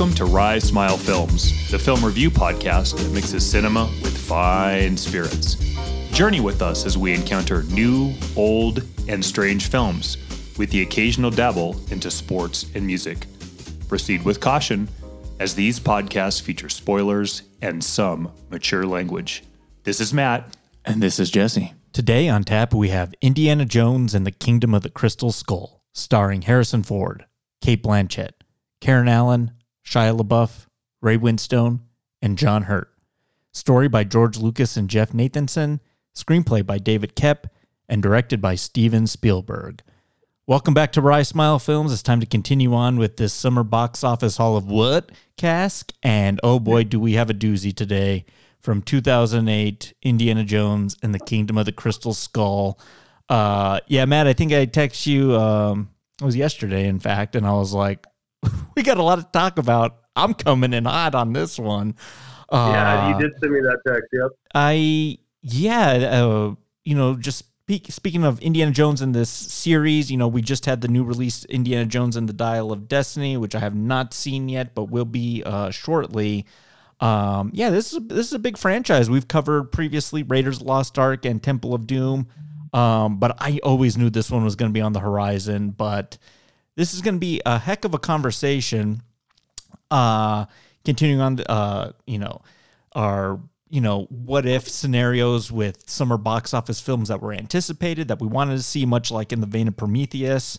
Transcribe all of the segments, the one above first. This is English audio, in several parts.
Welcome to Rye Smile Films, the film review podcast that mixes cinema with fine spirits. Journey with us as we encounter new, old, and strange films, with the occasional dabble into sports and music. Proceed with caution, as these podcasts feature spoilers and some mature language. This is Matt. And this is Jesse. Today on tap, we have Indiana Jones and the Kingdom of the Crystal Skull, starring Harrison Ford, Cate Blanchett, Karen Allen, Shia LaBeouf, Ray Winstone, and John Hurt. Story by George Lucas and Jeff Nathanson, screenplay by David Koepp, and directed by Steven Spielberg. Welcome back to Rye Smile Films. It's time to continue on with this summer box office Hall of What cask. And oh boy, do we have a doozy today from 2008 Indiana Jones and the Kingdom of the Crystal Skull. Uh, yeah, Matt, I think I text you. Um, it was yesterday, in fact, and I was like, "We got a lot to talk about. I'm coming in hot on this one." Uh, yeah, you did send me that text. Yep. I yeah, uh, you know, just speak, speaking of Indiana Jones in this series, you know, we just had the new release Indiana Jones and the Dial of Destiny, which I have not seen yet, but will be uh, shortly. Um, yeah, this is a, this is a big franchise. We've covered previously Raiders of Lost Ark and Temple of Doom, um, but I always knew this one was going to be on the horizon. But this is going to be a heck of a conversation. Uh, continuing on, uh, you know, our you know what if scenarios with summer box office films that were anticipated that we wanted to see, much like in the vein of Prometheus.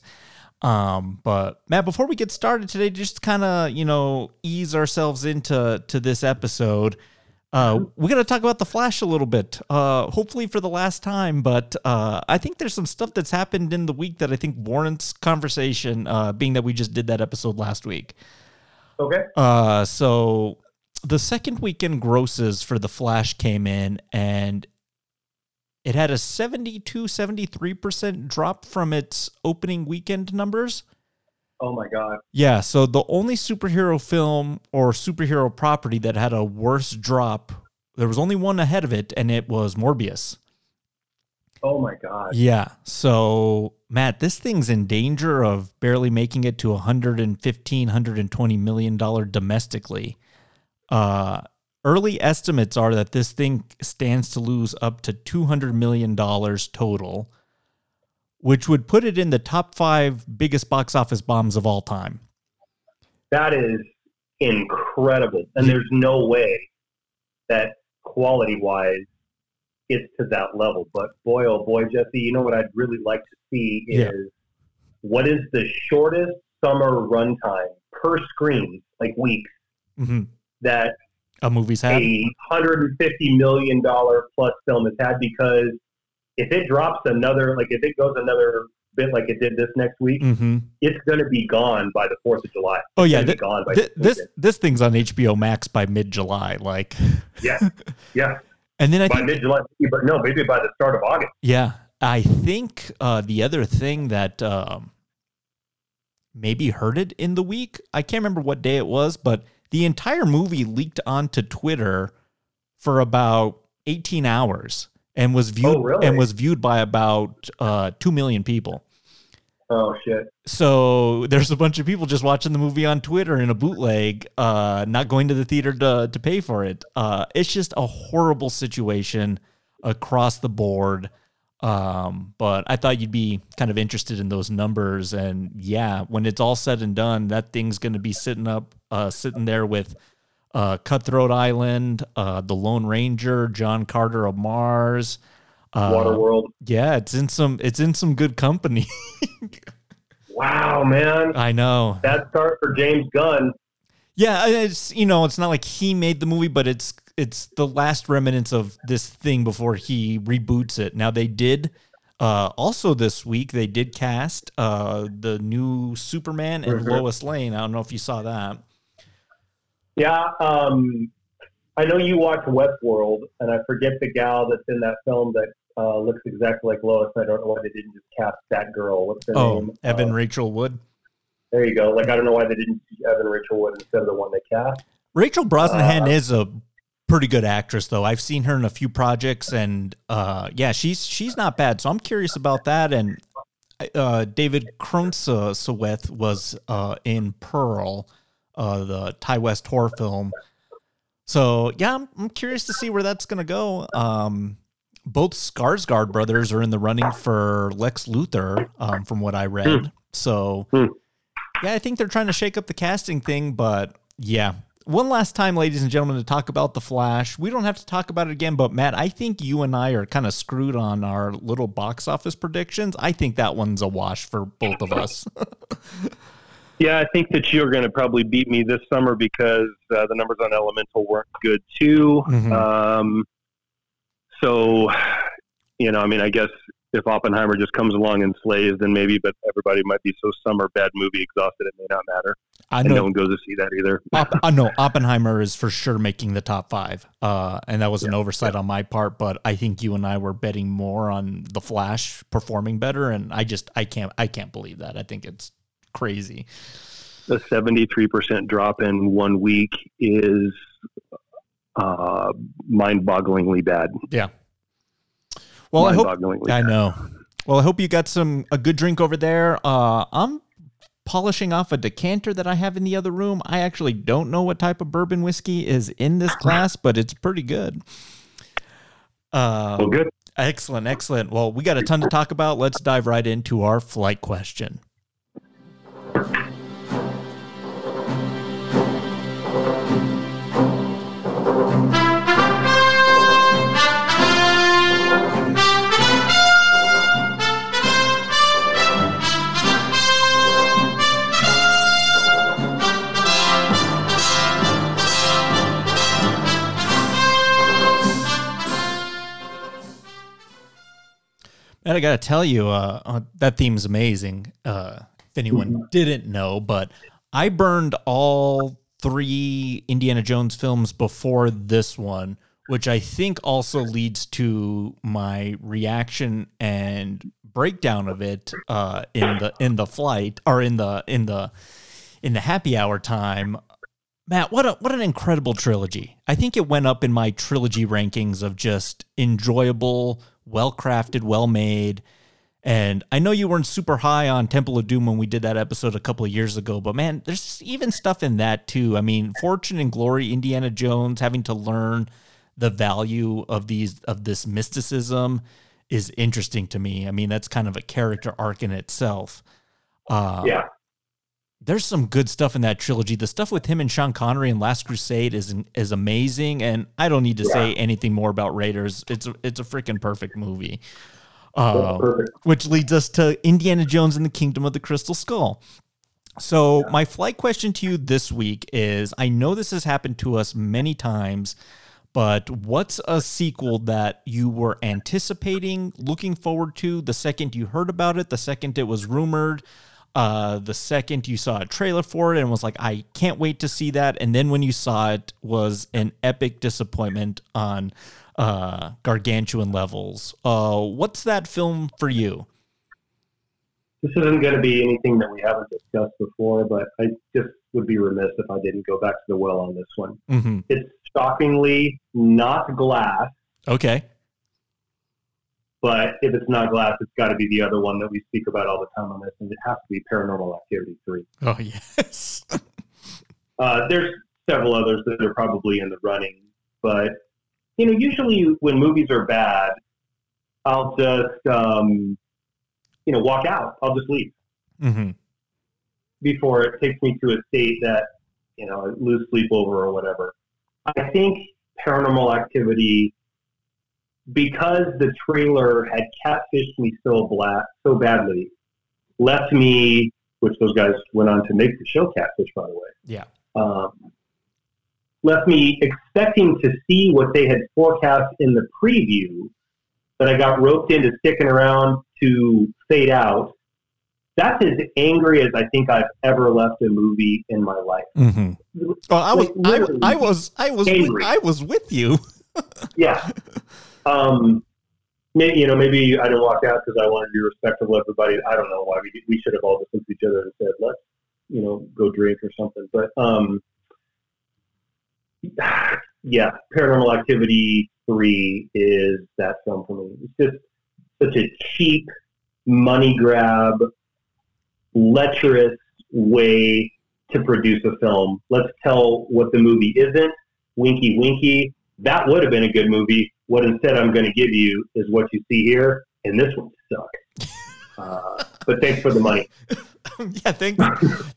Um, but Matt, before we get started today, just kind of you know ease ourselves into to this episode. Uh, we're gonna talk about the Flash a little bit, uh, hopefully for the last time. But uh, I think there's some stuff that's happened in the week that I think warrants conversation. Uh, being that we just did that episode last week. Okay. Uh, so the second weekend grosses for the Flash came in, and it had a 72 73% drop from its opening weekend numbers. Oh my god. Yeah, so the only superhero film or superhero property that had a worse drop, there was only one ahead of it, and it was Morbius. Oh my god. Yeah, so Matt, this thing's in danger of barely making it to 115, 120 million dollar domestically. Uh, early estimates are that this thing stands to lose up to 200 million dollars total which would put it in the top five biggest box office bombs of all time. That is incredible. And there's no way that quality wise gets to that level. But boy, oh boy, Jesse, you know what I'd really like to see is Yeah. what is the shortest summer runtime per screen, like weeks, Mm-hmm. that A movie's had. a $150 million plus film has had because if it drops another, like if it goes another bit like it did this next week, Mm-hmm. it's going to be gone by the 4th of July. Oh It's yeah, gonna gone by thi- this this thing's on HBO Max by mid July. Like, Yeah, yeah. and then I by think mid July, but no, maybe by the start of August. Yeah, I think uh, the other thing that um, maybe hurt it in the week, I can't remember what day it was, but the entire movie leaked onto Twitter for about 18 hours and was viewed Oh, really? and was viewed by about uh, 2 million people. Oh shit! So there's a bunch of people just watching the movie on Twitter in a bootleg, uh, not going to the theater to to pay for it. Uh, it's just a horrible situation across the board. Um, but I thought you'd be kind of interested in those numbers, and yeah, when it's all said and done, that thing's going to be sitting up, uh, sitting there with uh, Cutthroat Island, uh, The Lone Ranger, John Carter of Mars. Uh, Waterworld. Yeah, it's in some it's in some good company. Wow, man, I know. that start for James Gunn. Yeah, it's you know, it's not like he made the movie, but it's it's the last remnants of this thing before he reboots it. Now they did uh also this week they did cast uh the new Superman and Mhm. Lois Lane. I don't know if you saw that. Yeah, um, I know you watch Westworld, and I forget the gal that's in that film that uh, looks exactly like Lois. I don't know why they didn't just cast that girl. What's her Oh, name? Evan Uh, Rachel Wood. there you go. Like I don't know why they didn't see Evan Rachel Wood instead of the one they cast. Rachel Brosnahan uh, is a pretty good actress though. I've seen her in a few projects and uh yeah, she's she's not bad. So I'm curious about that and uh David Corenswet was uh in Pearl. Uh, the Ti West horror film. So yeah, I'm, I'm curious to see where that's gonna go. Um, both Skarsgård brothers are in the running for Lex Luthor, um, from what I read. So Hmm. yeah, I think they're trying to shake up the casting thing, but yeah. One last time, ladies and gentlemen, to talk about the Flash. We don't have to talk about it again, but Matt, I think you and I are kind of screwed on our little box office predictions. I think that one's a wash for both of us. Yeah, I think that you're going to probably beat me this summer because uh, the numbers on Elemental weren't good too. Mhm. Um, so, you know, I mean, I guess if Oppenheimer just comes along and slays, then maybe, but everybody might be so summer bad movie exhausted it may not matter. I And no know. one goes to see that either. Op- I know Oppenheimer is for sure making the top five, uh, and that was an oversight on my part. But I think you and I were betting more on the Flash performing better, and I just I can't I can't believe that. I think it's crazy. A 73% drop in one week is uh, mind bogglingly bad. Yeah. Well, I hope Mind-bogglingly I bad. know. Well, I hope you got some a good drink over there. Uh, I'm polishing off a decanter that I have in the other room. I actually don't know what type of bourbon whiskey is in this glass, but it's pretty good. Uh, Well, good. Excellent, excellent. Well, we got a ton to talk about. Let's dive right into our flight question. And I got to tell you, uh, uh, that theme's amazing. Uh, if anyone didn't know, but I burned all three Indiana Jones films before this one, which I think also leads to my reaction and breakdown of it uh, in the in the flight or in the in the in the happy hour time. Matt, what a what an incredible trilogy. I think it went up in my trilogy rankings of just enjoyable, well crafted, well made. And I know you weren't super high on Temple of Doom when we did that episode a couple of years ago, but man, there's even stuff in that too. I mean, Fortune and Glory, Indiana Jones having to learn the value of these of this mysticism is interesting to me. I mean, that's kind of a character arc in itself. Uh, yeah. there's some good stuff in that trilogy. The stuff with him and Sean Connery in Last Crusade is is amazing, and I don't need to say anything more about Raiders. It's a, it's a freaking perfect movie. Uh, which leads us to Indiana Jones and the Kingdom of the Crystal Skull. So, my flight question to you this week is I know this has happened to us many times, but what's a sequel that you were anticipating, looking forward to the second you heard about it, the second it was rumored, uh, the second you saw a trailer for it and was like, I can't wait to see that. And then when you saw it was an epic disappointment on uh, gargantuan levels. Uh, what's that film for you? This isn't going to be anything that we haven't discussed before, but I just would be remiss if I didn't go back to the well on this one. Mm-hmm. It's shockingly not glass, Okay. but if it's not glass, it's got to be the other one that we speak about all the time on this, and it has to be Paranormal Activity 3. Oh, yes. Uh, there's several others that are probably in the running, but you know, usually when movies are bad, I'll just um, you know walk out. I'll just leave mm-hmm. before it takes me to a state that you know I lose sleep over or whatever. I think Paranormal Activity, because the trailer had catfished me so black so badly, left me. Which those guys went on to make the show Catfish, by the way. Yeah. um, left me expecting to see what they had forecast in the preview, that I got roped into sticking around to fade out. That's as angry as I think I've ever left a movie in my life. Mm-hmm. Well, I was, Like, I, I was, I was, angry. I was with you. Yeah. Um, maybe, you know, maybe I didn't walk out because I wanted to be respectful of everybody. I don't know why we, we should have all listened to each other and said, let's, you know, go drink or something. But, um, yeah, Paranormal Activity 3 is that film for me. It's just such a cheap, money grab, lecherous way to produce a film. Let's tell what the movie isn't. Winky, winky. That would have been a good movie. What instead I'm going to give you is what you see here, and this one sucks. Uh, but thanks for the money. yeah, thanks.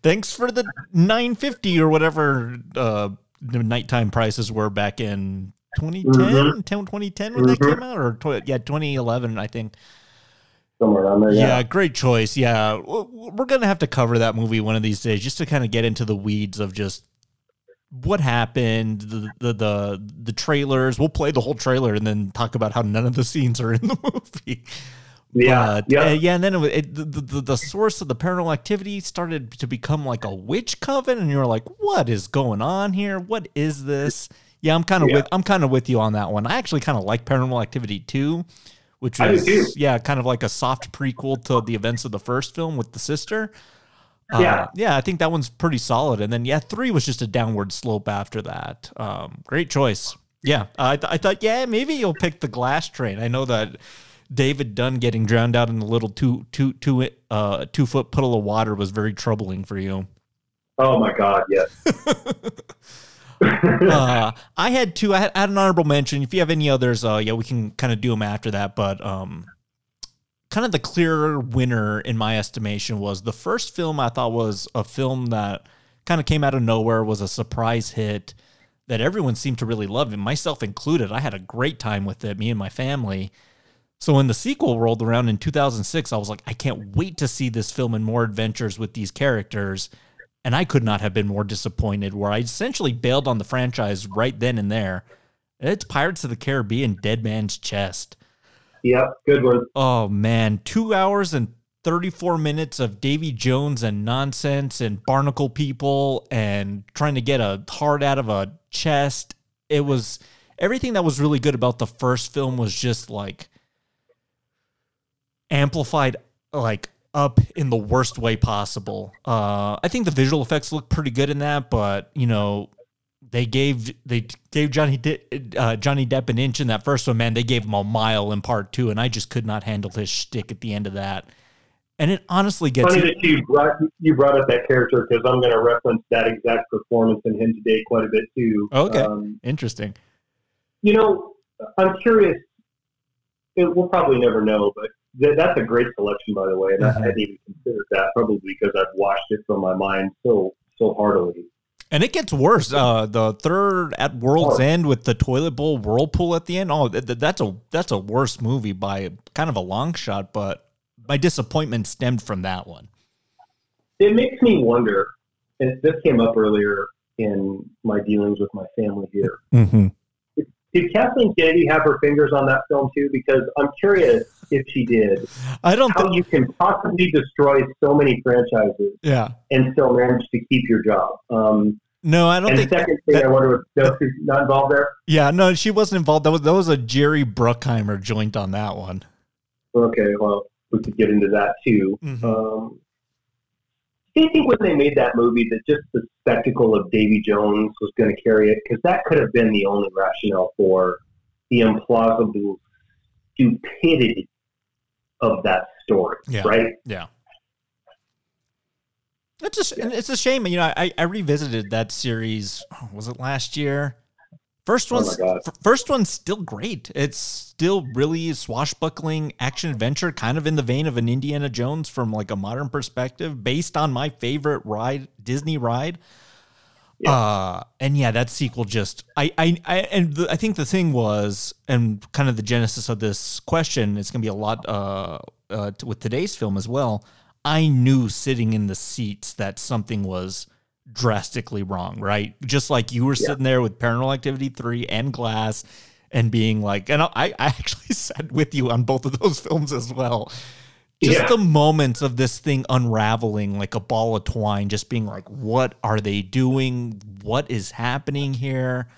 thanks for the nine fifty or whatever uh, the nighttime prices were back in 2010, Mhm. 2010 when that Mhm. came out, or tw- yeah, twenty eleven, I think. Somewhere around there. Yeah. Yeah. great choice. Yeah, we're gonna have to cover that movie one of these days just to kind of get into the weeds of just what happened, the, the the the trailers. We'll play the whole trailer and then talk about how none of the scenes are in the movie. Yeah. But, yeah. uh, yeah, and then it, it, the, the the source of the paranormal activity started to become like a witch coven, and you're like, "What is going on here? What is this?" Yeah, I'm kind of Yeah. with I'm kind of with you on that one. I actually kind of like Paranormal Activity 2, which I do was yeah, kind of like a soft prequel to the events of the first film with the sister. Uh, Yeah. yeah, I think that one's pretty solid. And then yeah, three was just a downward slope after that. Um, great choice. Yeah, I, th- I thought yeah maybe you'll pick the Glass Train. I know that David Dunn getting drowned out in a little two two two uh two foot puddle of water was very troubling for you. Oh my God. Yes. uh, I had two. I had, I had an honorable mention. If you have any others, uh, yeah, we can kind of do them after that. But um, kind of the clear winner in my estimation was the first film. I thought was a film that kind of came out of nowhere, was a surprise hit that everyone seemed to really love, and myself included. I had a great time with it, me and my family. So when the sequel rolled around in 2006, I was like, I can't wait to see this film and more adventures with these characters. And I could not have been more disappointed, where I essentially bailed on the franchise right then and there. It's Pirates of the Caribbean Dead Man's Chest. yep. Good one. Oh man, two hours and 34 minutes of Davy Jones and nonsense and barnacle people and trying to get a heart out of a chest. It was everything that was really good about the first film was just like amplified like up in the worst way possible. Uh I think the visual effects look pretty good in that, but you know, they gave they gave Johnny De- uh, Johnny Depp an inch in that first one, man. They gave him a mile in part two, and I just could not handle his shtick at the end of that. And it honestly gets Funny that you brought you brought up that character because I'm going to reference that exact performance in him today quite a bit too. Okay. Um, interesting. you know, I'm curious. It, we'll probably never know, but th- that's a great selection, by the way. And Mhm. I hadn't even considered that, probably because I've watched it from my mind so so heartily. And it gets worse. Uh, the third at World's Oh. End with the toilet bowl whirlpool at the end. Oh, th- th- that's a that's a worse movie by kind of a long shot. But my disappointment stemmed from that one. It makes me wonder, and this came up earlier in my dealings with my family here. Mm-hmm. Did Kathleen Kennedy have her fingers on that film too? Because I'm curious if she did, I don't. how think. you can possibly destroy so many franchises yeah. and still manage to keep your job. Um, No, I don't and think. second thing, that- I wonder if no, she's not involved there. yeah, no, she wasn't involved. That was that was a Jerry Bruckheimer joint on that one. Okay, well, we could get into that too. Mhm. Um, do you think when they made that movie that just the spectacle of Davy Jones was going to carry it? Because that could have been the only rationale for the implausible stupidity of that story, Yeah. right? Yeah. It's a, sh- it's a shame. You know, I, I revisited that series. oh, Was it last year? First Oh one's God. f- first one's still great. It's still really swashbuckling action adventure, kind of in the vein of an Indiana Jones from like a modern perspective, based on my favorite ride, Disney ride. Yeah. Uh, and yeah, that sequel just I I, I and the, I think the thing was, and kind of the genesis of this question, it's gonna be a lot uh, uh with today's film as well. I knew sitting in the seats that something was drastically wrong, right? Just like you were Yeah. sitting there with Paranormal Activity 3 and Glass and being like, and I, I actually sat with you on both of those films as well. Just Yeah. the moments of this thing unraveling like a ball of twine, just being like, what are they doing? What is happening here?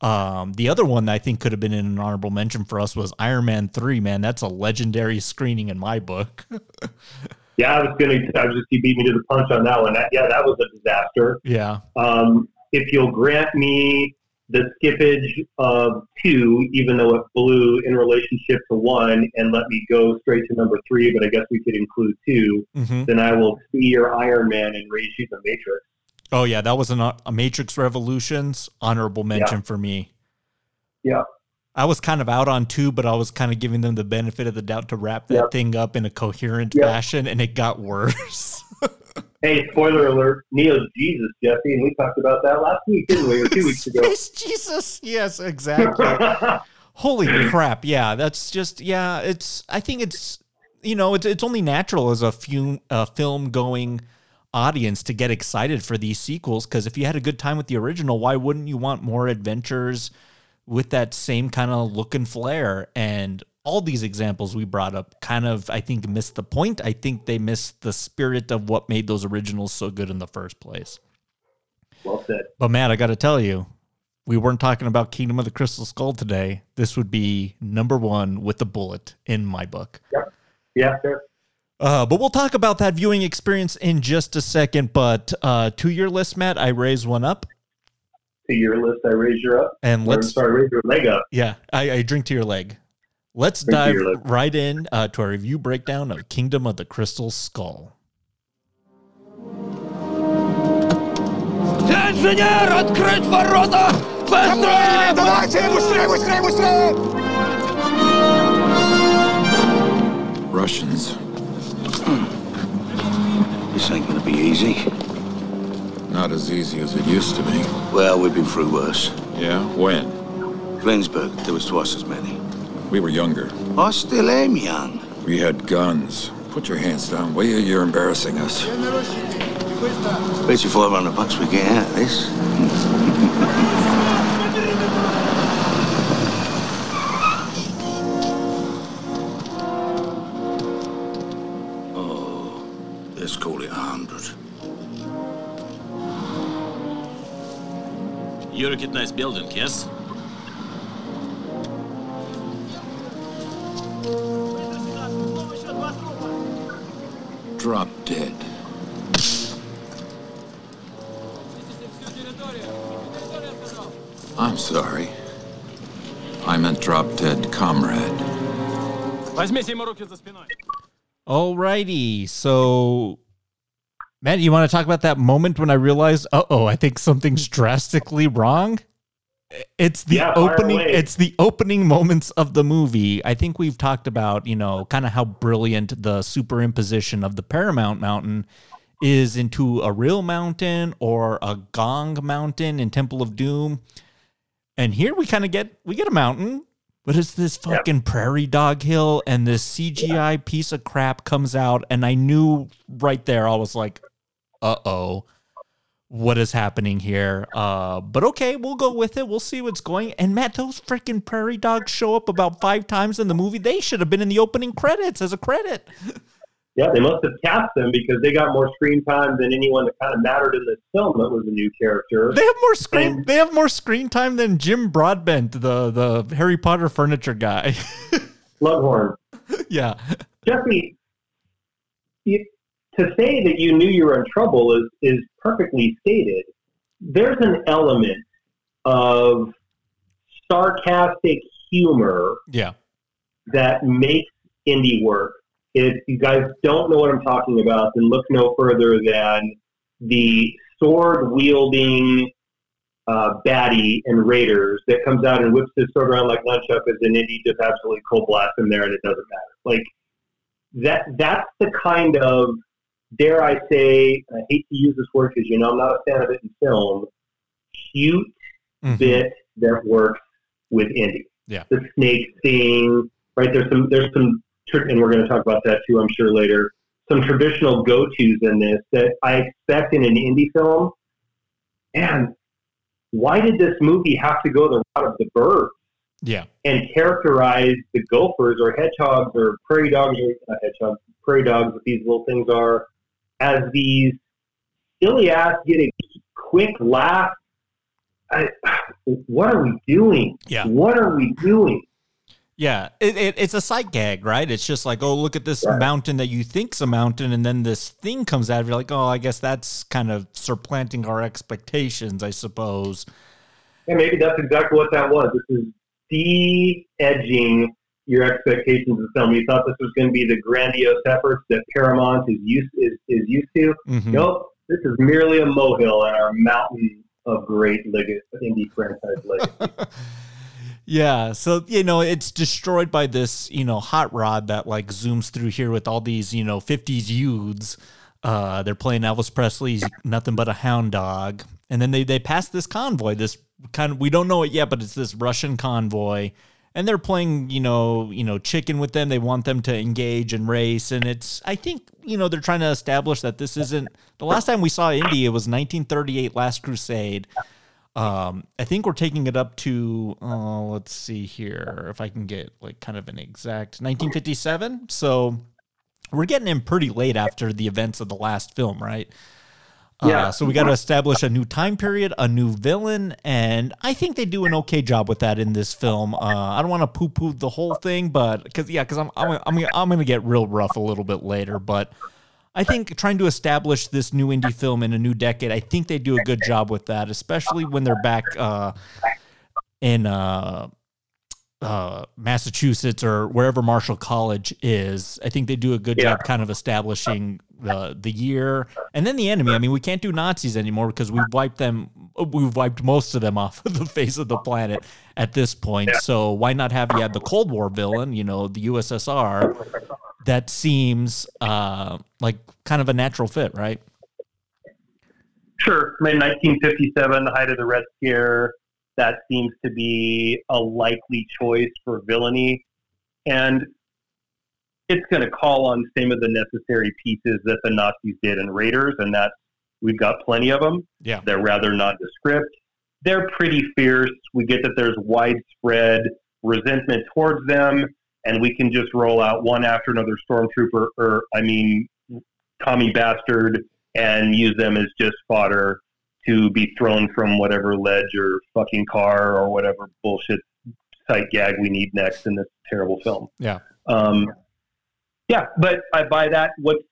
Um, the other one I think could have been in an honorable mention for us was Iron Man 3, man. That's a legendary screening in my book. Yeah, I was going to. I was just you beat me to the punch on that one. That, yeah, that was a disaster. yeah. Um, if you'll grant me the skippage of two, even though it blew in relationship to one, and let me go straight to number three, but I guess we could include two, hmm then I will see your Iron Man and raise you the Matrix. Oh yeah, that was an, a Matrix Revolutions honorable mention yeah. for me. Yeah. I was kind of out on two, but I was kind of giving them the benefit of the doubt to wrap that yep. thing up in a coherent yep. fashion, and it got worse. hey, spoiler alert: Neo's Jesus, Jesse, and we talked about that last week, didn't we? Or two weeks ago. It's Jesus. Yes, exactly. Holy crap! Yeah, that's just yeah. It's I think it's you know it's it's only natural as a few uh, film going audience to get excited for these sequels because if you had a good time with the original, why wouldn't you want more adventures with that same kind of look and flair? And all these examples we brought up kind of, I think, missed the point. I think they missed the spirit of what made those originals so good in the first place. Well said. But Matt, I got to tell you, we weren't talking about Kingdom of the Crystal Skull today. This would be number one with the bullet in my book. Yep. Yeah, sure. Uh, but we'll talk about that viewing experience in just a second. But uh, to your list, Matt, I raise one up. To your list, I raise your up. And let's sorry, raise your leg up. Yeah, I, I drink to your leg. Let's drink dive right in uh, to our review breakdown of Kingdom of the Crystal Skull. Инженер, открыть ворота! Быстрее! Давайте, быстрее, быстрее, быстрее! Russians. This ain't gonna be easy. Not as easy as it used to be. Well, we've been through worse. Yeah? When? Flensburg, there was twice as many. We were younger. I still am young. We had guns. Put your hands down, will you? You're embarrassing us. Bet you 500 bucks we get out of this. oh, let's call it 100. You recognize building, yes? Drop dead. I'm sorry. I meant drop dead comrade. Alrighty, so Matt, you want to talk about that moment when I realized, uh oh, I think something's drastically wrong? It's the yeah, opening it's the opening moments of the movie. I think we've talked about, you know, kind of how brilliant the superimposition of the Paramount Mountain is into a real mountain or a gong mountain in Temple of Doom. And here we kind of get we get a mountain, but it's this fucking yep. prairie dog hill and this CGI yeah. piece of crap comes out and I knew right there I was like, uh oh, what is happening here? Uh, but okay, we'll go with it. We'll see what's going. And Matt, those freaking prairie dogs show up about five times in the movie. They should have been in the opening credits as a credit. Yeah, they must have cast them because they got more screen time than anyone that kind of mattered in this film that was a new character. They have more screen. And, they have more screen time than Jim Broadbent, the the Harry Potter furniture guy. Slughorn. Yeah, Jesse, to say that you knew you were in trouble is is perfectly stated. There's an element of sarcastic humor yeah. that makes Indy work. If you guys don't know what I'm talking about, then look no further than the sword wielding uh, baddie and Raiders that comes out and whips his sword around like lunch up nunchuckers, an Indy just absolutely cold blasts him there, and it doesn't matter. Like that. That's the kind of dare I say, I hate to use this word because you know I'm not a fan of it in film, cute mm-hmm. bit that works with Indy. Yeah. The snake thing, right? There's some, there's some, and we're going to talk about that too, I'm sure later. Some traditional go-tos in this that I expect in an Indy film. And why did this movie have to go the route of the birds? Yeah. And characterize the gophers or hedgehogs or prairie dogs or not hedgehogs, prairie dogs, what these little things are, as these silly ass getting quick laugh. I, what are we doing? Yeah. What are we doing? Yeah, it, it, it's a sight gag, right? It's just like, oh, look at this right. mountain that you think's a mountain, and then this thing comes out. Of You're like, oh, I guess that's kind of supplanting our expectations, I suppose. Yeah, maybe that's exactly what that was. This is de-edging your expectations of film. You thought this was going to be the grandiose efforts that Paramount is used is, is used to. Mm-hmm. Nope. this is merely a molehill in our mountain of great leg- Indy franchise legacy. Yeah, so you know it's destroyed by this you know hot rod that like zooms through here with all these you know '50s youths. Uh, they're playing Elvis Presley's "Nothing But a Hound Dog," and then they they pass this convoy. This kind of we don't know it yet, but it's this Russian convoy, and they're playing you know you know chicken with them. They want them to engage and race, and it's I think you know they're trying to establish that this isn't the last time we saw Indy. It was 1938, Last Crusade. Um, I think we're taking it up to uh, let's see here if I can get like kind of an exact 1957. So we're getting in pretty late after the events of the last film, right? Yeah. Uh, so we got to establish a new time period, a new villain, and I think they do an okay job with that in this film. Uh, I don't want to poo-poo the whole thing, but because yeah, because I'm I'm I'm, I'm going to get real rough a little bit later, but. I think trying to establish this new Indy film in a new decade, I think they do a good job with that, especially when they're back uh, in uh, uh, Massachusetts or wherever Marshall College is. I think they do a good Yeah. job kind of establishing the the year and then the enemy. I mean, we can't do Nazis anymore because we've wiped them. We've wiped most of them off of the face of the planet at this point. So why not have you had the Cold War villain? You know, the USSR that seems uh, like kind of a natural fit, right? Sure. I mean, 1957, the height of the Red Scare, that seems to be a likely choice for villainy. And it's going to call on some of the necessary pieces that the Nazis did in Raiders, and that's we've got plenty of them. Yeah. They're rather nondescript. They're pretty fierce. We get that there's widespread resentment towards them, and we can just roll out one after another stormtrooper, or I mean, commie bastard, and use them as just fodder to be thrown from whatever ledge or fucking car or whatever bullshit sight gag we need next in this terrible film. Yeah. Um, yeah, but I buy that. What's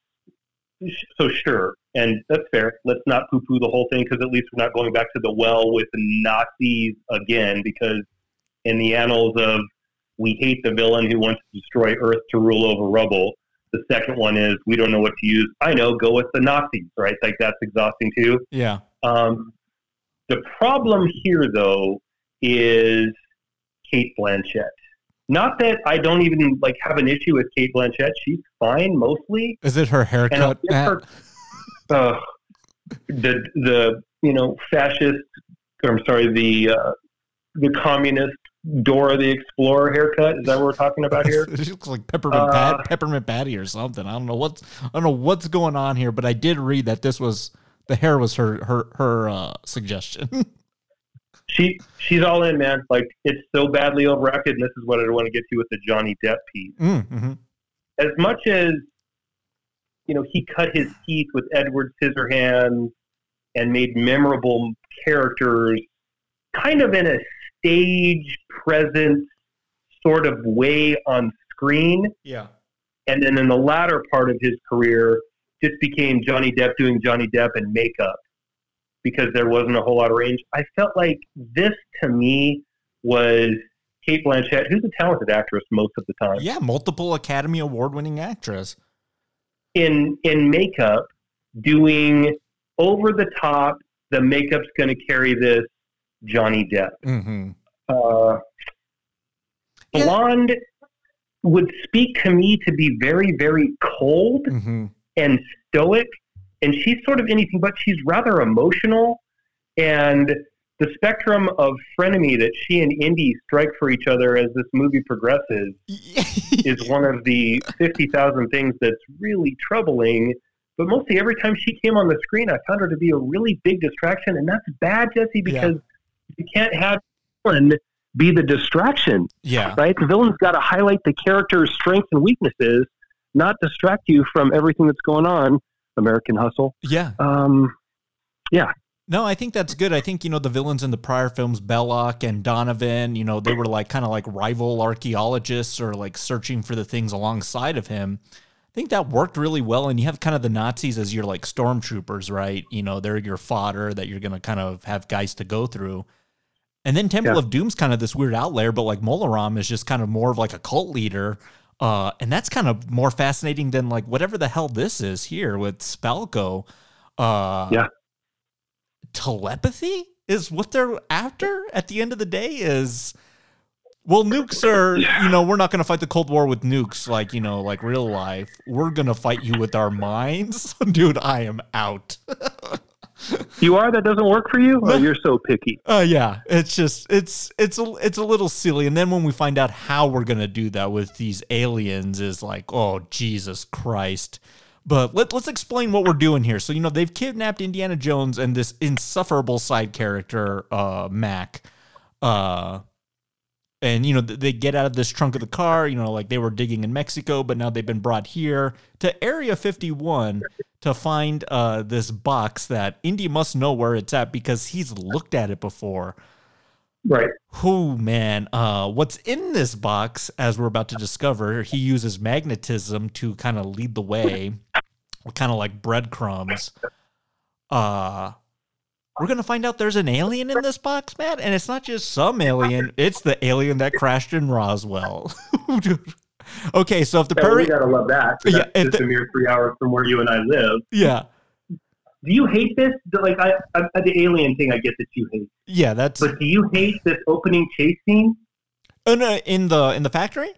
so sure, and that's fair. Let's not poo-poo the whole thing because at least we're not going back to the well with the Nazis again. Because in the annals of we hate the villain who wants to destroy Earth to rule over rubble. The second one is we don't know what to use. I know, go with the Nazis, right? Like that's exhausting too. Yeah. Um, the problem here, though, is Cate Blanchett. Not that I don't even like have an issue with Cate Blanchett. She's fine mostly, Is it her haircut? her uh, the the you know fascist. Or I'm sorry, the uh, the communist Dora the Explorer haircut. Is that what we're talking about here? she looks like peppermint Uh, pat, peppermint patty or something. I don't know what's I don't know what's going on here, but I did read that this was the hair was her her her uh, suggestion. she she's all in, man. Like it's so badly overacted, and this is what I want to get to with the Johnny Depp piece. mm-hmm. as much as you know he cut his teeth with Edward Scissorhands and made memorable characters kind of in a stage presence sort of way on screen Yeah. and then in the latter part of his career just became Johnny Depp doing Johnny Depp and makeup because there wasn't a whole lot of range. I felt like this to me was Cate Blanchett, who's a talented actress most of the time. Yeah, multiple Academy Award winning actress. in in makeup doing over the top. The makeup's going to carry this Johnny Depp. Mm-hmm. Uh, Yeah. Blonde would speak to me to be very very cold Mm-hmm. And stoic, and she's sort of anything but. She's rather emotional, and the spectrum of frenemy that she and Indy strike for each other as this movie progresses is one of the 50,000 things that's really troubling. But mostly every time she came on the screen, I found her to be a really big distraction. And that's bad, Jesse, because you can't have one be the distraction, yeah. right? The villain's got to highlight the character's strengths and weaknesses, not distract you from everything that's going on. American Hustle. Yeah. Um, yeah. No, I think that's good. I think, you know, the villains in the prior films, Belloq and Donovan, you know, they were like kind of like rival archaeologists or like searching for the things alongside of him. I think that worked really well. And you have kind of the Nazis as your like stormtroopers, right? You know, they're your fodder that you're going to kind of have guys to go through. And then Temple Yeah. of Doom's kind of this weird outlier, but like Mola Ram is just kind of more of like a cult leader. Uh, and that's kind of more fascinating than like whatever the hell this is here with Spalko. Uh, Yeah. Telepathy is what they're after at the end of the day is well nukes are you know we're not going to fight the cold war with nukes like you know like real life we're going to fight you with our minds dude i am out You are that doesn't work for you? Oh, you're so picky. Uh, yeah, it's just it's it's a it's a little silly, and then when we find out how we're gonna do that with these aliens, is like, oh Jesus Christ! But let let's explain what we're doing here. So you know they've kidnapped Indiana Jones and this insufferable side character, uh, Mac, uh, and you know th- they get out of this trunk of the car. You know, like they were digging in Mexico, but now they've been brought here to Area Fifty One to find uh, this box that Indy must know where it's at because he's looked at it before. Right. Who man, uh, what's in this box? As we're about to discover, he uses magnetism to kind of lead the way, kind of like breadcrumbs. Uh, we're gonna find out there's an alien in this box, Matt, and it's not just some alien; it's the alien that crashed in Roswell. okay, so if the Yeah, we gotta love that. Yeah, just the- a mere three hours from where you and I live. yeah, Do you hate this? Like I, I, the alien thing, I get that you hate. yeah, that's But do you hate this opening chase scene? oh, no, in the in the factory.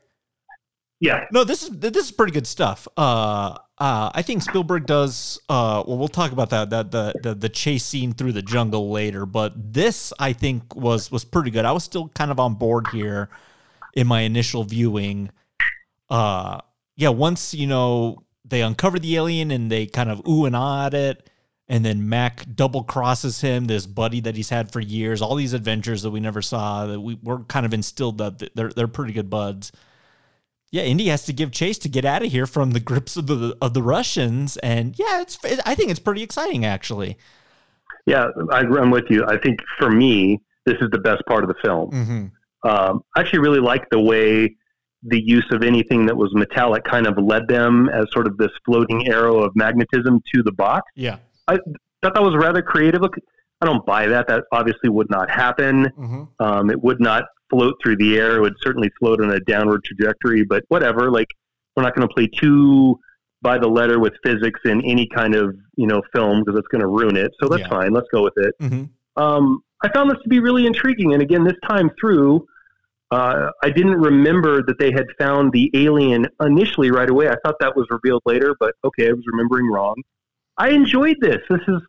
Yeah. No, this is this is pretty good stuff. Uh, uh, I think Spielberg does. Uh, well, we'll talk about that that the, the the chase scene through the jungle later. But this, I think, was was pretty good. I was still kind of on board here in my initial viewing. Uh, yeah, once you know they uncover the alien and they kind of ooh and ah at it, and then Mac double crosses him, this buddy that he's had for years. All these adventures that we never saw that we were kind of instilled that they're they're pretty good buds yeah, Indy has to give chase to get out of here from the grips of the of the Russians, and yeah, it's I think it's pretty exciting actually. Yeah, I, I'm with you. I think for me, this is the best part of the film. Mm-hmm. Um, I actually really like the way the use of anything that was metallic kind of led them as sort of this floating arrow of magnetism to the box. Yeah. I thought that was rather creative. Look, I don't buy that. That obviously would not happen. Mm-hmm. Um, it would not float through the air. It would certainly float on a downward trajectory, but whatever. Like, we're not going to play too by the letter with physics in any kind of, you know, film because it's going to ruin it. So that's Yeah. fine. Let's go with it. Mm-hmm. Um, I found this to be really intriguing. And again, this time through, uh, I didn't remember that they had found the alien initially right away. I thought that was revealed later, but okay, I was remembering wrong. I enjoyed this. This is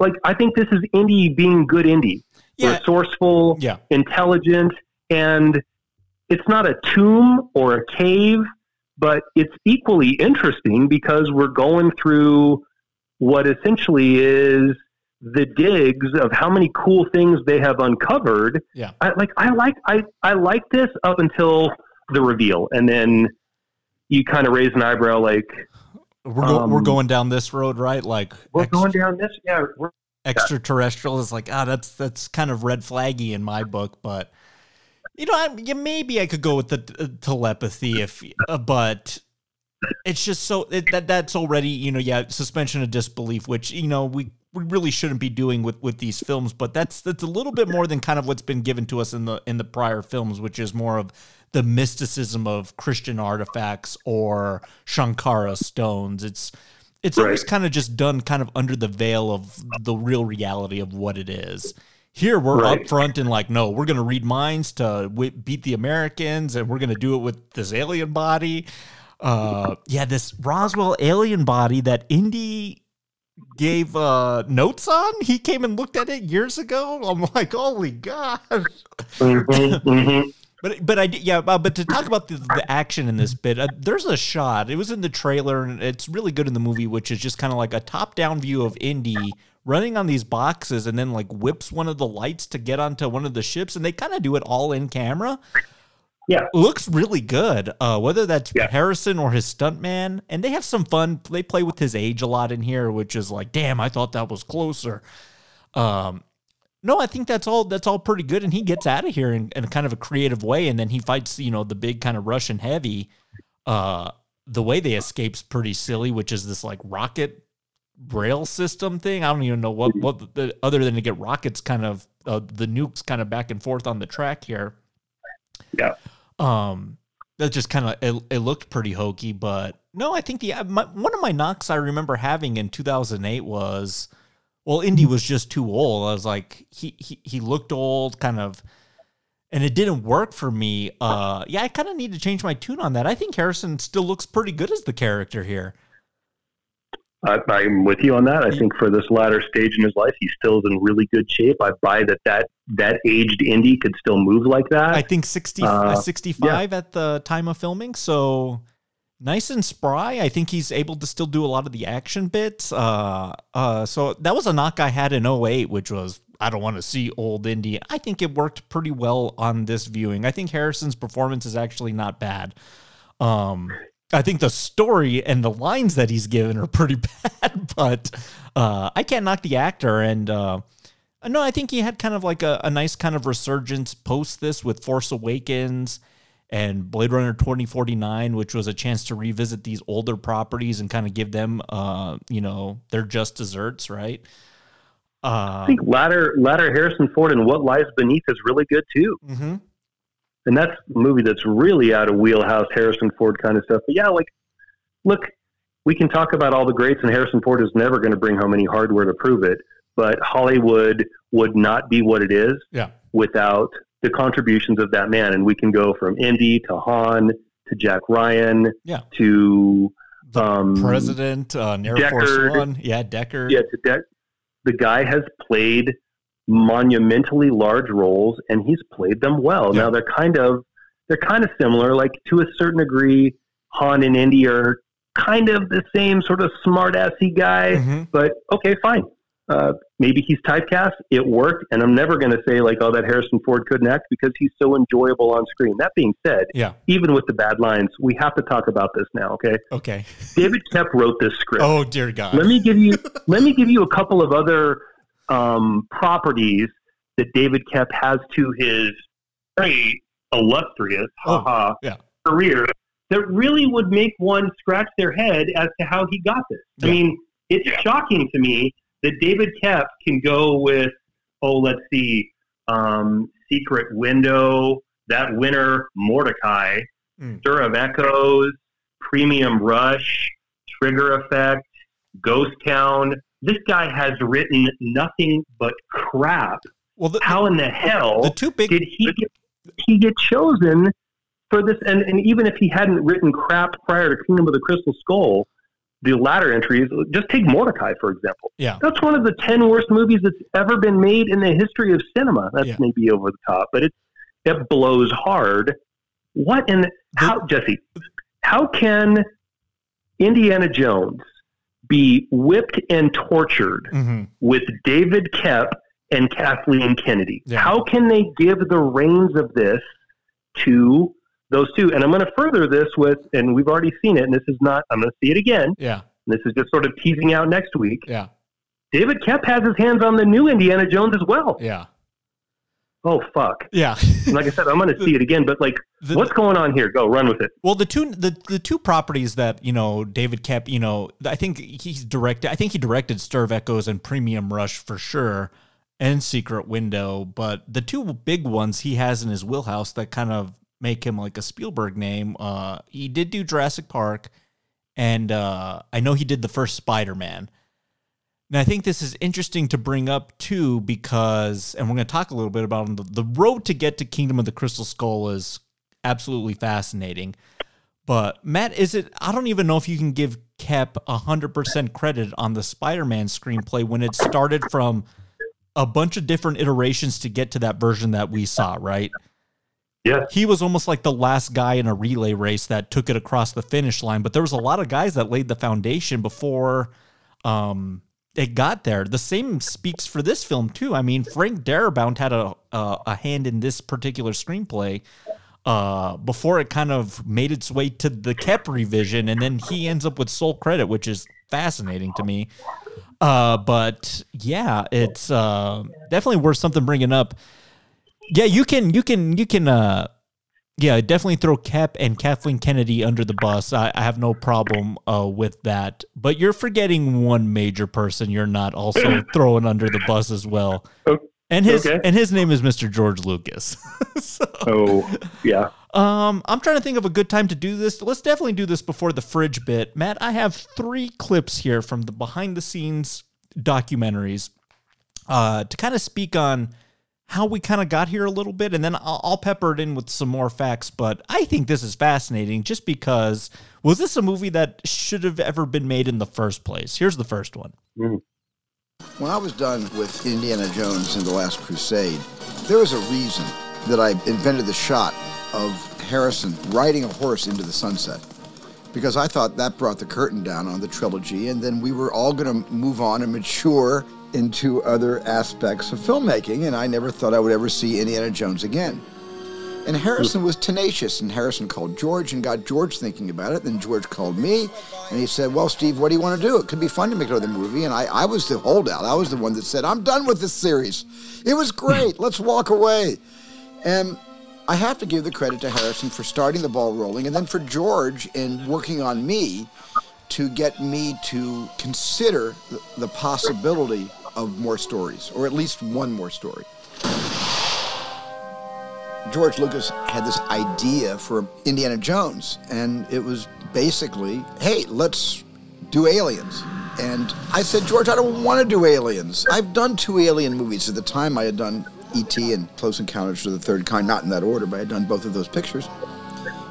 like, I think this is Indy being good Indy. Yeah. Resourceful, Yeah. intelligent, and it's not a tomb or a cave, but it's equally interesting because we're going through what essentially is the digs of how many cool things they have uncovered. Yeah. I like I like I, I like this up until the reveal. And then you kind of raise an eyebrow like We're go- we're Um, going down this road, right? Like we're ex- going down this yeah, we're extraterrestrial is like ah, that's that's kind of red flaggy in my book, but you know, I, yeah, maybe I could go with the uh, telepathy if, uh, but it's just so it, that that's already you know yeah suspension of disbelief, which you know we we really shouldn't be doing with with these films, but that's that's a little bit more than kind of what's been given to us in the in the prior films, which is more of the mysticism of Christian artifacts or Shankara stones. It's it's always kind of just done kind of under the veil of the real reality of what it is. Here we're Right. up front and like, no, we're going to read minds to w- beat the Americans, and we're going to do it with this alien body. Uh, yeah, this Roswell alien body that Indy gave uh, notes on. He came and looked at it years ago. I'm like, holy god! Mhm, mhm. But but I yeah. Uh, but to talk about the, the action in this bit, uh, there's a shot. It was in the trailer, and it's really good in the movie, which is just kind of like a top down view of Indy running on these boxes, and then like whips one of the lights to get onto one of the ships, and they kind of do it all in camera. Yeah. looks really good. Uh, whether that's Yeah. Harrison or his stuntman, and they have some fun. They play with his age a lot in here, which is like, damn, I thought that was closer. Um, no, I think that's all. That's all pretty good, and he gets out of here in, in kind of a creative way, and then he fights, you know, the big kind of Russian heavy. Uh, the way they escape's pretty silly, which is this like rocket rail system thing. I don't even know what what the, other than to get rockets kind of uh, the nukes kind of back and forth on the track here. Yeah. Um, that just kind of it, it, looked pretty hokey. But no, I think the my, one of my knocks I remember having in 2008 was, well, Indy was just too old. I was like, he he he looked old, kind of. And it didn't work for me. Uh, yeah, I kind of need to change my tune on that. I think Harrison still looks pretty good as the character here. I, I'm with you on that. I think for this latter stage in his life, he still is in really good shape. I buy that that that aged Indy could still move like that. I think 60, uh, uh 65 yeah. at the time of filming. So nice and spry. I think he's able to still do a lot of the action bits. Uh, uh, so that was a knock I had in 08, which was I don't want to see old Indy. I think it worked pretty well on this viewing. I think Harrison's performance is actually not bad. Um, I think the story and the lines that he's given are pretty bad, but uh, I can't knock the actor. And uh, no, I think he had kind of like a, a nice kind of resurgence post this with Force Awakens and Blade Runner 2049, which was a chance to revisit these older properties and kind of give them, uh, you know, their just desserts, right? Uh, I think latter latter Harrison Ford and What Lies Beneath is really good too. Mm-hmm and that's a movie that's really out of wheelhouse Harrison Ford kind of stuff. But yeah, like, look, we can talk about all the greats, and Harrison Ford is never going to bring home any hardware to prove it. But Hollywood would not be what it is yeah. without the contributions of that man. And we can go from Indy to Han to Jack Ryan yeah. to um, President, uh, Air Deckard, Force One, yeah, Deckard, yeah, to De- the guy has played monumentally large roles and he's played them well. Yeah. Now they're kind of they're kind of similar, like to a certain degree. Han and Indy are kind of the same sort of smart assy guy, mm-hmm. but okay, fine. Uh, maybe he's typecast. It worked, and I'm never going to say like, "Oh, that Harrison Ford couldn't act," because he's so enjoyable on screen. That being said, yeah, even with the bad lines, we have to talk about this now. Okay. Okay. David Koepp wrote this script. Oh dear God. Let me give you let me give you a couple of other um, properties that David Koepp has to his very illustrious oh, yeah. career that really would make one scratch their head as to how he got this. Yeah. I mean, it's yeah. shocking to me that David Koepp can go with, oh, let's see, um, Secret Window, that winner, Mortdecai, mm. Stir of Echoes, Premium Rush, Trigger Effect, Ghost Town, this guy has written nothing but crap. Well, the, how in the hell the two big, did he get, he get chosen for this? And, and even if he hadn't written crap prior to Kingdom of the Crystal Skull, the latter entries, just take Mortdecai, for example. Yeah. That's one of the 10 worst movies that's ever been made in the history of cinema. That's yeah. maybe over the top, but it, it blows hard. What in, the, how, Jesse, how can Indiana Jones be whipped and tortured mm-hmm. with David Koepp and Kathleen Kennedy. Yeah. How can they give the reins of this to those two? And I'm going to further this with, and we've already seen it, and this is not, I'm going to see it again. Yeah. This is just sort of teasing out next week. Yeah. David Koepp has his hands on the new Indiana Jones as well. Yeah oh fuck. Yeah. Like i said i'm gonna see it again but like the, what's going on here? Go run with it. Well the two the, the two properties that you know David Koepp you know i think he's directed i think he directed stir of echoes and premium rush for sure and secret window but the two big ones he has in his wheelhouse that kind of make him like a spielberg name uh he did do jurassic park and uh i know he did the first spider-man and I think this is interesting to bring up too, because, and we're going to talk a little bit about the, the road to get to Kingdom of the Crystal Skull is absolutely fascinating. But Matt, is it? I don't even know if you can give Koepp hundred percent credit on the Spider-Man screenplay when it started from a bunch of different iterations to get to that version that we saw, right? Yeah. He was almost like the last guy in a relay race that took it across the finish line, but there was a lot of guys that laid the foundation before um, it got there. The same speaks for this film too. I mean, Frank Darabont had a a, a hand in this particular screenplay uh, before it kind of made its way to the Koepp revision, and then he ends up with sole credit, which is fascinating to me. Uh, but yeah, it's uh, definitely worth something bringing up. Yeah, you can you can you can uh, yeah, definitely throw Koepp and Kathleen Kennedy under the bus. I, I have no problem uh, with that. But you're forgetting one major person you're not also throwing under the bus as well. And his Okay. and his name is Mr. George Lucas. so, Oh, yeah. um, I'm trying to think of a good time to do this. Let's definitely do this before the fridge bit. Matt, I have three clips here from the behind the scenes documentaries uh, to kind of speak on how we kind of got here a little bit, and then I'll, I'll pepper it in with some more facts. But I think this is fascinating just because was this a movie that should have ever been made in the first place? Here's the first one. Mm. When I was done with Indiana Jones and the Last Crusade, there was a reason that I invented the shot of Harrison riding a horse into the sunset. Because I thought that brought the curtain down on the trilogy, and then we were all going to move on and mature into other aspects of filmmaking, and I never thought I would ever see Indiana Jones again. And Harrison hmm. was tenacious, and Harrison called George and got George thinking about it. Then George called me, and he said, Well, Steve, what do you want to do? It could be fun to make another movie. And I, I was the holdout. I was the one that said, I'm done with this series. It was great. Let's walk away. And I have to give the credit to Harrison for starting the ball rolling, and then for George in working on me to get me to consider the, the possibility of more stories, or at least one more story. George Lucas had this idea for Indiana Jones, and it was basically, hey, let's do aliens. And I said, George, I don't want to do aliens. I've done two alien movies. At the time, I had done E.T. and Close Encounters of the Third Kind, not in that order, but I had done both of those pictures.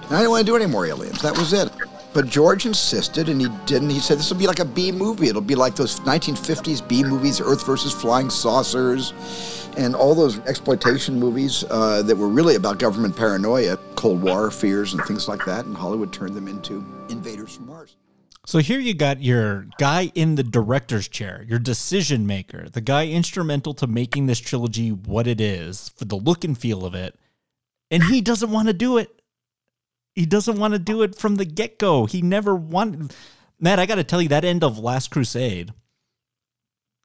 And I didn't want to do any more aliens. That was it. But George insisted, and he didn't. He said this will be like a B movie. It'll be like those 1950s B movies, Earth versus Flying Saucers, and all those exploitation movies uh, that were really about government paranoia, Cold War fears, and things like that. And Hollywood turned them into invaders from Mars. So here you got your guy in the director's chair, your decision maker, the guy instrumental to making this trilogy what it is, for the look and feel of it. And he doesn't want to do it. He doesn't want to do it from the get go. He never wanted. Matt, I got to tell you, that end of Last Crusade,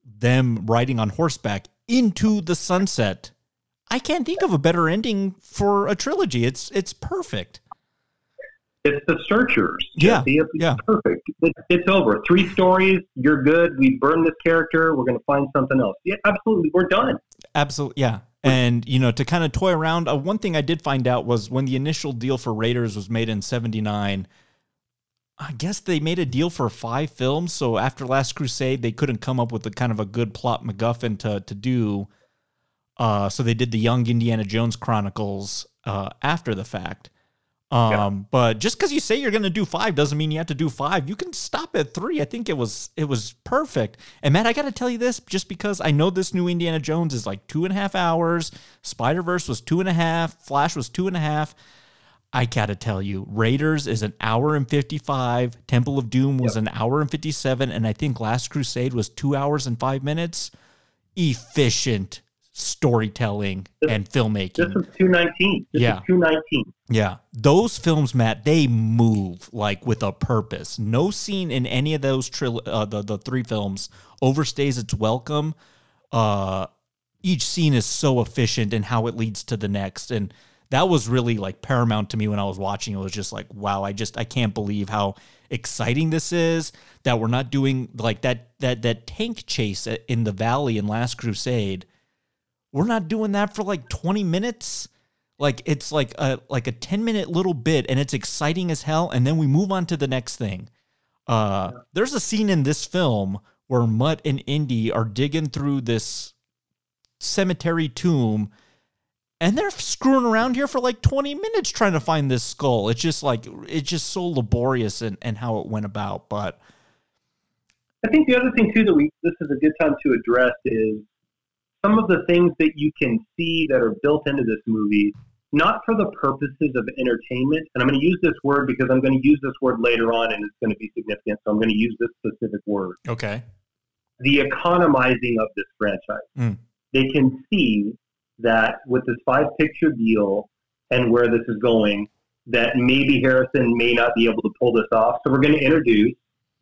them riding on horseback into the sunset, I can't think of a better ending for a trilogy. It's it's perfect. It's the searchers. Yeah. It's yeah. perfect. It, it's over. Three stories. You're good. We burned this character. We're going to find something else. Yeah, absolutely. We're done. Absolutely, yeah. And you know, to kind of toy around, uh, one thing I did find out was when the initial deal for Raiders was made in '79. I guess they made a deal for five films. So after Last Crusade, they couldn't come up with a kind of a good plot MacGuffin to to do. Uh, so they did the Young Indiana Jones Chronicles uh, after the fact. Um, but just because you say you're going to do five doesn't mean you have to do five. You can stop at three. I think it was it was perfect. And Matt, I got to tell you this, just because I know this new Indiana Jones is like two and a half hours. Spider Verse was two and a half. Flash was two and a half. I gotta tell you, Raiders is an hour and 55. Temple of Doom was an hour and 57. And I think Last Crusade was two hours and five minutes. Efficient storytelling and filmmaking. This was 219. This Yeah. is 219. Yeah. Those films, Matt, they move like with a purpose. No scene in any of those tril- uh, the, the three films overstays its welcome. Uh, each scene is so efficient in how it leads to the next. And that was really like paramount to me when I was watching. It was just like, wow, I just I can't believe how exciting this is that we're not doing like that that that tank chase in the valley in Last Crusade. We're not doing that for like 20 minutes. Like it's like a like a 10 minute little bit and it's exciting as hell and then we move on to the next thing. Uh there's a scene in this film where Mutt and Indy are digging through this cemetery tomb and they're screwing around here for like 20 minutes trying to find this skull. It's just like it's just so laborious and and how it went about, but I think the other thing too that we this is a good time to address is some of the things that you can see that are built into this movie, not for the purposes of entertainment. And I'm going to use this word because I'm going to use this word later on, and it's going to be significant. So I'm going to use this specific word: okay. the economizing of this franchise. Mm. They can see that with this five picture deal and where this is going, that maybe Harrison may not be able to pull this off. So we're going to introduce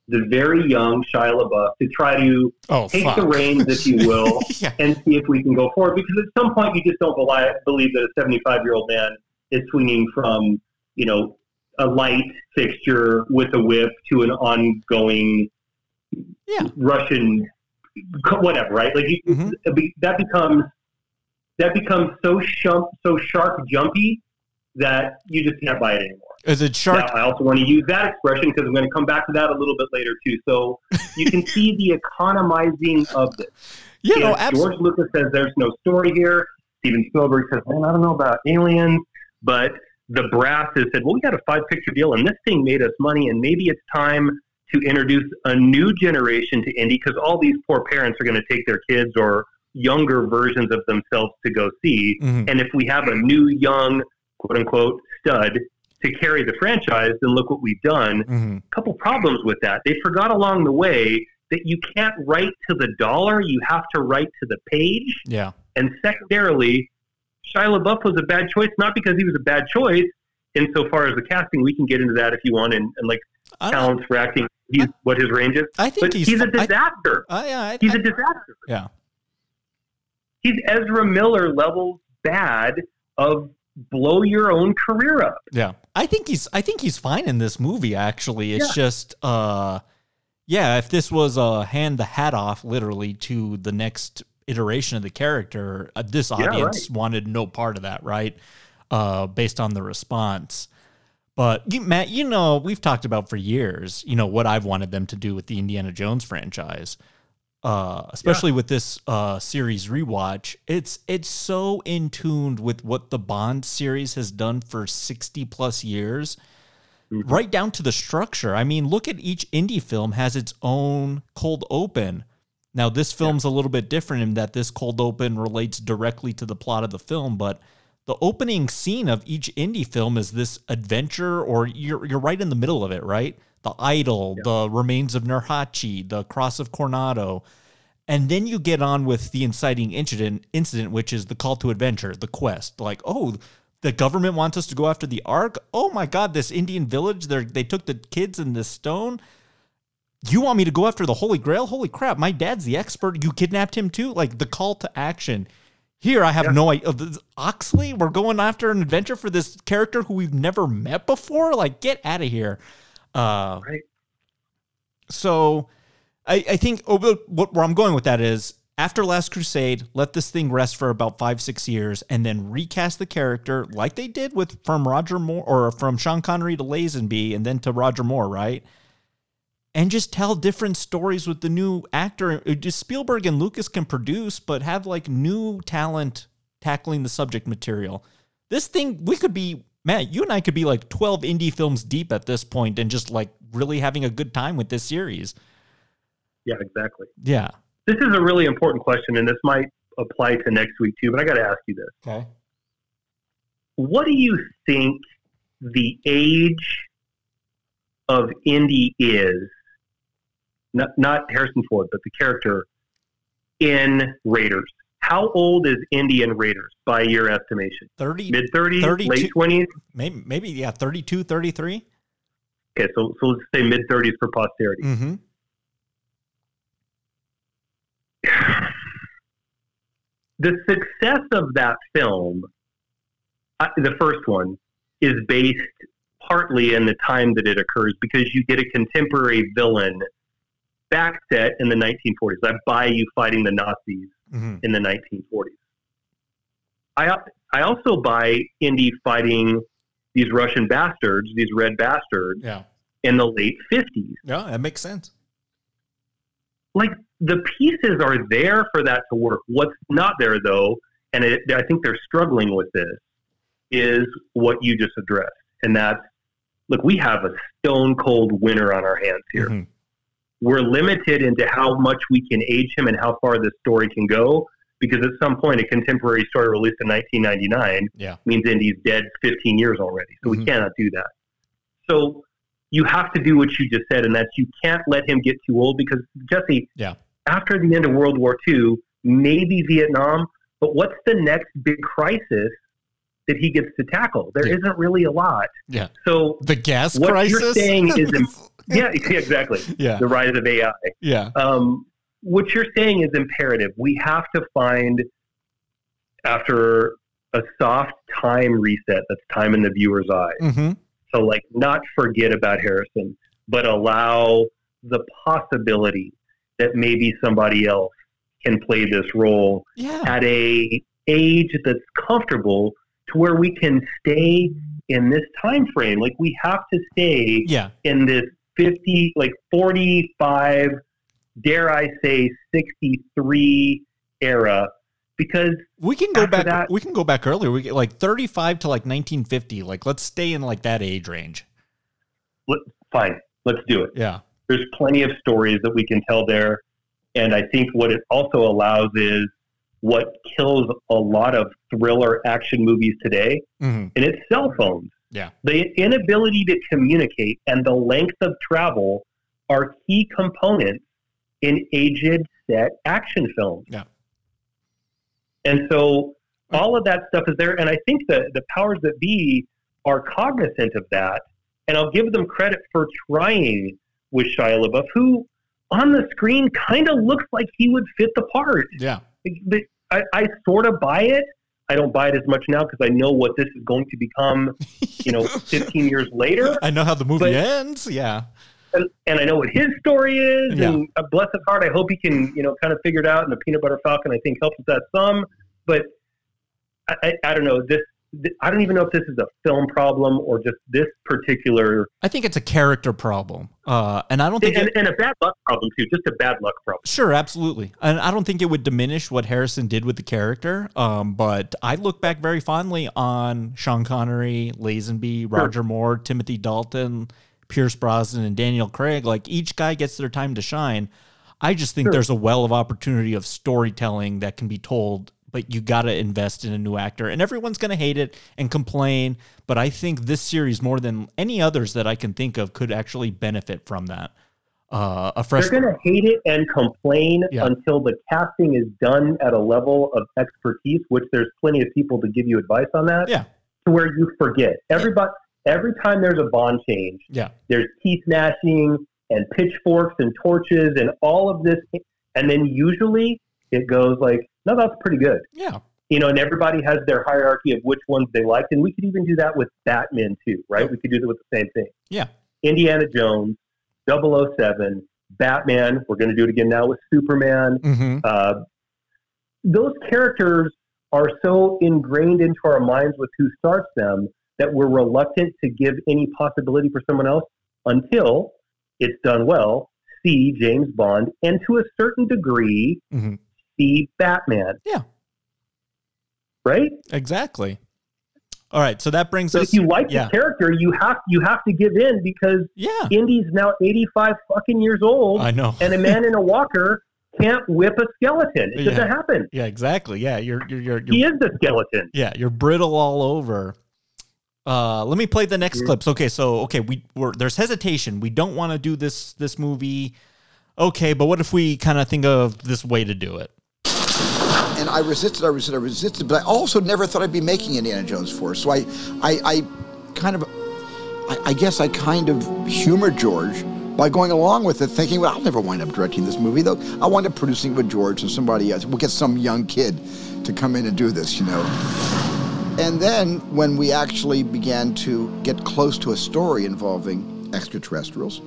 the very young Shia LaBeouf to try to Oh, take fuck. the reins, if you will, yeah. and see if we can go forward. Because at some point, you just don't beli- believe that a 75 year old man is swinging from, you know, a light fixture with a whip to an ongoing Yeah. Russian, whatever, right? Like you, Mhm. be- that becomes that becomes so shump, so shark jumpy that you just can't buy it anymore. Is it shark? Now, I also want to use that expression because I'm going to come back to that a little bit later too. So you can see the economizing of this. Yeah, no, absolutely. George Lucas says there's no story here. Steven Spielberg says, man, I don't know about aliens, but the brass has said, well, we got a five picture deal and this thing made us money and maybe it's time to introduce a new generation to Indy because all these poor parents are going to take their kids or younger versions of themselves to go see. Mhm. And if we have a new young, quote unquote, stud to carry the franchise, then look what we've done Mhm. couple problems with that. They forgot along the way that you can't write to the dollar, you have to write to the page. Yeah. And secondarily, Shia LaBeouf was a bad choice, not because he was a bad choice. Insofar as the casting, we can get into that if you want, and, and like I talents for acting, he's, what his range is. I think he's he's, a I- disaster. I, yeah, I, he's I- a disaster. yeah. He's Ezra Miller levels bad of blow your own career up. Yeah. I think he's I think he's fine in this movie actually. It's just uh yeah, if this was a hand the hat off literally to the next iteration of the character, uh, this Yeah, audience wanted no part of that, right? Uh based on the response. But you, Matt, you know, we've talked about for years, you know, what I've wanted them to do with the Indiana Jones franchise. Uh, especially with this uh, series rewatch, it's it's so in tuned with what the Bond series has done for sixty plus years, right down to the structure. I mean, look at each Indy film has its own cold open. Now, this film's a little bit different in that this cold open relates directly to the plot of the film, but the opening scene of each Indy film is this adventure, or you're you're right in the middle of it, right? The idol, the remains of Nurhachi, the cross of Coronado, and then you get on with the inciting incident, incident, which is the call to adventure, the quest. Like, oh, the government wants us to go after the Ark. Oh my God, this Indian village, they they took the kids and this stone. You want me to go after the Holy Grail? Holy crap! My dad's the expert. You kidnapped him too. Like the call to action. Here, I have no idea. Uh, Oxley, we're going after an adventure for this character who we've never met before. Like, get out of here. Uh, Right. So, I, I think oh, what, where I'm going with that is after Last Crusade, let this thing rest for about five, six years, and then recast the character like they did with from Roger Moore or from Sean Connery to Lazenby, and then to Roger Moore, right? And just tell different stories with the new actor. Uh, Just Spielberg and Lucas can produce, but have like new talent tackling the subject material. This thing, we could be, Matt, you and I could be like 12 Indy films deep at this point and just like really having a good time with this series. Yeah, exactly. Yeah. This is a really important question, and this might apply to next week too, but I got to ask you this. Okay. what do you think the age of Indy is? Not, not Harrison Ford, but the character in Raiders. How old is Indy in Raiders by your estimation? 30, Mid 30s, 32 late 20s? maybe, maybe, yeah, 32, 33. Okay, so, so let's say mid 30s for posterity. Mm-hmm. the success of that film, uh, the first one, is based partly in the time that it occurs because you get a contemporary villain back set in the 1940s. I buy you fighting the Nazis Mm-hmm. in the 1940s. I I also buy Indy fighting these Russian bastards, these red bastards, Yeah. in the late 50s. Yeah, that makes sense. like the pieces are there for that to work. What's not there though, and it, I think they're struggling with this, is what you just addressed, and that's look, we have a stone cold winner on our hands here. Mhm. We're limited into how much we can age him and how far this story can go. Because at some point, a contemporary story released in 1999 Yeah. means Indy's dead 15 years already. So Mhm. we cannot do that. So you have to do what you just said, and that's you can't let him get too old because Jesse, Yeah. after the end of World War II, maybe Vietnam, but what's the next big crisis that he gets to tackle? There Yeah. not really a lot. Yeah. So The gas what crisis. you're saying is, yeah, exactly, yeah. the rise of AI. Yeah. Um, what you're saying is imperative. We have to find, after a soft time reset, that's time in the viewer's eye. Mm-hmm. So, like, not forget about Harrison, but allow the possibility that maybe somebody else can play this role Yeah. at a age that's comfortable to where we can stay in this time frame. Like we have to stay Yeah. in this 50, like 45, dare I say 63 era because We can go back. that- we can go back earlier. We get like 35 to like 1950. Like let's stay in like that age range. let, fine, let's do it. Yeah. There's plenty of stories that we can tell there. And I think what it also allows is what kills a lot of thriller action movies today, hmm and it's cell phones. Yeah. The inability to communicate and the length of travel are key components in aged set action films. Yeah. And so all of that stuff is there. And I think that the powers that be are cognizant of that. And I'll give them credit for trying with Shia LaBeouf, who on the screen kind of looks like he would fit the part. Yeah. I, I sort of buy it. I don't buy it as much now because I know what this is going to become, you know, 15 years later. I know how the movie But- ends. Yeah. And, and I know what his story is. Yeah. And uh, bless his heart, I hope he can, you know, kind of figure it out. And the Peanut Butter Falcon, I think, helps with that some. But I, I, I don't know. This, th- I don't even know if this is a film problem or just this particular, I think it's a character problem. Uh, and I don't think and, it, and a bad luck problem too. Just a bad luck problem. Sure, absolutely. And I don't think it would diminish what Harrison did with the character. Um, but I look back very fondly on Sean Connery, Lazenby, Roger Moore, Timothy Dalton, Pierce Brosnan, and Daniel Craig. Like each guy gets their time to shine. I just think Sure. there's a well of opportunity of storytelling that can be told, but you got to invest in a new actor. And everyone's going to hate it and complain. But I think this series, more than any others that I can think of, could actually benefit from that. Uh, a fresh. They're going to hate it and complain Yeah. until the casting is done at a level of expertise, which there's plenty of people to give you advice on that. Yeah. To where you forget everybody. Every time there's a bond change, Yeah. there's teeth gnashing and pitchforks and torches and all of this, and then usually it goes like, no, that's pretty good. Yeah. You know, and everybody has their hierarchy of which ones they liked, and we could even do that with Batman too, right? Yep. We could do that with the same thing. Yeah. Indiana Jones, 007, Batman. We're going to do it again now with Superman. Mm-hmm. Uh, those characters are so ingrained into our minds with who starts them that we're reluctant to give any possibility for someone else until it's done well. See James Bond, and to a certain degree, Mhm. See Batman. Yeah. Right. Exactly. All right, so that brings But us. if you like yeah. the character, you have you have to give in because yeah, Indy's now eighty five fucking years old. I know. and a man in a walker can't whip a skeleton. It doesn't happen. yeah, exactly. Yeah, you're you're you're, He you're is the skeleton. yeah, you're brittle all over. Uh, let me play the next Yeah. clips. Okay, so okay, we we're, there's hesitation. We don't want to do this this movie. Okay, but what if we kind of think of this way to do it? And I resisted, I resisted, I resisted, but I also never thought I'd be making Indiana Jones 4. So I, I, I kind of, I, I guess I kind of humored George by going along with it, thinking, well, I'll never wind up directing this movie, though. I'll wind up producing it with George and somebody else. We'll get some young kid to come in and do this, you know. And then when we actually began to get close to a story involving extraterrestrials,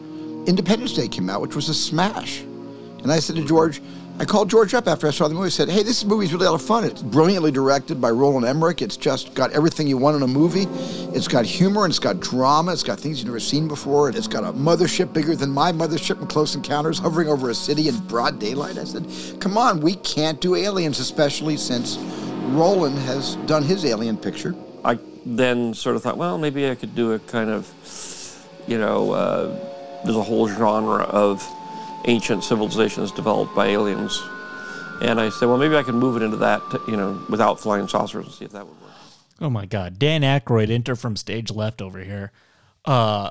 Independence Day came out, which was a smash. And I said to George, I called George up after I saw the movie. I said, "Hey, this movie's really a lot of fun. It's brilliantly directed by Roland Emmerich. It's just got everything you want in a movie. It's got humor and it's got drama. It's got things you've never seen before. It's got a mothership bigger than my mothership in Close Encounters, hovering over a city in broad daylight." I said, "Come on, we can't do aliens, especially since Roland has done his alien picture." I then sort of thought, well, maybe I could do a kind of, you know, uh, there's a whole genre of ancient civilizations developed by aliens. And I said, well, maybe I can move it into that, you know, without flying saucers and see if that would work. Oh my God, Dan Aykroyd enter from stage left over here. Uh,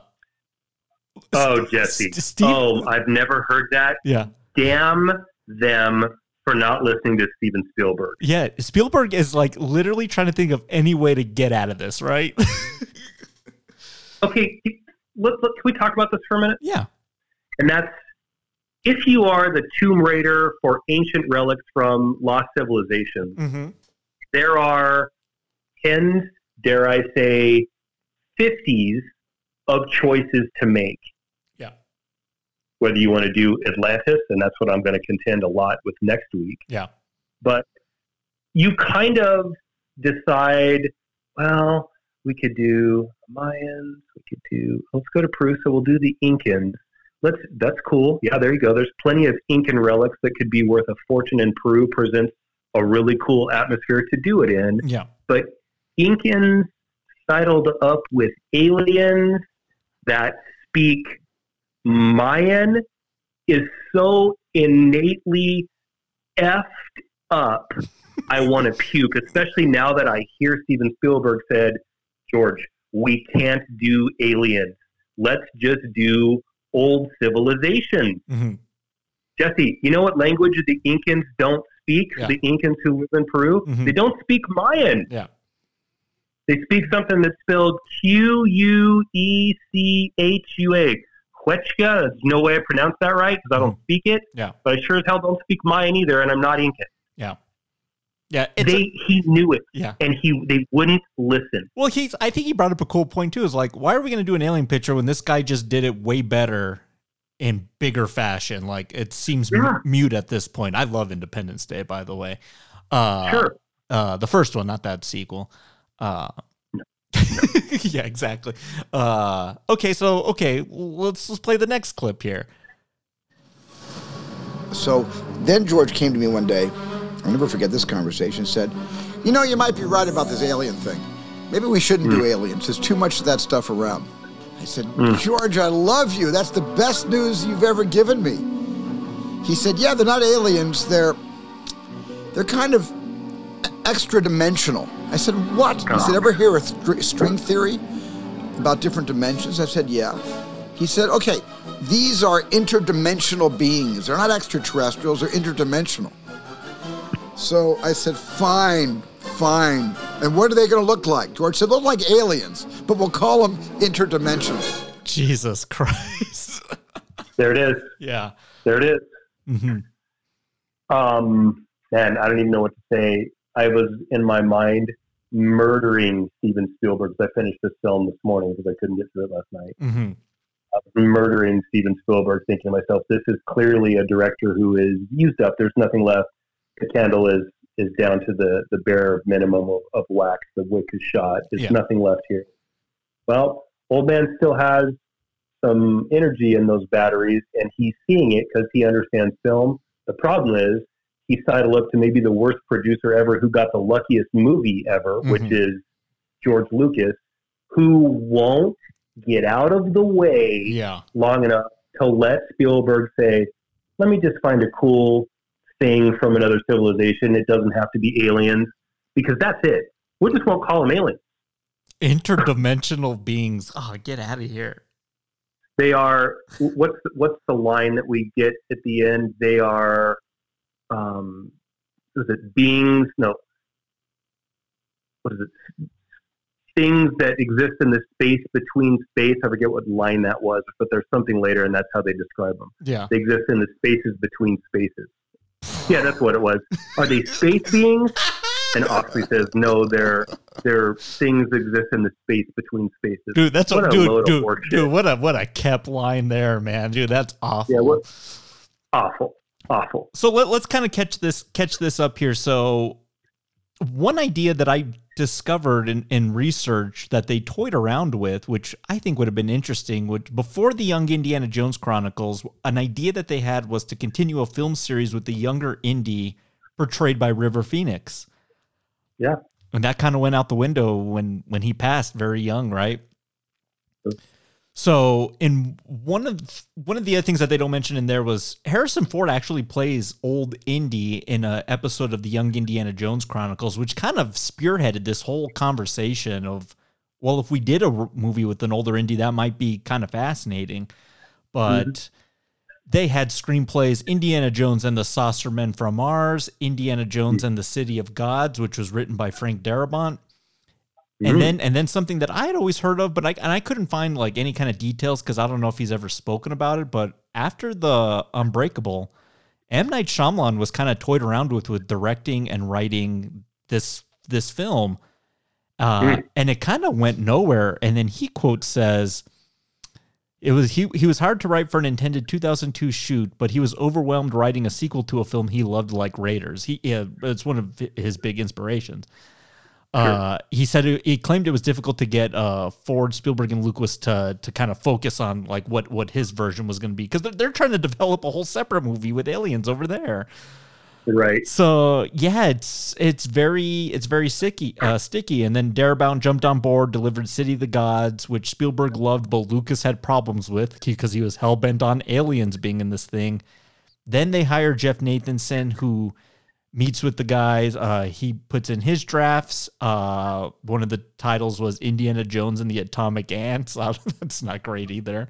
Oh, Jesse. Steve- Oh, I've never heard that. yeah, Damn them for not listening to Steven Spielberg. yeah. Spielberg is like literally trying to think of any way to get out of this, right? Okay, let, let, can we talk about this for a minute? yeah, And that's if you are the Tomb Raider for ancient relics from lost civilizations, mm-hmm. there are tens, dare I say, fifties of choices to make. Yeah. Whether you want to do Atlantis, and that's what I'm going to contend a lot with next week. yeah, But you kind of decide, well, we could do Mayans, we could do, let's go to Peru, so we'll do the Incans. Let's, that's cool. Yeah, there you go. There's plenty of Incan relics that could be worth a fortune, and Peru presents a really cool atmosphere to do it in. Yeah. But Incans sidled up with aliens that speak Mayan is so innately effed up. I want to puke, especially now that I hear Steven Spielberg said, George, we can't do aliens. Let's just do old civilizations. Mm-hmm. Jesse, you know what language the Incans don't speak? Yeah. The Incans who live in Peru? Mhm. They don't speak Mayan. Yeah. They speak something that's spelled Q U E C H U A. Quechua. There's no way I pronounce that right because I don't speak it. Yeah. But I sure as hell don't speak Mayan either, and I'm not Incan. Yeah. Yeah. It's They he knew it, yeah. and he they wouldn't listen. Well, he's. I think he brought up a cool point too. Is like, why are we going to do an alien picture when this guy just did it way better in bigger fashion? Like, it seems m- mute at this point. I love Independence Day, by the way. Uh, Sure. Uh, the first one, not that sequel. Uh, yeah, exactly. Uh, okay, so okay, let's let's play the next clip here. So then George came to me one day. I'll never forget this conversation. Said, "You know, you might be right about this alien thing. Maybe we shouldn't do hmm. aliens. There's too much of that stuff around." I said, hmm. "George, I love you. That's the best news you've ever given me." He said, "Yeah, they're not aliens. They're they're kind of extra dimensional." I said, "What?" He ah. said, "Ever hear of str- string theory about different dimensions?" I said, "Yeah." He said, "Okay, these are interdimensional beings. They're not extraterrestrials. They're interdimensional." So I said, "Fine, fine. And what are they going to look like?" George said, "Look like aliens, but we'll call them interdimensional." Jesus Christ. There it is. yeah. There it is. Mm-hmm. Um, man, I don't even know what to say. I was in my mind murdering Steven Spielberg. 'cause I finished this film this morning because I couldn't get through it last night. hmm I was murdering Steven Spielberg, thinking to myself, this is clearly a director who is used up. There's nothing left. The candle is is down to the the bare minimum of, of wax. The wick is shot. There's Yeah. nothing left here. Well, old man still has some energy in those batteries, and he's seeing it because he understands film. The problem is he sidled up to maybe the worst producer ever, who got the luckiest movie ever, which Mhm. is George Lucas, who won't get out of the way Yeah. long enough to let Spielberg say, let me just find a cool thing from another civilization. It doesn't have to be aliens because that's it. We just won't call them aliens. Interdimensional beings. Oh, get out of here. They are what's what's the line that we get at the end? They are um is it beings? No. What is it? Things that exist in the space between space. I forget what line that was, but there's something later, and that's how they describe them. Yeah. They exist in the spaces between spaces. Yeah, that's what it was. Are they space beings? And Oxley says, no, they're they're things exist in the space between spaces. Dude, that's what a, a dude, load of dude, horseshit. dude, what a what a Koepp line there, man. Dude, that's awful. Yeah, what awful, awful. so let, let's kind of catch this catch this up here. So one idea that I discovered in, in research that they toyed around with, which I think would have been interesting, which before the Young Indiana Jones Chronicles, an idea that they had was to continue a film series with the younger Indy portrayed by River Phoenix. Yeah. And that kind of went out the window when when he passed very young, right? So, in one of one of the other things that they don't mention in there was Harrison Ford actually plays old Indy in an episode of the Young Indiana Jones Chronicles, which kind of spearheaded this whole conversation of, well, if we did a movie with an older Indy, that might be kind of fascinating. But mm-hmm. they had screenplays Indiana Jones and the Saucer Men from Mars, Indiana Jones mm. and the City of Gods, which was written by Frank Darabont. And then and then something that I had always heard of, but I and I couldn't find like any kind of details because I don't know if he's ever spoken about it. But after the Unbreakable, M Night Shyamalan was kind of toyed around with with directing and writing this this film, uh, and it kind of went nowhere. And then he quote says, It was he he was hard to write for an intended 2002 shoot, but he was overwhelmed writing a sequel to a film he loved like Raiders. He yeah, it's one of his big inspirations. Uh, he said it, he claimed it was difficult to get uh, Ford, Spielberg, and Lucas to to kind of focus on like what what his version was going to be because they're, they're trying to develop a whole separate movie with aliens over there. Right. So yeah, it's it's very it's very sticky, uh, sticky. And then Darabont jumped on board, delivered City of the Gods, which Spielberg loved, but Lucas had problems with because he was hell bent on aliens being in this thing. Then they hired Jeff Nathanson, who meets with the guys. Uh, he puts in his drafts. Uh, one of the titles was Indiana Jones and the Atomic Ants. That's not great either.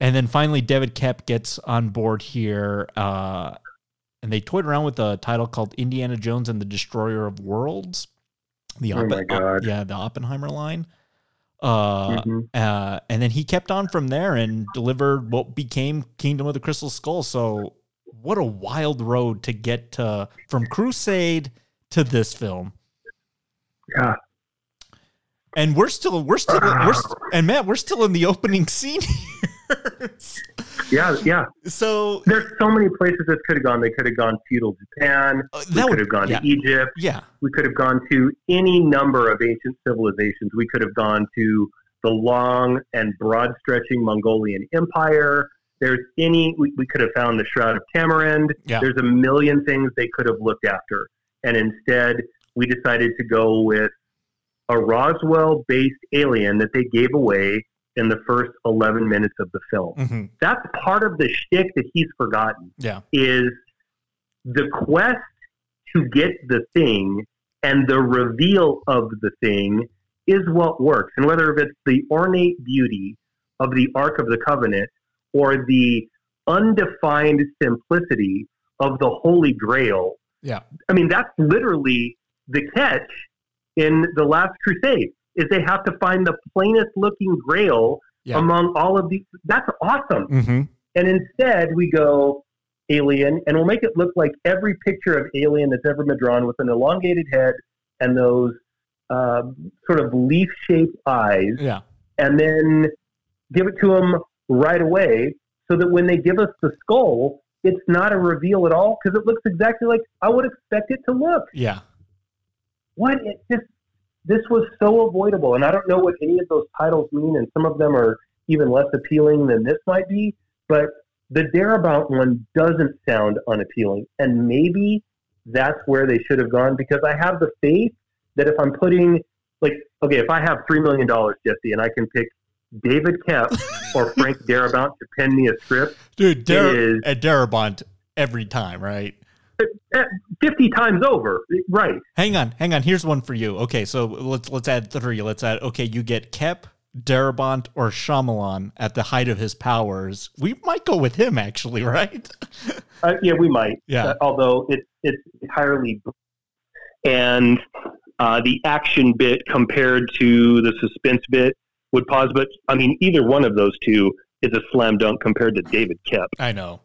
And then finally, David Koepp gets on board here. Uh, and they toyed around with a title called Indiana Jones and the Destroyer of Worlds. The Oh my God. yeah, the Oppenheimer line. Uh, Mhm. uh, and then he kept on from there and delivered what became Kingdom of the Crystal Skull. So, what a wild road to get to from Crusade to this film. Yeah. And we're still, we're still, we're, st- and Matt, we're still in the opening scene here. Yeah. Yeah. so There's so many places this could have gone. They could have gone feudal Japan. uh, We could have gone yeah, to Egypt. yeah, We could have gone to any number of ancient civilizations. We could have gone to the long and broad stretching Mongolian Empire. There's any, we, we could have found the Shroud of Tamarind. Yeah. There's a million things they could have looked after. And instead, we decided to go with a Roswell based alien that they gave away in the first 11 minutes of the film. hmm That's part of the shtick that he's forgotten yeah, is the quest to get the thing and the reveal of the thing is what works. And whether it's the ornate beauty of the Ark of the Covenant or the undefined simplicity of the Holy Grail, yeah, I mean, that's literally the catch in the Last Crusade. Is they have to find the plainest looking Grail Yeah. among all of these. That's awesome. hmm And instead, we go alien, and we'll make it look like every picture of alien that's ever been drawn with an elongated head and those um, sort of leaf shaped eyes, yeah. and then give it to them right away so that when they give us the skull, it's not a reveal at all because it looks exactly like I would expect it to look. Yeah. What? It just, this was so avoidable. And I don't know what any of those titles mean, and some of them are even less appealing than this might be, but the Darabont one doesn't sound unappealing. And maybe that's where they should have gone because I have the faith that if I'm putting, like, okay, if I have $3 million, Jesse, and I can pick David Koepp or Frank Darabont to pen me a script, Dude, Dar- is- at Darabont every time, right? eh, 50 times over. Right. Hang on, hang on. Here's one for you. Okay, so let's let's add three. Let's add. Okay, you get Koepp, Darabont, or Shyamalan at the height of his powers. We might go with him, actually, right? Uh, yeah, we might. Yeah. Uh, although it's it's entirely and uh, the action bit compared to the suspense bit would pause. But I mean, either one of those two is a slam dunk compared to David Koepp. I know.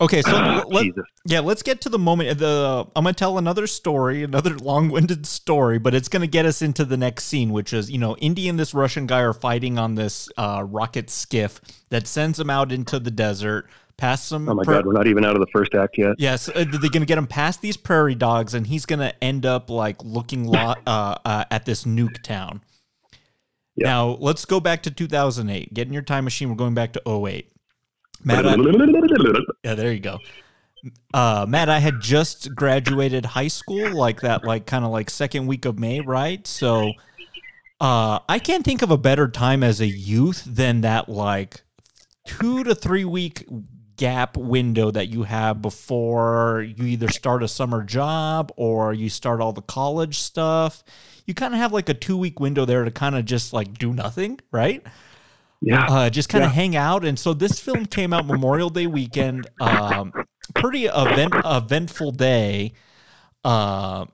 Okay, so let, Jesus. yeah, let's get to the moment. The I'm gonna tell another story, another long-winded story, but it's gonna get us into the next scene, which is you know Indy and this Russian guy are fighting on this uh, rocket skiff that sends them out into the desert, past some. Oh my pra- God, we're not even out of the first act yet. Yes, uh, they're going to get him past these prairie dogs, and he's going to end up like looking lo- uh, uh, at this nuke town. Yeah. Now let's go back to 2008. Get in your time machine. We're going back to 08. Matt, I- yeah, there you go. Uh, Matt, I had just graduated high school, like that, like kind of like second week of May, right? So, uh, I can't think of a better time as a youth than that, like two to three week gap window that you have before you either start a summer job or you start all the college stuff. You kind of have like a two week window there to kind of just like do nothing, right? Yeah. uh, just kind of Yeah. hang out. And so this film came out Memorial Day weekend. Um, pretty event eventful day. Uh,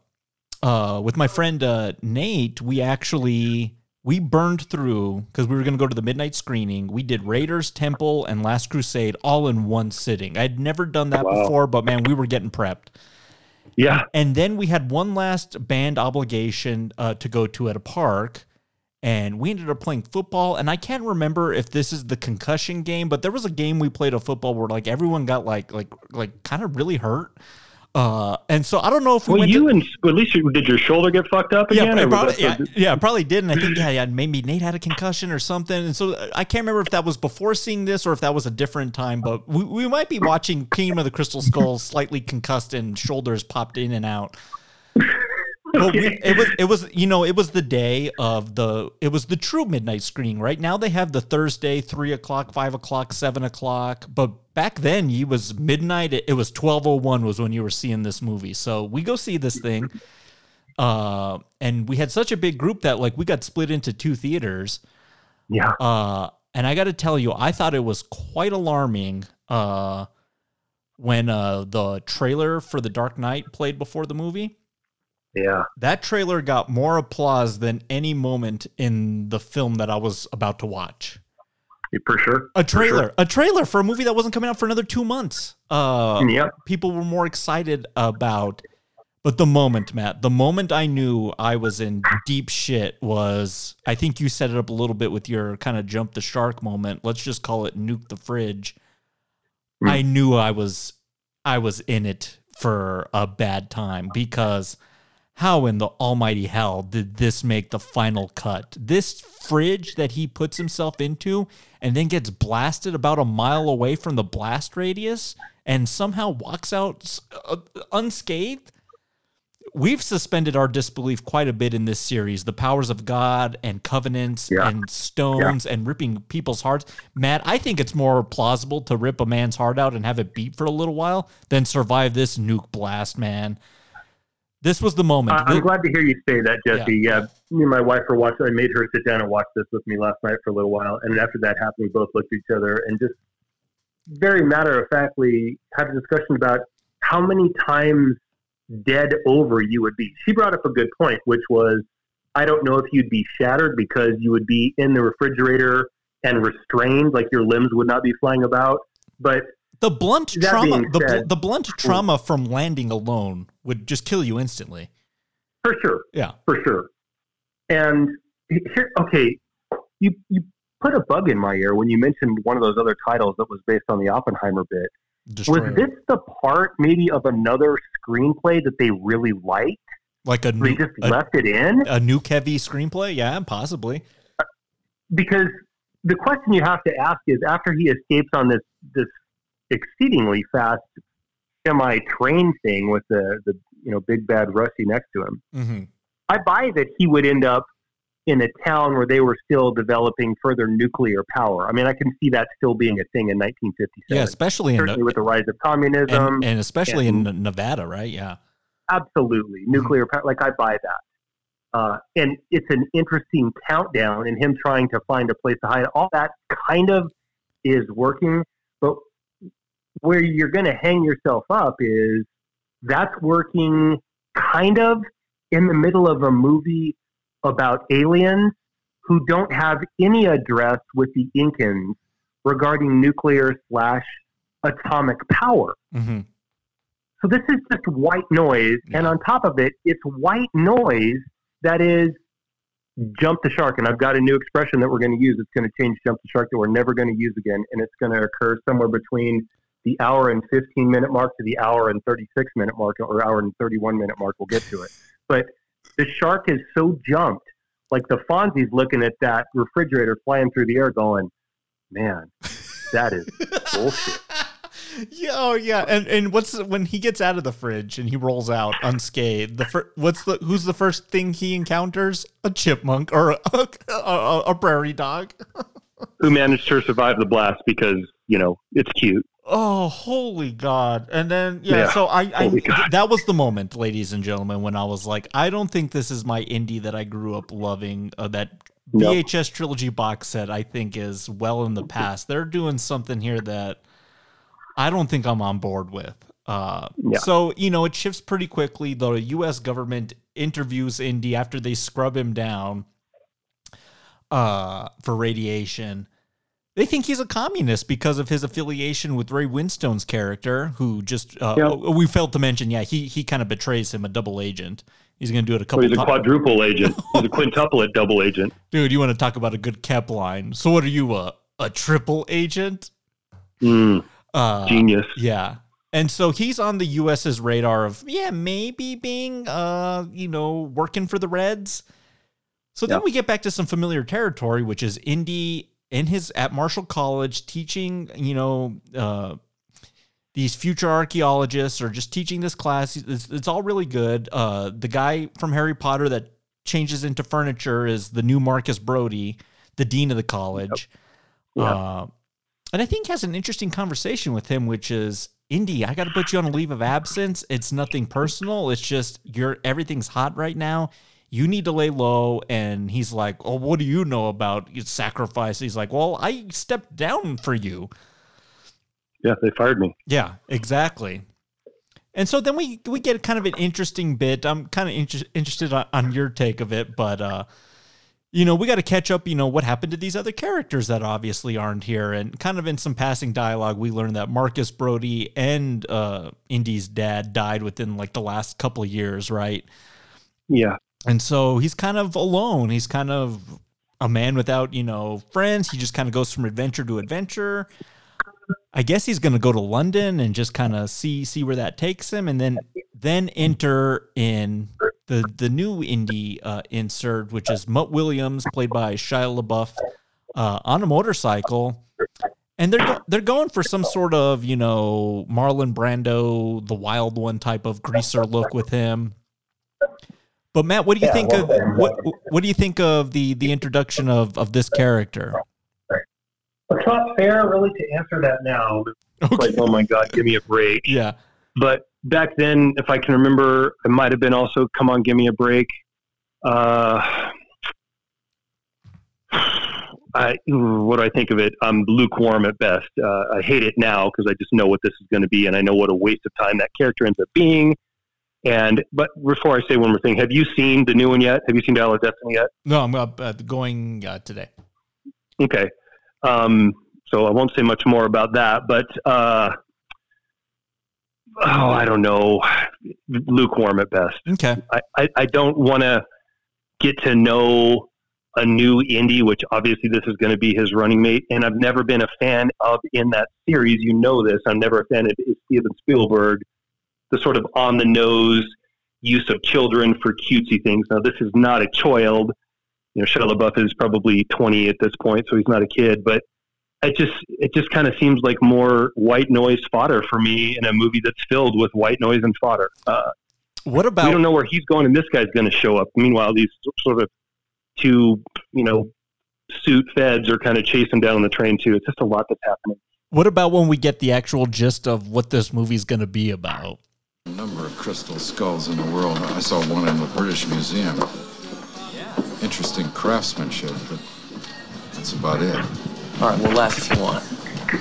uh, with my friend uh, Nate, we actually we burned through because we were going to go to the midnight screening. We did Raiders, Temple, and Last Crusade all in one sitting. I'd never done that Wow. before, but man, we were getting prepped. Yeah. And then we had one last band obligation uh, to go to at a park. and we ended up playing football. And I can't remember if this is the concussion game, but there was a game we played of football where like everyone got like like like kind of really hurt. Uh, and so I don't know if we well, you to, and at least you, did your shoulder get fucked up yeah, again? it probably, yeah, yeah, probably did. And I think, yeah, yeah, maybe Nate had a concussion or something. And so I can't remember if that was before seeing this or if that was a different time, but we, we might be watching Kingdom of the Crystal Skull slightly concussed and shoulders popped in and out. But we, it was it was you know it was the day of the it was the true midnight screening right? Now they have the Thursday three o'clock five o'clock seven o'clock but back then you was midnight it, it was twelve oh one was when you were seeing this movie. So we go see this thing uh and we had such a big group that like we got split into two theaters. Yeah. uh and I got to tell you I thought it was quite alarming uh when uh the trailer for the Dark Knight played before the movie Yeah. that trailer got more applause than any moment in the film that I was about to watch. For sure. A trailer, sure. a trailer for a movie that wasn't coming out for another two months. Uh, Yep. people were more excited about. But the moment, Matt, the moment I knew I was in deep shit was, I think you set it up a little bit with your kind of jump the shark moment. Let's just call it nuke the fridge. Mm. I knew I was, I was in it for a bad time because how in the almighty hell did this make the final cut? This fridge that he puts himself into and then gets blasted about a mile away from the blast radius and somehow walks out uh, unscathed. We've suspended our disbelief quite a bit in this series. The powers of God and covenants Yeah. and stones and ripping people's hearts. Matt, I think it's more plausible to rip a man's heart out and have it beat for a little while than survive this nuke blast, man. This was the moment. I'm Thi- glad to hear you say that, Jesse. Yeah. me and my wife were watching. I made her sit down and watch this with me last night for a little while, and after that happened, we both looked at each other and just very matter of factly had a discussion about how many times dead over you would be. She brought up a good point, which was I don't know if you'd be shattered because you would be in the refrigerator and restrained, like your limbs would not be flying about. But the blunt That trauma, the, said- the blunt mm. trauma from landing alone would just kill you instantly. for sure, Yeah. for sure. And here, okay, you you put a bug in my ear when you mentioned one of those other titles that was based on the Oppenheimer bit. Destroyer. Was this the part maybe of another screenplay that they really liked? like a They nuke, just a, left it in a nuke heavy screenplay? Yeah, possibly. Uh, because the question you have to ask is after he escapes on this this exceedingly fast semi train thing with the the you know big bad Rusty next to him. Mm-hmm. I buy that he would end up in a town where they were still developing further nuclear power. I mean, I can see that still being a thing in 1957. Yeah, especially in certainly with the rise of communism. and, and especially in Nevada, right? Yeah. absolutely nuclear power. Like I buy that. Uh, and it's an interesting countdown, and him trying to find a place to hide. All that kind of is working, but where you're going to hang yourself up is that's working kind of in the middle of a movie about aliens who don't have any address with the Incans regarding nuclear slash atomic power. Mm-hmm. So this is just white noise, and on top of it, it's white noise that is jump the shark. And I've got a new expression that we're going to use. It's going to change jump the shark that we're never going to use again, and it's going to occur somewhere between the hour and 15 minute mark to the hour and 36 minute mark, or hour and 31 minute mark. We'll get to it. But the shark is so jumped, like the Fonzie's looking at that refrigerator flying through the air, going, "Man, that is bullshit." Yeah, oh yeah, and and what's when he gets out of the fridge and he rolls out unscathed? The fir- what's the who's the first thing he encounters? A chipmunk or a, a, a prairie dog? Who managed to survive the blast because you know it's cute. Oh, holy God. And then, yeah, Yeah, so I, I that was the moment, ladies and gentlemen, when I was like, I don't think this is my Indy that I grew up loving. Uh, that. VHS trilogy box set, I think, is well in the past. They're doing something here that I don't think I'm on board with. Uh, Yeah. So, you know, it shifts pretty quickly. The U.S. government interviews Indy after they scrub him down uh, for radiation. They think he's a communist because of his affiliation with Ray Winstone's character, who just uh, Yep. we failed to mention. Yeah, he he kind of betrays him, a double agent He's going to do it a Well, couple he's a times. quadruple agent. He's a quintuplet double agent. Dude, you want to talk about a good cap line? So what are you a a triple agent? Mm, Uh, genius. Yeah. And so he's on the US's radar of yeah, maybe being uh, you know, working for the Reds. So then we get back to some familiar territory, which is Indy in his at Marshall College teaching, you know, uh these future archaeologists or just teaching this class. It's, it's all really good. Uh the guy from Harry Potter that changes into furniture is the new Marcus Brody, the dean of the college. Yeah. Uh, and I think has an interesting conversation with him, which is Indy, I got to put you on a leave of absence. It's nothing personal. It's just you're everything's hot right now. You need to lay low. And he's like, Oh, what do you know about sacrifice? He's like, Well, I stepped down for you. Yeah, they fired me. Yeah, exactly. And so then we we get kind of an interesting bit. I'm kind of inter- interested on, on your take of it, but uh, you know, we got to catch up. You know, what happened to these other characters that obviously aren't here, and kind of in some passing dialogue, we learned that Marcus Brody and uh, Indy's dad died within like the last couple of years, right? Yeah. And so he's kind of alone. He's kind of a man without, you know, friends. He just kind of goes from adventure to adventure. I guess he's going to go to London and just kind of see see where that takes him, and then then enter in the the new Indy uh, insert, which is Mutt Williams, played by Shia LaBeouf, uh, on a motorcycle, and they're go- they're going for some sort of you know Marlon Brando, the Wild One type of greaser look with him. But Matt, what do you Yeah, think of what what do you think of the the introduction of of this character? It's not fair, really, to answer that now. It's like, oh my God, give me a break. Yeah. But back then, if I can remember, it might have been also "Come on, give me a break." Uh, I, what do I think of it? I'm lukewarm at best. Uh, I hate it now because I just know what this is going to be, and I know what a waste of time that character ends up being. And but before I say one more thing, have you seen the new one yet? Have you seen Dial of Destiny yet? No, I'm uh, going uh, today. Okay. Um, so I won't say much more about that, but uh, oh, I don't know, lukewarm at best. Okay. I, I, I don't want to get to know a new Indy, which obviously this is going to be his running mate, and I've never been a fan of in that series. You know this. I'm never a fan of Steven Spielberg, the sort of on the nose use of children for cutesy things. Now, this is not a child. You know, Shia LaBeouf is probably 20 at this point, so he's not a kid. But it just it just kind of seems like more white noise fodder for me in a movie that's filled with white noise and fodder. Uh, What about we don't know where he's going, and this guy's going to show up. Meanwhile, these sort of two, you know, suit feds are kind of chasing down on the train too. It's just a lot that's happening. what about when we get the actual gist of what this movie's going to be about? A number of crystal skulls in the world. I saw one in the British Museum. Interesting craftsmanship, but that's about it. All right, we'll laugh if you want.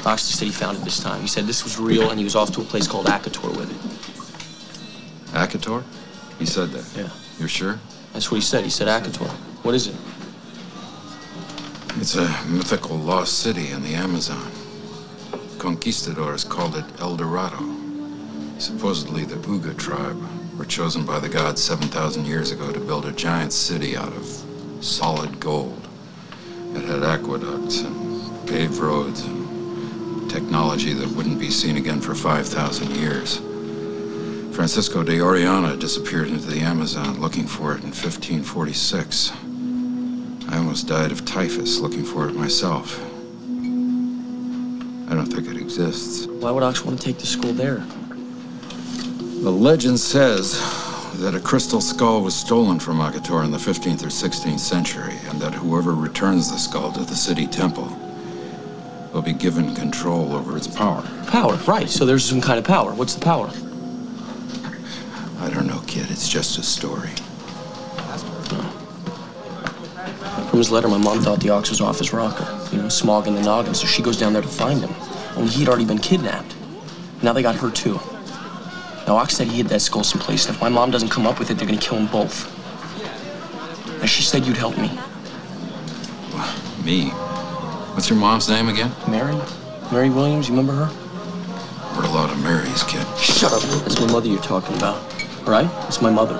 Oxley said he found it this time. He said this was real, and he was off to a place called Akator with it. Akator? He said that. Yeah. You're sure? That's what he said. He said Akator. What is it? It's a mythical lost city in the Amazon. Conquistadors called it El Dorado. Supposedly, the Ugha tribe were chosen by the gods 7,000 years ago to build a giant city out of solid gold. It had aqueducts and paved roads and technology that wouldn't be seen again for 5,000 years. Francisco de Orellana disappeared into the Amazon looking for it in 1546. I almost died of typhus looking for it myself. I don't think it exists. Why would Ox want to take the school there? The legend says that a crystal skull was stolen from Akator in the 15th or 16th century, and that whoever returns the skull to the city temple will be given control over its power. Power, right. So there's some kind of power. What's the power? I don't know, kid. It's just a story. From his letter, my mom thought the Ox was off his rocker. You know, smog in the noggin, so she goes down there to find him. Only he'd already been kidnapped. Now they got her, too. Now, Ox said he hid that skull someplace, and if my mom doesn't come up with it, they're gonna kill them both. Now, she said you'd help me. Me? What's your mom's name again? Mary? Mary Williams, you remember her? Heard a lot of Marys, kid. Shut up. That's my mother you're talking about. All right? It's my mother.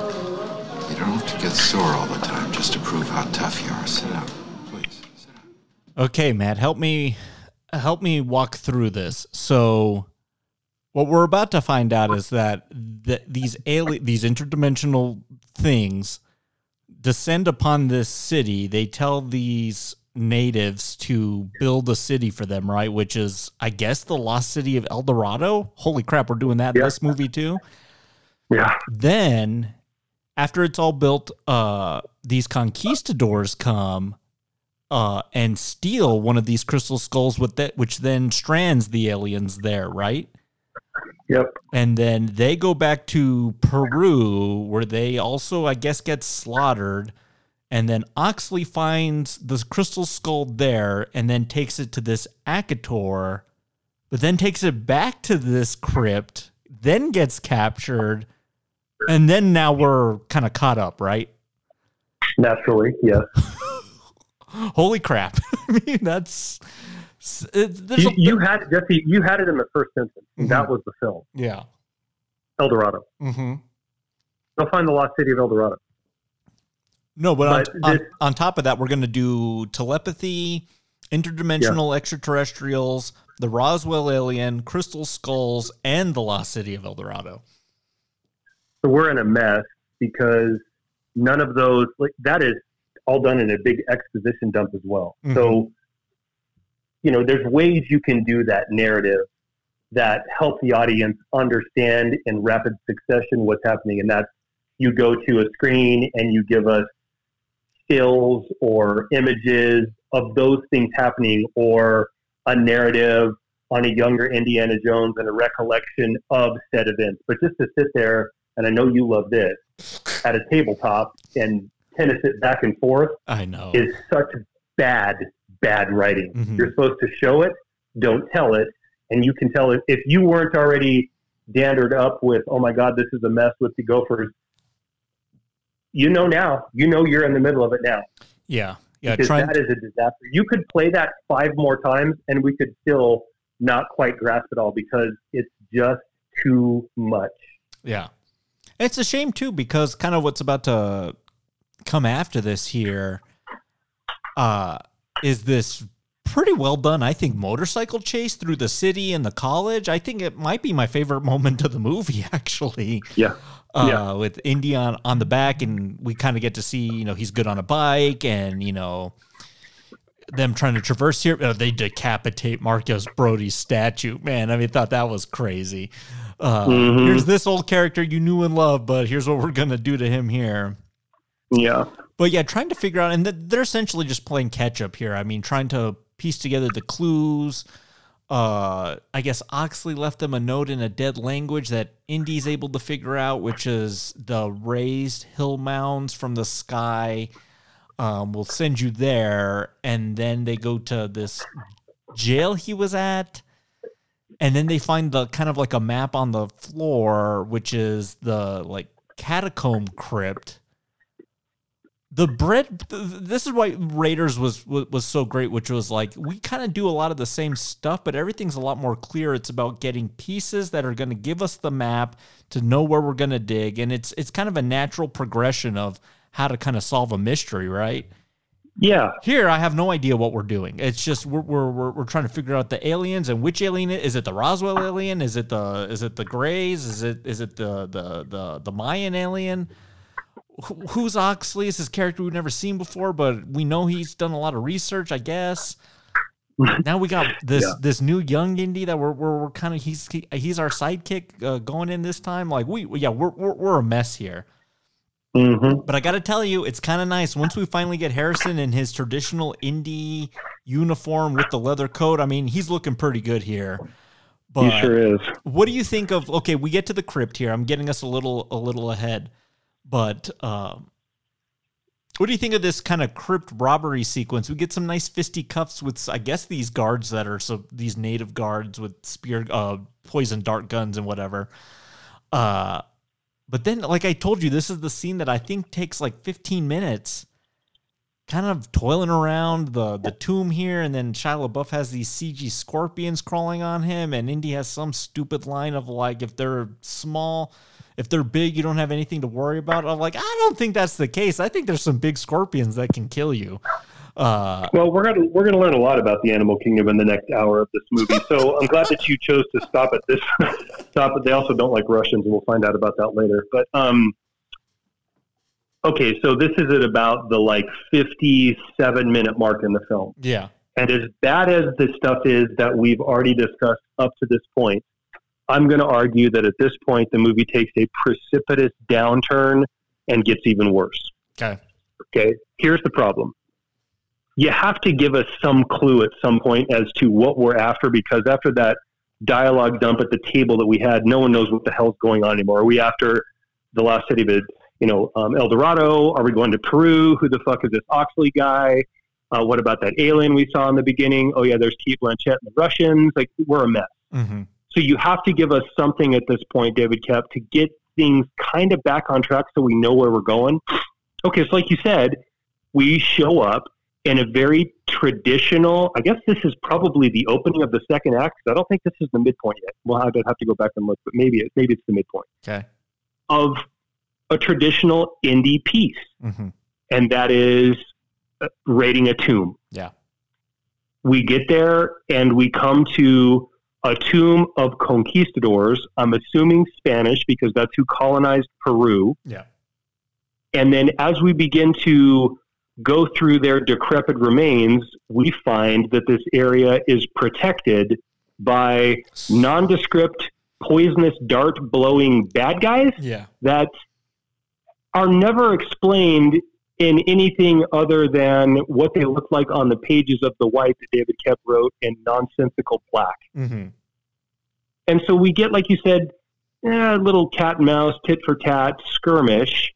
You don't have to get sore all the time just to prove how tough you are. Sit down, please. Sit down. Okay, Matt, help me help me walk through this. So what we're about to find out is that th- these alien these interdimensional things descend upon this city. They tell these natives to build a city for them, right? Which is, I guess, the lost city of El Dorado. Holy crap, we're doing that in this movie too. Yeah. Then, after it's all built, uh, these conquistadors come uh, and steal one of these crystal skulls, with that, which then strands the aliens there, right? Yep. And then they go back to Peru, where they also, I guess, get slaughtered. And then Oxley finds the crystal skull there and then takes it to this Akator, but then takes it back to this crypt, then gets captured. And then now we're kind of caught up, right? Naturally, yes. Holy crap. I mean, that's. It, there's You, a- you had Jesse. You had it in the first sentence. That was the film, yeah. El Dorado. Mm-hmm. Go find the lost city of El Dorado. No, but, on, But on, this- on top of that, we're going to do telepathy, interdimensional extraterrestrials, the Roswell alien, crystal skulls, and the lost city of El Dorado. So we're in a mess because none of those like that is all done in a big exposition dump as well. Mhm. So you know, there's ways you can do that narrative that help the audience understand in rapid succession what's happening, and that's you go to a screen and you give us stills or images of those things happening, or a narrative on a younger Indiana Jones and a recollection of said events. But just to sit there, and I know you love this, at a tabletop and tennis it back and forth I know. is such bad, bad writing. Mhm. You're supposed to show it, don't tell it, and you can tell it if you weren't already dandered up with, oh my God, this is a mess with the Gophers. You know now. You know you're in the middle of it now. yeah. Yeah. because that is a disaster. You could play that five more times, and we could still not quite grasp it all because it's just too much. Yeah. It's a shame too because kind of what's about to come after this here uh is this pretty well done I think motorcycle chase through the city and the college. I think it might be my favorite moment of the movie actually. Yeah. Uh, Yeah. with Indy on, on the back and we kind of get to see, you know, he's good on a bike and, you know, them trying to traverse here. Oh, they decapitate Marcus Brody's statue. Man, I mean, thought that was crazy. Uh, Mhm. Here's this old character you knew and loved, but here's what we're gonna do to him here. Yeah. But yeah, trying to figure out, and they're essentially just playing catch up here. I mean, trying to piece together the clues. Uh, I guess Oxley left them a note in a dead language that Indy's able to figure out, which is the raised hill mounds from the sky. Um, we'll send you there, and then they go to this jail he was at, and then they find the kind of like a map on the floor, which is the like catacomb crypt the bread th- this is why raiders was was, was so great which was like we kind of do a lot of the same stuff but everything's a lot more clear. It's about getting pieces that are going to give us the map to know where we're going to dig and it's it's kind of a natural progression of how to kind of solve a mystery right? Yeah. here i have no idea what we're doing. It's just we're we're, we're, we're trying to figure out the aliens and which alien is it the roswell alien? Is it the is it the grays is it is it the the the, the mayan alien who's Oxley? Is his character we've never seen before, but we know he's done a lot of research, I guess. now we got this Yeah. this new young Indy that we're we're, we're kind of he's he, he's our sidekick uh, going in this time. Like we yeah we're we're, we're a mess here. Mm-hmm. But I got to tell you, it's kind of nice once we finally get Harrison in his traditional Indy uniform with the leather coat. I mean, he's looking pretty good here. But he sure is. what do you think of? Okay, we get to the crypt here. I'm getting us a little a little ahead, but um, what do you think of this kind of crypt robbery sequence? We get some nice fisticuffs with, I guess, these guards that are so these native guards with spear, uh, poison dart guns and whatever. Uh, but then, like I told you, this is the scene that I think takes like 15 minutes. Kind of toiling around the the tomb here, and then Shia LaBeouf has these CG scorpions crawling on him, and Indy has some stupid line of like, if they're small, if they're big, you don't have anything to worry about. I'm like, I don't think that's the case. I think there's some big scorpions that can kill you. Uh, well, we're gonna we're gonna learn a lot about the animal kingdom in the next hour of this movie. So I'm glad that you chose to stop at this. stop it. They also don't like Russians, and we'll find out about that later. But um, okay, so this is at about the like 57 minute mark in the film. Yeah. And as bad as the stuff is that we've already discussed up to this point, I'm going to argue that at this point the movie takes a precipitous downturn and gets even worse. Okay. Okay. Here's the problem. You have to give us some clue at some point as to what we're after because after that dialogue dump at the table that we had, no one knows what the hell's going on anymore. Are we after the last city of you know, um, El Dorado? Are we going to Peru? Who the fuck is this Oxley guy? Uh, what about that alien we saw in the beginning? Oh yeah, there's Cate Blanchett and the Russians. Like we're a mess. Mm-hmm. So you have to give us something at this point, David Koepp, to get things kind of back on track so we know where we're going. Okay, so like you said, we show up in a very traditional. I guess this is probably the opening of the second act. I don't think this is the midpoint yet. Well, I'd have to go back and look, but maybe it, maybe it's the midpoint. Okay. Of a traditional Indy piece, mm-hmm. and that is uh, raiding a tomb. Yeah. We get there and we come to a tomb of conquistadors. I'm assuming Spanish because that's who colonized Peru. Yeah. And then as we begin to go through their decrepit remains, we find that this area is protected by nondescript, poisonous dart blowing bad guys Yeah. that are never explained in anything other than what they look like on the pages of the white that David Koepp wrote in nonsensical black. Mm-hmm. And so we get, like you said, eh, a little cat and mouse, tit for tat skirmish.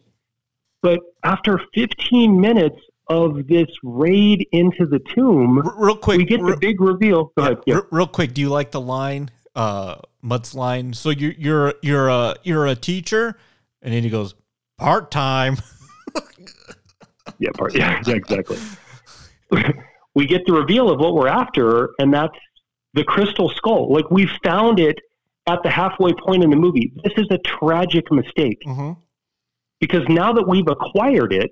But after 15 minutes of this raid into the tomb, R- real quick, we get the re- big reveal. Go ahead. Yeah. R- real quick, do you like the line, uh, Mutt's line? So you're you're you're a you're a teacher, and then he goes part time. Yeah, part, yeah, yeah, exactly. we get the reveal of what we're after, and that's the crystal skull. Like we found it at the halfway point in the movie. This is a tragic mistake Mm-hmm. because now that we've acquired it,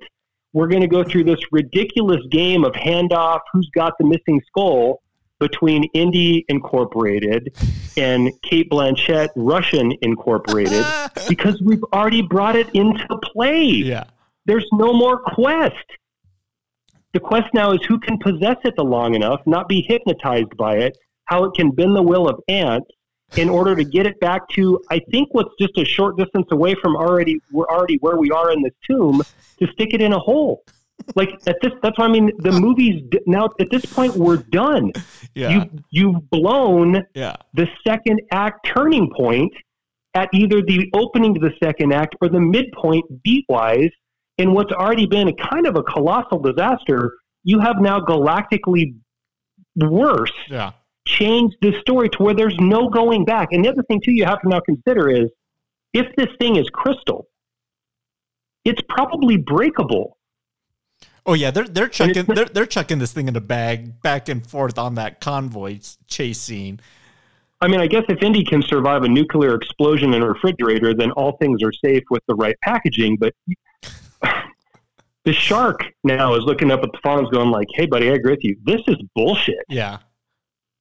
we're going to go through this ridiculous game of handoff. Who's got the missing skull? Between Indy Incorporated and Cate Blanchett Russian Incorporated, because we've already brought it into play Yeah. There's no more quest. The quest now is who can possess it the long enough, not be hypnotized by it, how it can bend the will of ants in order to get it back to I think what's just a short distance away from already we're already where we are in this tomb to stick it in a hole. Like at this that's what I mean the movie's now at this point we're done. Yeah. You you've blown yeah. the second act turning point at either the opening to the second act or the midpoint beat wise in what's already been a kind of a colossal disaster. You have now galactically worse Yeah. changed this story to where there's no going back. And the other thing too you have to now consider is if this thing is crystal, it's probably breakable. Oh yeah, they're they're chucking they're they're chucking this thing in a bag back and forth on that convoy chase scene. I mean, I guess if Indy can survive a nuclear explosion in a refrigerator, then all things are safe with the right packaging. But the shark now is looking up at the Fonz, going like, "Hey, buddy, I agree with you. This is bullshit." Yeah.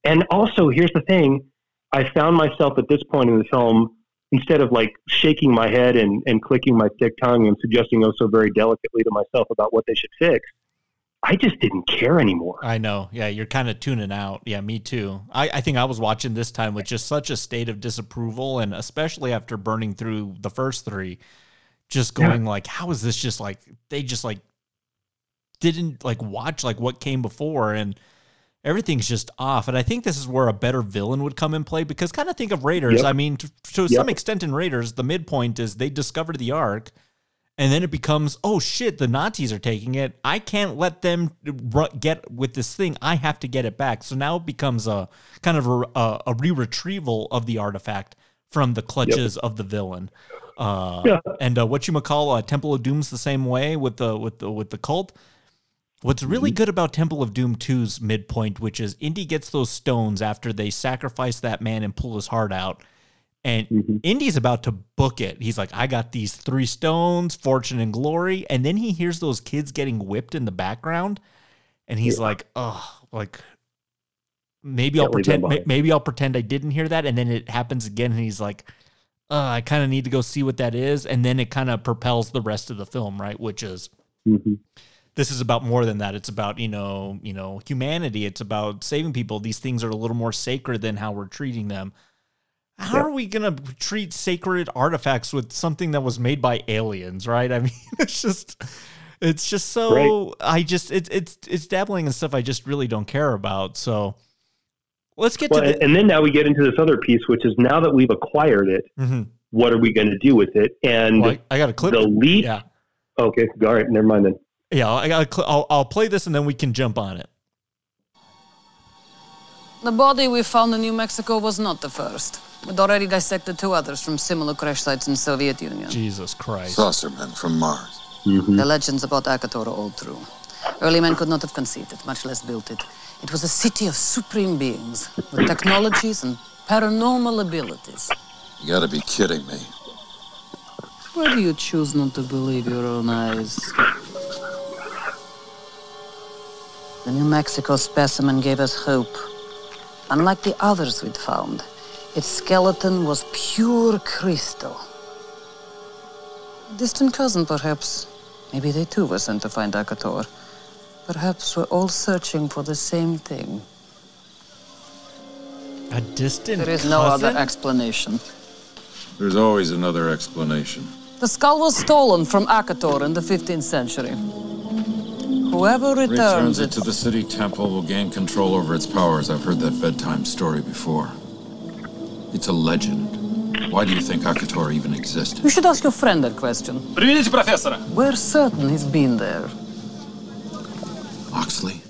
And also, here's the thing: I found myself at this point in the film, instead of like shaking my head and, and clicking my thick tongue and suggesting oh so very delicately to myself about what they should fix, I just didn't care anymore. I know. Yeah, you're kind of tuning out. Yeah, me too. I, I think I was watching this time with just such a state of disapproval, and especially after burning through the first three, just going like, how is this just like they just like didn't like watch like what came before and everything's just off. And I think this is where a better villain would come in play because kind of think of Raiders. Yep. I mean, to, to Yep. some extent in Raiders, the midpoint is they discover the Ark and then it becomes oh shit the nazis are taking it i can't let them get with this thing i have to get it back so now it becomes a kind of a, a, a re-retrieval of the artifact from the clutches of the villain uh, Yeah. and uh, what you call uh, temple of doom's the same way with the with the with the cult What's really good about Temple of Doom 2's midpoint, which is Indy gets those stones after they sacrifice that man and pull his heart out. And Mm-hmm. Indy's about to book it. He's like, I got these three stones, fortune and glory. And then he hears those kids getting whipped in the background. And he's Yeah. like, oh, like maybe Can't I'll pretend, may- maybe I'll pretend I didn't hear that. And then it happens again. And he's like, uh, I kind of need to go see what that is. And then it kind of propels the rest of the film, right? Which is, Mhm. this is about more than that. It's about, you know, you know, humanity. It's about saving people. These things are a little more sacred than how we're treating them. How Yeah. are we going to treat sacred artifacts with something that was made by aliens, right? I mean, it's just it's just so I just it's it's it's dabbling in stuff I just really don't care about. So let's get Well, to the and then now we get into this other piece, which is now that we've acquired it, Mhm. what are we going to do with it? And Well, I, I got a clip. the least. Yeah. Okay, all right, never mind then. Yeah, I got. A cl- I'll, I'll play this and then we can jump on it. The body we found in New Mexico was not the first. We'd already dissected two others from similar crash sites in Soviet Union. Jesus Christ. Saucermen from Mars. The legends about Akator are all true. Early men could not have conceived it, much less built it. It was a city of supreme beings with technologies and paranormal abilities. You gotta be kidding me. Why do you choose not to believe your own eyes? The New Mexico specimen gave us hope. Unlike the others we'd found, its skeleton was pure crystal. A distant cousin, perhaps. Maybe they too were sent to find Akator. Perhaps we're all searching for the same thing. A distant. There is no other cousin? explanation. There's always another explanation. The skull was stolen from Akator in the 15th century. Whoever returns, Returns it it to the city temple will gain control over its powers. I've heard that bedtime story before. It's a legend. Why do you think Akator even existed? You should ask your friend that question. Приведите профессора. We're certain he's been there. Oxley?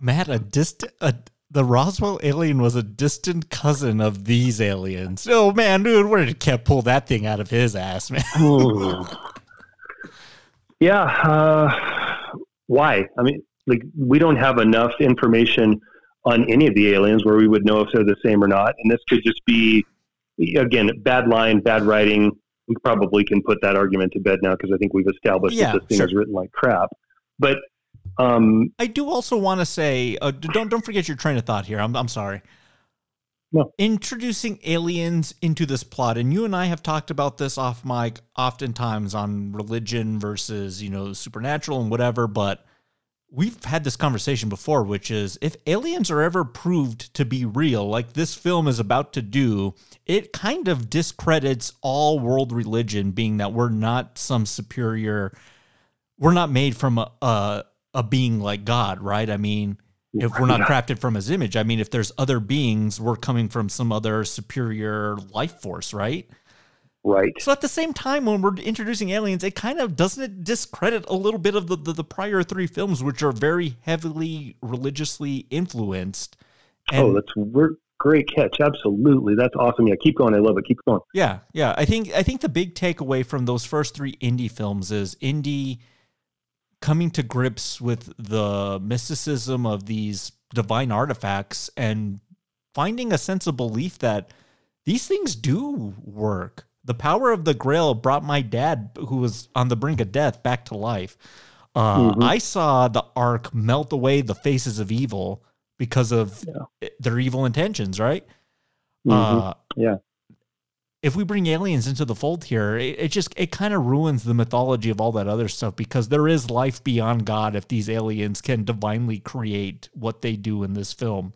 Matt, a distant. A, the Roswell alien was a distant cousin of these aliens. Oh man, dude, where did Koepp pull that thing out of his ass, man? Yeah. Uh, why? I mean, like we don't have enough information on any of the aliens where we would know if they're the same or not. And this could just be, again, bad line, bad writing. We probably can put that argument to bed now because I think we've established Yeah, that this thing sure. is written like crap. But um, I do also want to say, uh, don't don't forget your train of thought here. I'm I'm sorry. No. Introducing aliens into this plot, and you and I have talked about this off mic oftentimes on religion versus you know supernatural and whatever. But we've had this conversation before, which is if aliens are ever proved to be real, like this film is about to do, it kind of discredits all world religion, being that we're not some superior we're not made from a, a a being like God, right? I mean, if we're not crafted from His image, I mean, if there's other beings, we're coming from some other superior life force, right? right. So at the same time, when we're introducing aliens, it kind of doesn't it discredit a little bit of the the, the prior three films, which are very heavily religiously influenced. oh, that's we're, great catch. Absolutely. That's awesome. Yeah, keep going. I love it. Keep going. Yeah, yeah. I think I think the big takeaway from those first three Indy films is Indy coming to grips with the mysticism of these divine artifacts and finding a sense of belief that these things do work. The power of the Grail brought my dad, who was on the brink of death, back to life. Uh, Mhm. I saw the Ark melt away the faces of evil because of their evil intentions, right? Mhm. Uh, yeah. If we bring aliens into the fold here, it, it just it kind of ruins the mythology of all that other stuff because there is life beyond God if these aliens can divinely create what they do in this film.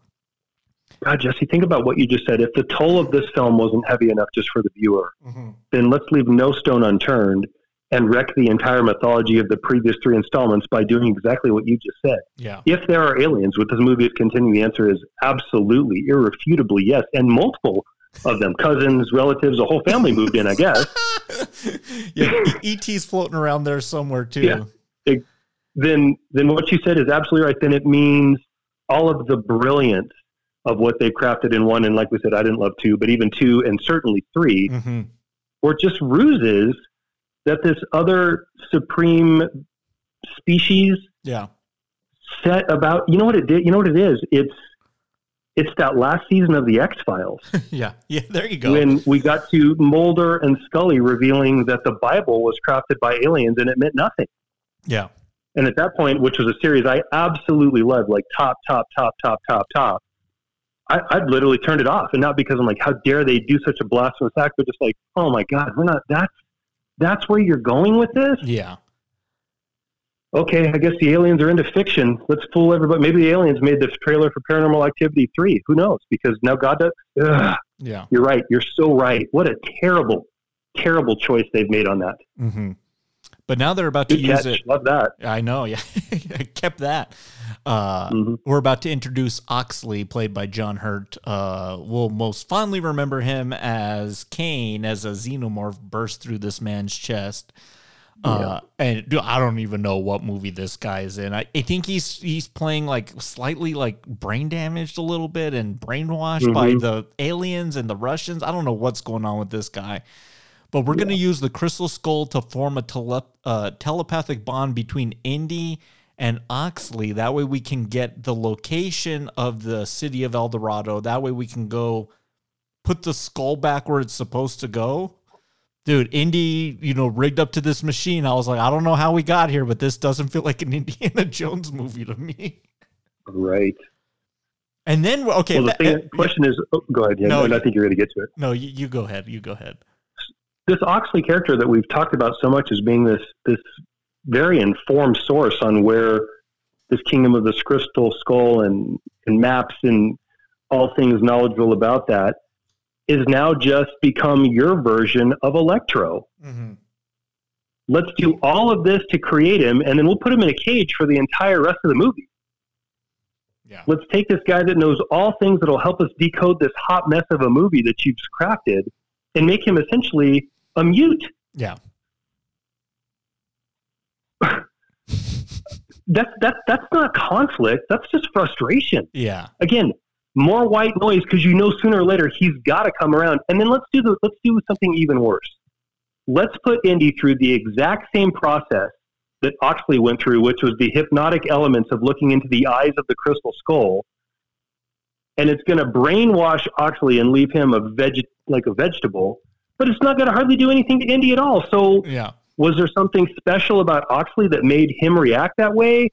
God, Jesse, think about what you just said. If the toll of this film wasn't heavy enough just for the viewer, mm-hmm. then let's leave no stone unturned and wreck the entire mythology of the previous three installments by doing exactly what you just said. Yeah. If there are aliens, would this movie continue? The answer is absolutely, irrefutably yes, and multiple of them, cousins, relatives, a whole family moved in, I guess. Yeah, ET's floating around there somewhere too. Yeah. It- then, then what you said is absolutely right. Then it means all of the brilliance of what they've crafted in one, and like we said, I didn't love two, but even two, and certainly 3 mm-hmm. were just ruses that this other supreme species Yeah. set about. You know what it did? You know what it is? It's It's that last season of the X Files yeah, yeah. There you go. when we got to Mulder and Scully revealing that the Bible was crafted by aliens and it meant nothing. yeah, And at that point, which was a series I absolutely loved, like top, top, top, top, top, top, I, I'd literally turned it off. And not because I'm like, how dare they do such a blasphemous act, but just like, oh my God, we're not, that's, that's where you're going with this? yeah, Okay, I guess the aliens are into fiction. Let's fool everybody. Maybe the aliens made the trailer for Paranormal Activity 3. Who knows? Because now God does. Ugh, yeah. you're right. You're so right. What a terrible, terrible choice they've made on that. hmm But now they're about to Good use catch. it. Love that. I know, yeah. I kept that. Uh, Mm-hmm. We're about to introduce Oxley, played by John Hurt. Uh, we'll most fondly remember him as Kane, as a xenomorph burst through this man's chest. Uh, and dude, I don't even know what movie this guy is in. I, I think he's he's playing like slightly like brain damaged a little bit and brainwashed by Mhm. the aliens and the Russians. I don't know what's going on with this guy. But we're going to use the crystal skull to form a tele- uh, telepathic bond between Indy and Oxley. That way we can get the location of the city of El Dorado. That way we can go put the skull back where it's supposed to go. Dude, Indy, you know, rigged up to this machine. I was like, I don't know how we got here, but this doesn't feel like an Indiana Jones movie to me. Right. And then, okay, well, the that- thing, uh, question is, oh, go ahead. Yeah, No, and I think you're going to get to it. no, you, you go ahead. You go ahead. This Oxley character that we've talked about so much as being this this very informed source on where this kingdom of this crystal skull and, and maps and all things knowledgeable about that is now just become your version of Electro. Mm-hmm. Let's do all of this to create him, and then we'll put him in a cage for the entire rest of the movie. Yeah. Let's take this guy that knows all things that'll help us decode this hot mess of a movie that you've crafted and make him essentially a mute. Yeah. That's that's that's not conflict. That's just frustration. Yeah. Again, more white noise because you know sooner or later he's got to come around. And then let's do the let's do something even worse. Let's put Indy through the exact same process that Oxley went through, which was the hypnotic elements of looking into the eyes of the crystal skull. And it's going to brainwash Oxley and leave him a veg like a vegetable, but it's not going to hardly do anything to Indy at all. So Yeah. was there something special about Oxley that made him react that way?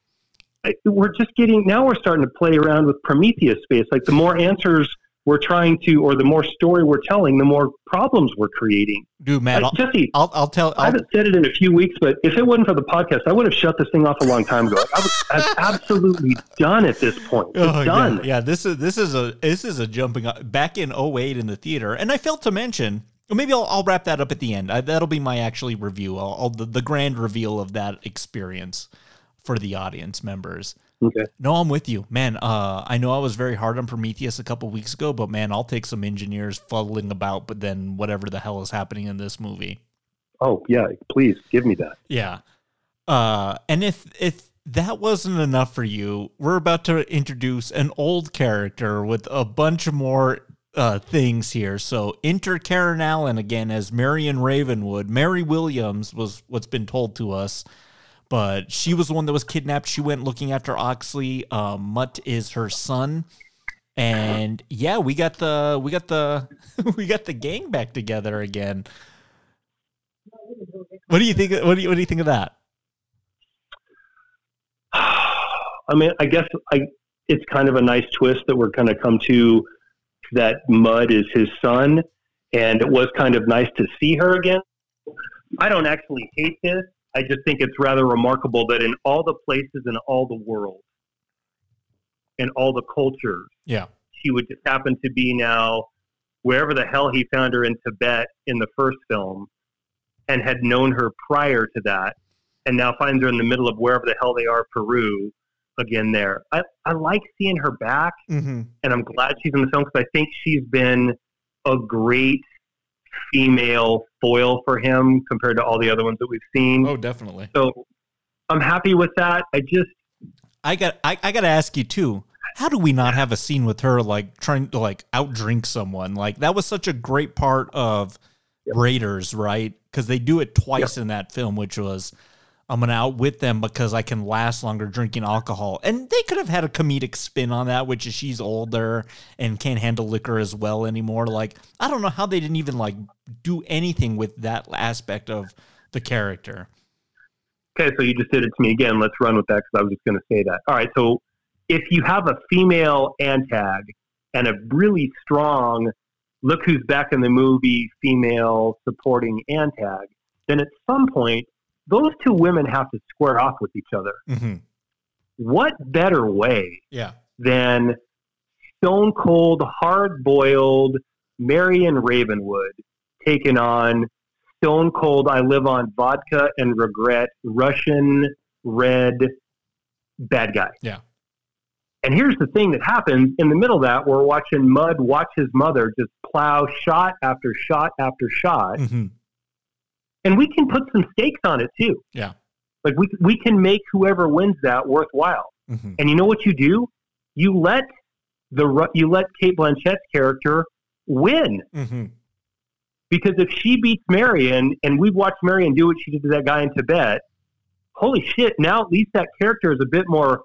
I- We're just getting now. We're starting to play around with Prometheus space. Like the more answers we're trying to, or the more story we're telling, the more problems we're creating. Dude, man, I'll, Jesse, I'll, I'll tell. I I'll, haven't said it in a few weeks, but if it wasn't for the podcast, I would have shut this thing off a long time ago. I was I'm absolutely done at this point. It's Oh, done. Yeah, yeah, this is this is a this is a jumping up- back in 08 in the theater, and I failed to mention. Maybe I'll, I'll wrap that up at the end. I, that'll be my actually review. I'll, I'll the, the grand reveal of that experience for the audience members. Okay. No, I'm with you, man. Uh, I know I was very hard on Prometheus a couple weeks ago, but man, I'll take some engineers fuddling about, but then whatever the hell is happening in this movie. Oh yeah, please give me that. Yeah. Uh, and if if that wasn't enough for you, we're about to introduce an old character with a bunch more uh, things here. So enter Karen Allen again as Marion Ravenwood. Mary Williams was what's been told to us, but she was the one that was kidnapped. She went looking after Oxley. Uh, Mutt is her son. And yeah, we got the we got the we got the gang back together again. What do you think? What do you what do you think of that? I mean, I guess I it's kind of a nice twist that we're going to come to that Mutt is his son, and it was kind of nice to see her again. I don't actually hate this. I just think it's rather remarkable that in all the places in all the world, in all the cultures, Yeah. she would just happen to be now wherever the hell he found her in Tibet in the first film and had known her prior to that and now finds her in the middle of wherever the hell they are, Peru, again there. I, I like seeing her back Mm-hmm. and I'm glad she's in the film because I think she's been a great female foil for him compared to all the other ones that we've seen. Oh, definitely. So I'm happy with that. I just I got I, I got to ask you too. How do we not have a scene with her like trying to like outdrink someone? Like that was such a great part of Raiders, right? Because they do it twice in that film, which was I'm gonna outwit them because I can last longer drinking alcohol. And they could have had a comedic spin on that, which is she's older and can't handle liquor as well anymore. Like I don't know how they didn't even like do anything with that aspect of the character. Okay, so you just did it to me again. Let's run with that because I was just going to say that. All right, so if you have a female antag and a really strong look who's back in the movie female supporting antag, then at some point those two women have to square off with each other. Mm-hmm. What better way Yeah. than stone cold, hard boiled Marion Ravenwood taking on stone cold, I live on vodka and regret Russian red bad guy. Yeah. And here's the thing that happens in the middle of that, we're watching Mutt watch his mother just plow shot after shot after shot. Mm-hmm. And we can put some stakes on it too. Yeah. Like we, we can make whoever wins that worthwhile. Mm-hmm. And you know what you do? You let the you let Cate Blanchett's character win Mm-hmm. because if she beats Marion, and we've watched Marion do what she did to that guy in Tibet, holy shit! Now at least that character is a bit more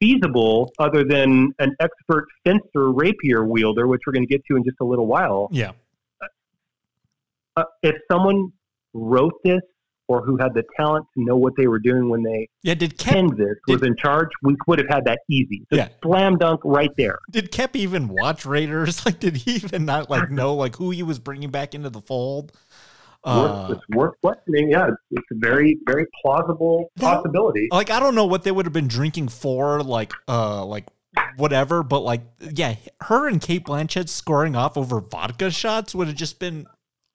feasible, other than an expert fencer rapier wielder, which we're going to get to in just a little while. Yeah. Uh, if someone wrote this or who had the talent to know what they were doing when they Yeah. David Koepp penned this was in charge, we would have had that easy. The Yeah. slam dunk right there. did Koepp even watch Raiders? Like, did he even not like know like who he was bringing back into the fold? Uh, it's worth questioning. Yeah, it's, it's a very, very plausible possibility. like I don't know what they would have been drinking for, like uh like whatever, but like yeah, her and Cate Blanchett scoring off over vodka shots would have just been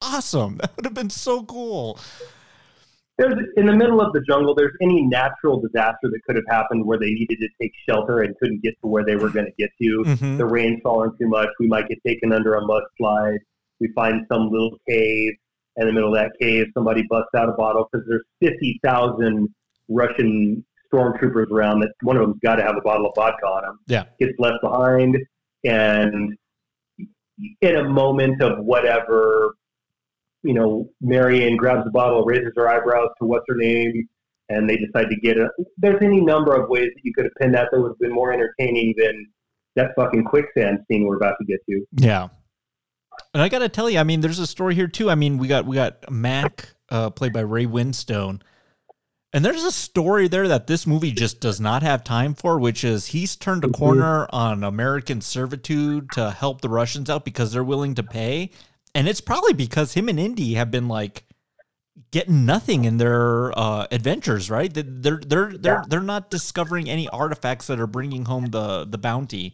awesome. That would have been so cool. There's in the middle of the jungle. There's any natural disaster that could have happened where they needed to take shelter and couldn't get to where they were going to get to. Mhm. The rain's falling too much. We might get taken under a mudslide. We find some little cave. In the middle of that cave, somebody busts out a bottle because there's fifty thousand Russian stormtroopers around. That one of them's got to have a bottle of vodka on him. Yeah. gets left behind, and in a moment of whatever, you know, Marion grabs the bottle, raises her eyebrows to what's her name, and they decide to get it. There's any number of ways that you could have pinned that that would have been more entertaining than that fucking quicksand scene we're about to get to. Yeah. And I got to tell you, I mean, there's a story here too. I mean, we got we got Mac uh, played by Ray Winstone. And there's a story there that this movie just does not have time for, which is he's turned a corner on American servitude to help the Russians out because they're willing to pay. And it's probably because him and Indy have been like getting nothing in their uh, adventures, right? They're they're they're Yeah. they're not discovering any artifacts that are bringing home the the bounty.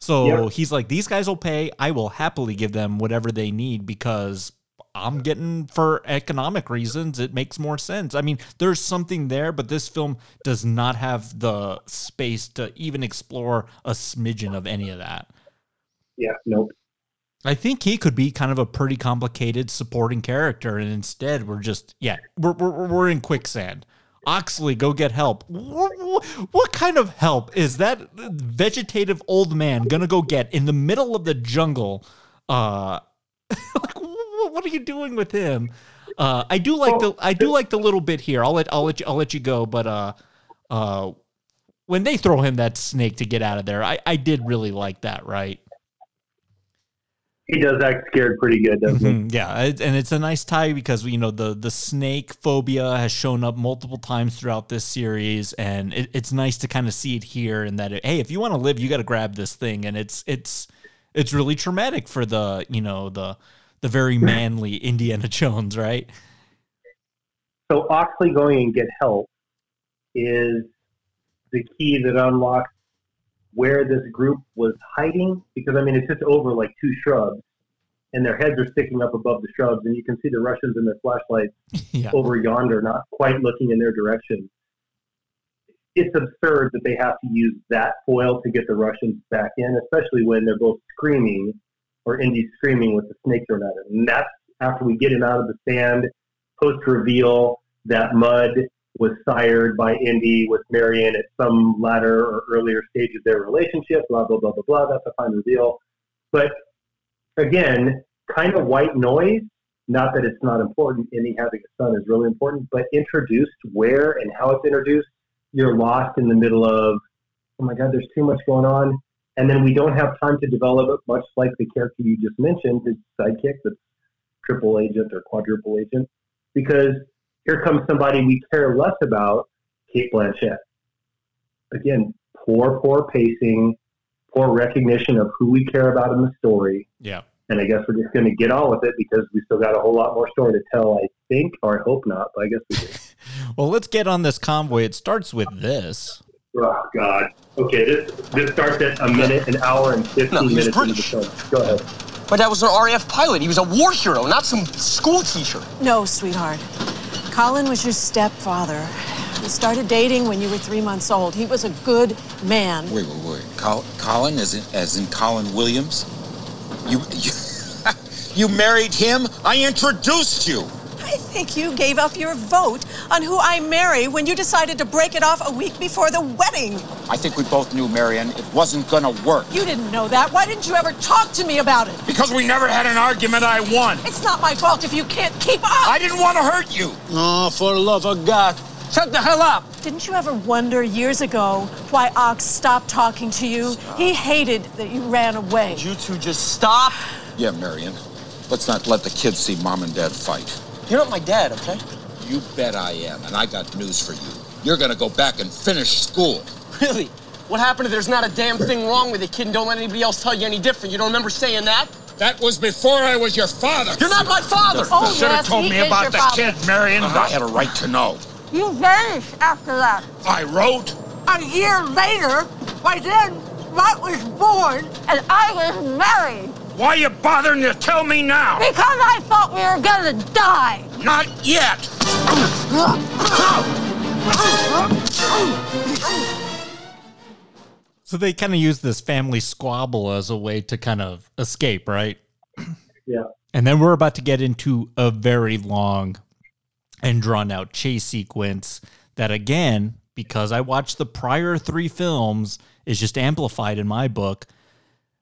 So Yep. he's like, these guys will pay. I will happily give them whatever they need because I'm getting for economic reasons. It makes more sense. I mean, there's something there, but this film does not have the space to even explore a smidgen of any of that. Yeah, nope. I think he could be kind of a pretty complicated supporting character, and instead we're just yeah, we're we're, we're in quicksand. Oxley, go get help. What, kind of help is that vegetative old man gonna go get in the middle of the jungle? Uh, like, what are you doing with him? Uh, I do like the I do like the little bit here. I'll let I'll let you I'll let you go, but uh, uh, when they throw him that snake to get out of there, I I did really like that. Right. He does act scared pretty good, doesn't he? Mhm, Yeah, and it's a nice tie because you know the the snake phobia has shown up multiple times throughout this series, and it, it's nice to kind of see it here. And that it, hey, if you want to live, you got to grab this thing, and it's it's it's really traumatic for the you know the the very manly Indiana Jones, right? So Oxley going and get help is the key that unlocks where this group was hiding. Because I mean, it's just over like two shrubs, and their heads are sticking up above the shrubs, and you can see the Russians in their flashlights Yeah. over yonder, not quite looking in their direction. It's absurd that they have to use that foil to get the Russians back in, especially when they're both screaming, or Indy screaming with the snake thrown at him. And that's after we get him out of the sand, post reveal that Mutt was sired by Indy with Marion at some latter or earlier stage of their relationship, blah, blah, blah, blah, blah. That's a fine reveal. But again, kind of white noise Not that it's not important. Indy having a son is really important, but introduced where and how it's introduced, you're lost in the middle of, oh my God, there's too much going on. And then we don't have time to develop it, much like the character you just mentioned, his sidekick, the triple agent or quadruple agent, because here comes somebody we care less about, Cate Blanchett. Again, poor, poor pacing, poor recognition of who we care about in the story. Yeah. And I guess we're just going to get on with it because we still got a whole lot more story to tell, I think, or I hope not, but I guess we do. well, let's get on this convoy. It starts with this. Oh, God. Okay, this, this starts at a minute, an hour, and 15 No, minutes into the British. film. Go ahead. My dad was an RAF pilot. He was a war hero, not some school teacher. No, sweetheart. Colin was your stepfather. We started dating when you were three months old. He was a good man. Wait, wait, wait. Col- Colin, as in, as in Colin Williams? You, you, you married him? I introduced you. I think you gave up your vote on who I marry when you decided to break it off a week before the wedding. I think we both knew, Marion, it wasn't gonna work. You didn't know that. Why didn't you ever talk to me about it? Because we never had an argument, I won. It's not my fault if you can't keep up. I didn't want to hurt you. Oh, for the love of God. Shut the hell up. Didn't you ever wonder years ago why Ox stopped talking to you? He hated that you ran away. Did you two just stop. Yeah, Marion. Let's not let the kids see mom and dad fight. You're not my dad, okay? You bet I am, and I got news for you. You're gonna go back and finish school. Really? What happened if there's not a damn thing wrong with the kid and don't let anybody else tell you any different? You don't remember saying that? That was before I was your father. You're not my father! Oh, you Should have yes, told me about the father. kid, Marion. Uh-huh. I had a right to know. You vanished after that. I wrote. A year later, by then, Mutt was born and I was married. Why are you bothering to tell me now? Because I thought we were gonna die. Not yet. So they kind of use this family squabble as a way to kind of escape, right? Yeah. And then we're about to get into a very long and drawn out chase sequence that, again, because I watched the prior three films, is just amplified in my book.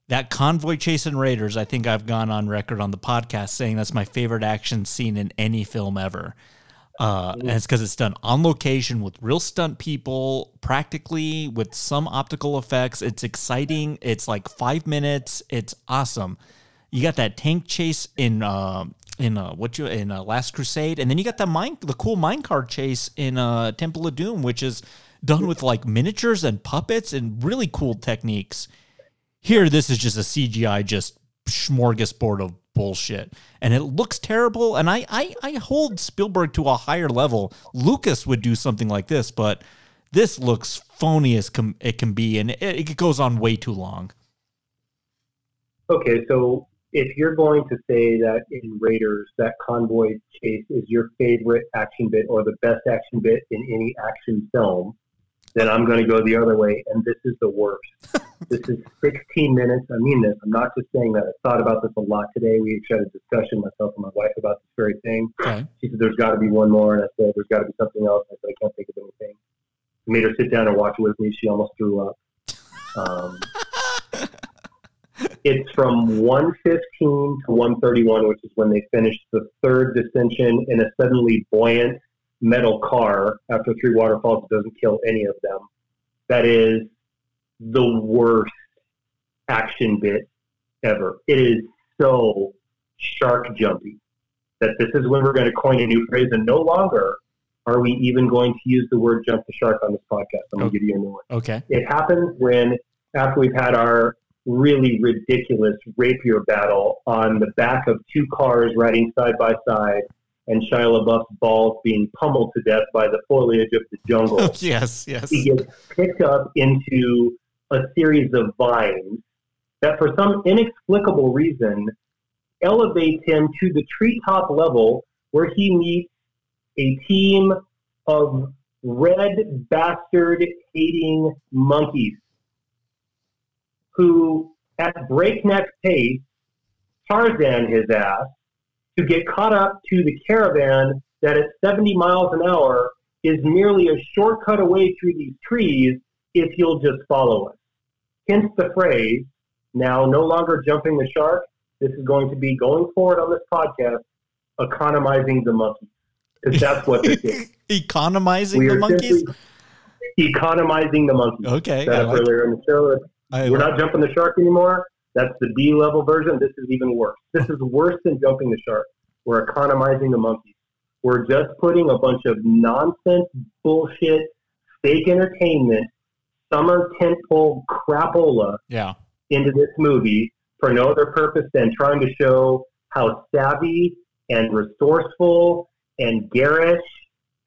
That convoy chase in Raiders, I think I've gone on record on the podcast saying that's my favorite action scene in any film ever. Uh, and it's because it's done on location with real stunt people, practically with some optical effects. It's exciting. It's like five minutes. It's awesome. You got that tank chase in uh, in uh, what you in uh, Last Crusade, and then you got the mine the cool minecart chase in uh, Temple of Doom, which is done with like miniatures and puppets and really cool techniques. Here, this is just a CGI just smorgasbord of bullshit, and it looks terrible. And I I, I hold Spielberg to a higher level. Lucas would do something like this, but this looks phony as com- it can be, and it, it goes on way too long. Okay, so if you're going to say that in Raiders, that convoy chase is your favorite action bit or the best action bit in any action film, then I'm going to go the other way, and this is the worst. this is 16 minutes. I mean this. I'm not just saying that. I thought about this a lot today. We actually had a discussion, myself and my wife, about this very thing. Okay. She said, There's got to be one more. And I said, There's got to be something else. I said, I can't think of anything. I made her sit down and watch it with me. She almost threw up. Um, it's from 115 to 131, which is when they finished the third dissension in a suddenly buoyant metal car after three waterfalls. It doesn't kill any of them. That is the worst action bit ever. It is so shark jumpy that this is when we're going to coin a new phrase, and no longer are we even going to use the word jump the shark on this podcast. I'm going to oh. give you a new one. Okay. It happens when, after we've had our really ridiculous rapier battle on the back of two cars riding side by side, and Shia LaBeouf's balls being pummeled to death by the foliage of the jungle. yes, yes. He gets picked up into a series of vines that, for some inexplicable reason, elevates him to the treetop level where he meets a team of red bastard hating monkeys who, at breakneck pace, Tarzan his ass to get caught up to the caravan that at 70 miles an hour is merely a shortcut away through these trees if you'll just follow us. Hence the phrase, now no longer jumping the shark. This is going to be going forward on this podcast, economizing the monkeys because that's what this is. Economizing We the monkeys? Economizing the monkeys. Okay, up like- earlier in the show. I We're like- not jumping the shark anymore. That's the B level version. This is even worse. This is worse than jumping the shark. We're economizing the monkeys. We're just putting a bunch of nonsense, bullshit, fake entertainment, summer tentpole crapola Yeah. into this movie for no other purpose than trying to show how savvy and resourceful and garish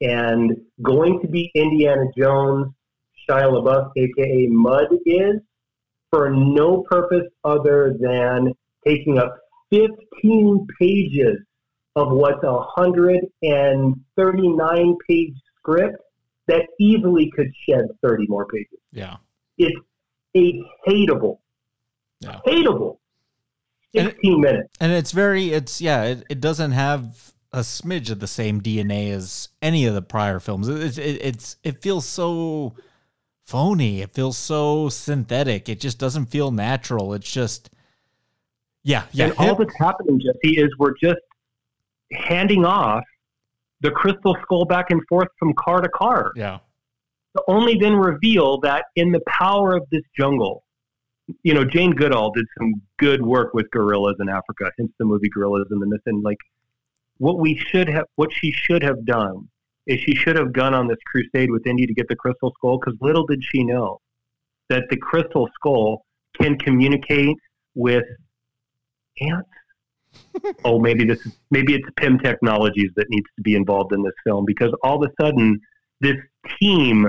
and going to be Indiana Jones, Shia LaBeouf, aka Mutt, is for no purpose other than taking up 15 pages of what's a 139 page script that easily could shed 30 more pages. Yeah. It's a hateable, hateable 16 minutes. And it's very, it's, yeah, it, it doesn't have a smidge of the same DNA as any of the prior films. It's, it, it's, it feels so phony. It feels so synthetic. It just doesn't feel natural. It's just, yeah, yeah. And all that's happening, Jesse, is we're just handing off the crystal skull back and forth from car to car. Yeah. To only then reveal that in the power of this jungle, you know, Jane Goodall did some good work with gorillas in Africa, hence the movie Gorillas in the Mist. And like, what we should have, what she should have done is she should have gone on this crusade with Indy to get the crystal skull, because little did she know that the crystal skull can communicate with ants. oh, maybe this is maybe it's Pym Technologies that needs to be involved in this film because all of a sudden this team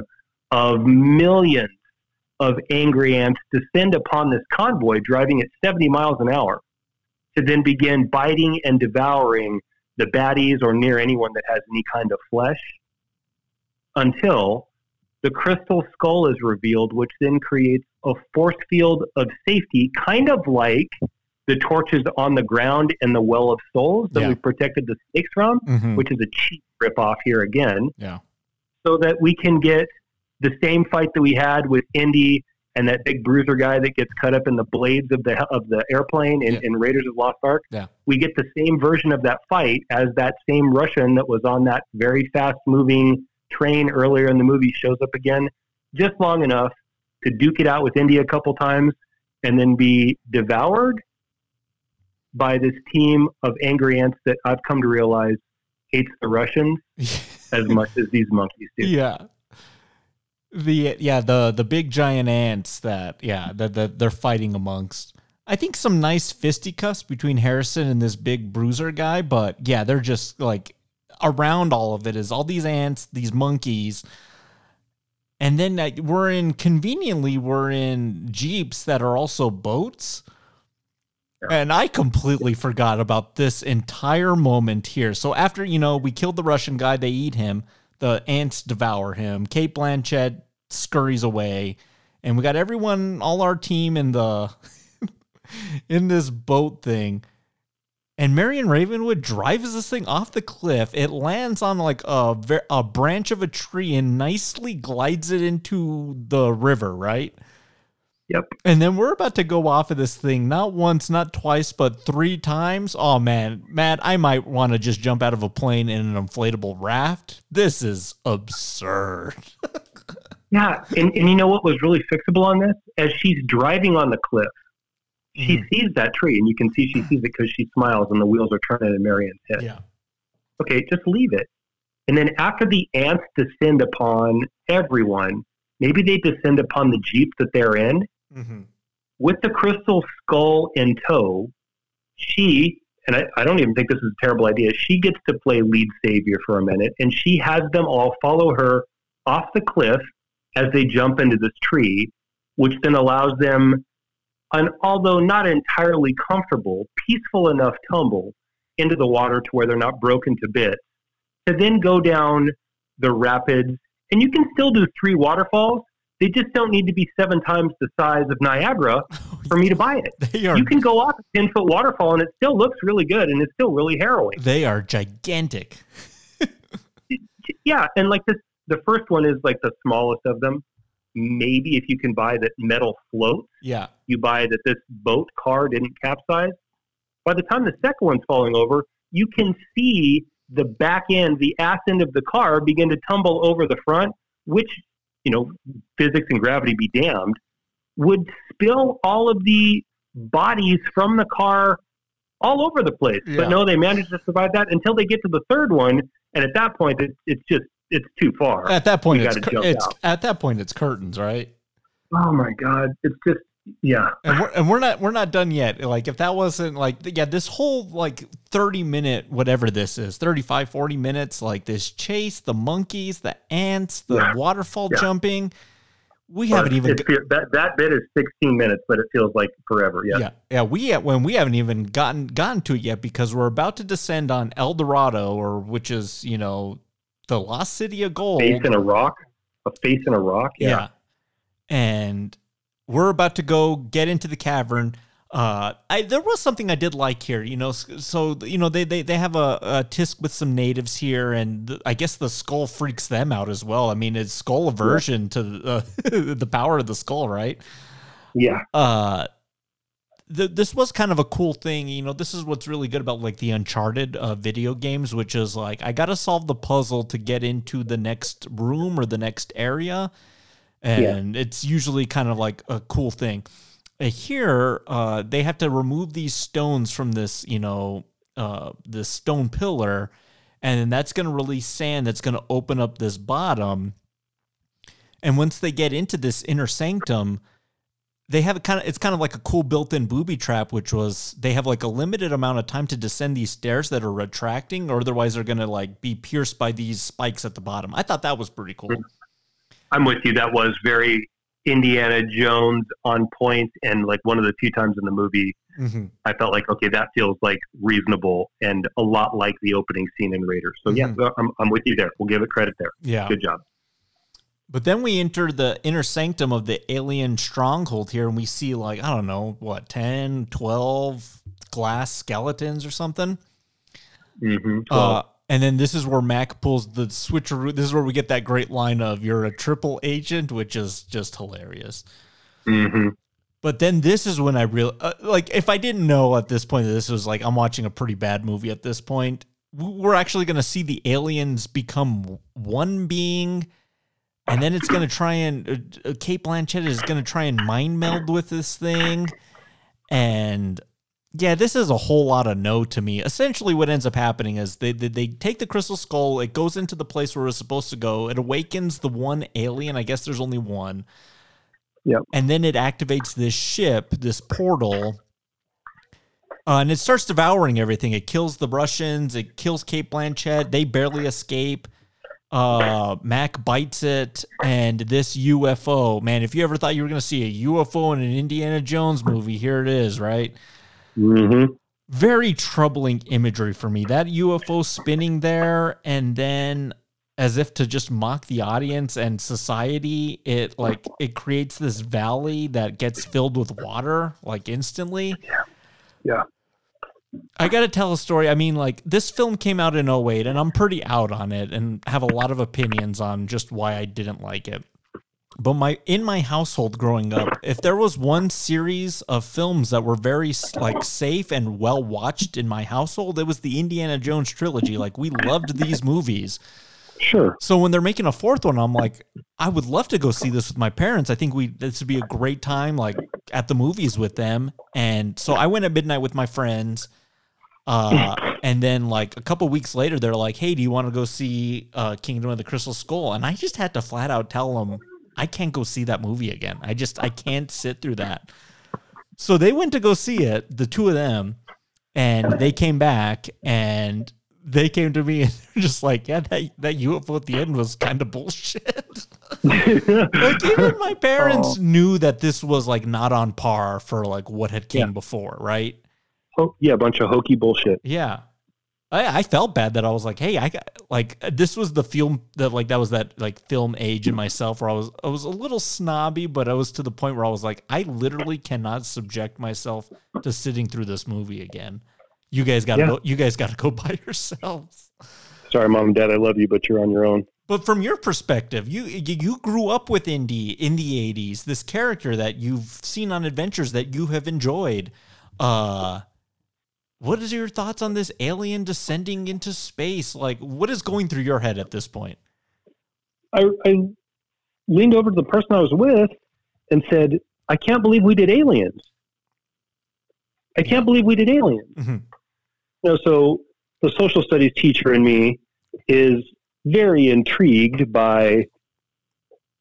of millions of angry ants descend upon this convoy driving at 70 miles an hour to then begin biting and devouring the baddies or near anyone that has any kind of flesh until the crystal skull is revealed, which then creates a force field of safety, kind of like the torches on the ground in the Well of Souls that Yeah. we protected the snakes from, Mhm. which is a cheap ripoff here again, Yeah. so that we can get the same fight that we had with Indy and that big bruiser guy that gets cut up in the blades of the of the airplane in, in Raiders of Lost Ark. Yeah. We get the same version of that fight as that same Russian that was on that very fast moving train earlier in the movie shows up again, just long enough to duke it out with Indy a couple times and then be devoured by this team of angry ants that I've come to realize hates the Russians as much as these monkeys do. Yeah. The yeah the the big giant ants that yeah that that they're fighting amongst. I think some nice fisticuffs between Harrison and this big bruiser guy, but yeah, they're just like around all of it is all these ants, these monkeys, and then uh, we're in conveniently we're in jeeps that are also boats. And I completely forgot about this entire moment here. So after, you know, we killed the Russian guy, they eat him, the ants devour him, Cate Blanchett scurries away, and we got everyone, all our team in the in this boat thing. And Marion Ravenwood drives this thing off the cliff. It lands on like a a branch of a tree and nicely glides it into the river, right? Yep. And then we're about to go off of this thing, not once, not twice, but three times. Oh man, Matt, I might want to just jump out of a plane in an inflatable raft. This is absurd. Yeah, and, and you know what was really fixable on this? As she's driving on the cliff, she Mm-hmm. sees that tree, and you can see she sees it because she smiles and the wheels are turning in Marion's head. Yeah. Okay, just leave it. And then after the ants descend upon everyone, maybe they descend upon the jeep that they're in. Mm-hmm. With the crystal skull in tow, she, and I, I don't even think this is a terrible idea, she gets to play lead savior for a minute, and she has them all follow her off the cliff as they jump into this tree, which then allows them an although not entirely comfortable, peaceful enough tumble into the water to where they're not broken to bits, to then go down the rapids. And you can still do three waterfalls. They just don't need to be seven times the size of Niagara oh, for me to buy it. They are- You can go off a 10 foot waterfall and it still looks really good and it's still really harrowing. They are gigantic. Yeah, and like this, the first one is like the smallest of them. Maybe if you can buy that metal float, Yeah. you buy that this boat car didn't capsize. By the time the second one's falling over, you can see the back end, the ass end of the car begin to tumble over the front, which, you know, physics and gravity be damned, would spill all of the bodies from the car all over the place. Yeah. But no, they managed to survive that until they get to the third one. And at that point, it, it's just, it's too far. At that point, We it's, cur- it's at that point it's curtains, right? Oh my God. It's just, yeah. And we're, and we're not we're not done yet. Like if that wasn't like yeah, this whole like 30 minute whatever this is, 35 40 minutes like this chase, the monkeys, the ants, the Yeah. waterfall Yeah. jumping. We Or haven't even that, that bit is 16 minutes, but it feels like forever. Yeah. yeah. Yeah, we when we haven't even gotten gotten to it yet because we're about to descend on El Dorado or which is, you know, the lost city of gold. Face in a rock, a face in a rock. Yeah. Yeah. And we're about to go get into the cavern. Uh, I there was something I did like here, you know. So you know they they, they have a, a tisk with some natives here, and th- I guess the skull freaks them out as well. I mean, it's skull aversion to the, uh, the power of the skull, right? Yeah. Uh, th- this was kind of a cool thing. You know, this is what's really good about like the Uncharted uh, video games, which is like I got to solve the puzzle to get into the next room or the next area, and it's usually kind of like a cool thing. Uh, Here, uh, they have to remove these stones from this, you know, uh, this stone pillar, and then that's going to release sand that's going to open up this bottom. And once they get into this inner sanctum, they have a kind of it's kind of like a cool built-in booby trap which was they have like a limited amount of time to descend these stairs that are retracting or otherwise they're going to like be pierced by these spikes at the bottom i thought that was pretty cool I'm with you. That was very Indiana Jones on point, and like one of the few times in the movie, Mhm. I felt like okay, that feels like reasonable and a lot like the opening scene in Raiders. So yeah, I'm, I'm with you there. We'll give it credit there. Yeah. good job. but then we enter the inner sanctum of the alien stronghold here and we see like i don't know what 10 12 glass skeletons or something Mm-hmm. Uh, and then this is where Mac pulls the switcheroo. This is where we get that great line of "You're a triple agent," which is just hilarious. mm-hmm. But then this is when I real uh, like if I didn't know at this point that this was like I'm watching a pretty bad movie at this point. We're actually going to see the aliens become one being, and then it's going to try and uh, uh, Cate Blanchett is going to try and mind meld with this thing, and yeah, this is a whole lot of no to me. Essentially, what ends up happening is they, they they take the crystal skull, it goes into the place where it's supposed to go, it awakens the one alien. I guess there's only one. Yep. And then it activates this ship, this portal, uh, and it starts devouring everything. It kills the Russians. It kills Cate Blanchett. They barely escape. Uh, Mac bites it, and this UFO, man. If you ever thought you were going to see a UFO in an Indiana Jones movie, here it is, right? Mm-hmm. Very troubling imagery for me. That UFO spinning there, and then as if to just mock the audience and society, it like it creates this valley that gets filled with water like instantly. Yeah. Yeah. I got to tell a story. I mean, like, this film came out in 08, and I'm pretty out on it and have a lot of opinions on just why I didn't like it. But my in my household growing up, if there was one series of films that were very like safe and well watched in my household, it was the Indiana Jones trilogy. Like we loved these movies. Sure. So when they're making a fourth one, I'm like, I would love to go see this with my parents. I think we this would be a great time, like at the movies with them. And so I went at midnight with my friends. Uh, and then like a couple weeks later, they're like, "Hey, do you want to go see uh, Kingdom of the Crystal Skull?" And I just had to flat out tell them I can't go see that movie again. I just I can't sit through that. So they went to go see it, the two of them, and they came back and they came to me and they're just like, yeah, that, that UFO at the end was kind of bullshit. like even my parents Oh. knew that this was like not on par for like what had came Yeah. before, right? Oh, yeah, a bunch of hokey bullshit. Yeah. I, I felt bad that I was like, hey, I got like this was the film that like that was that like film age in myself where I was I was a little snobby, but I was to the point where I was like, I literally cannot subject myself to sitting through this movie again. You guys gotta Yeah. go you guys gotta go by yourselves. Sorry, mom and dad, I love you, but you're on your own. But from your perspective, you you you grew up with Indy in the '80s. This character that you've seen on adventures that you have enjoyed. Uh, what is your thoughts on this alien descending into space? Like, what is going through your head at this point? I, I leaned over to the person I was with and said, I can't believe we did aliens. I can't believe we did aliens. Mm-hmm. You know, so the social studies teacher in me is very intrigued by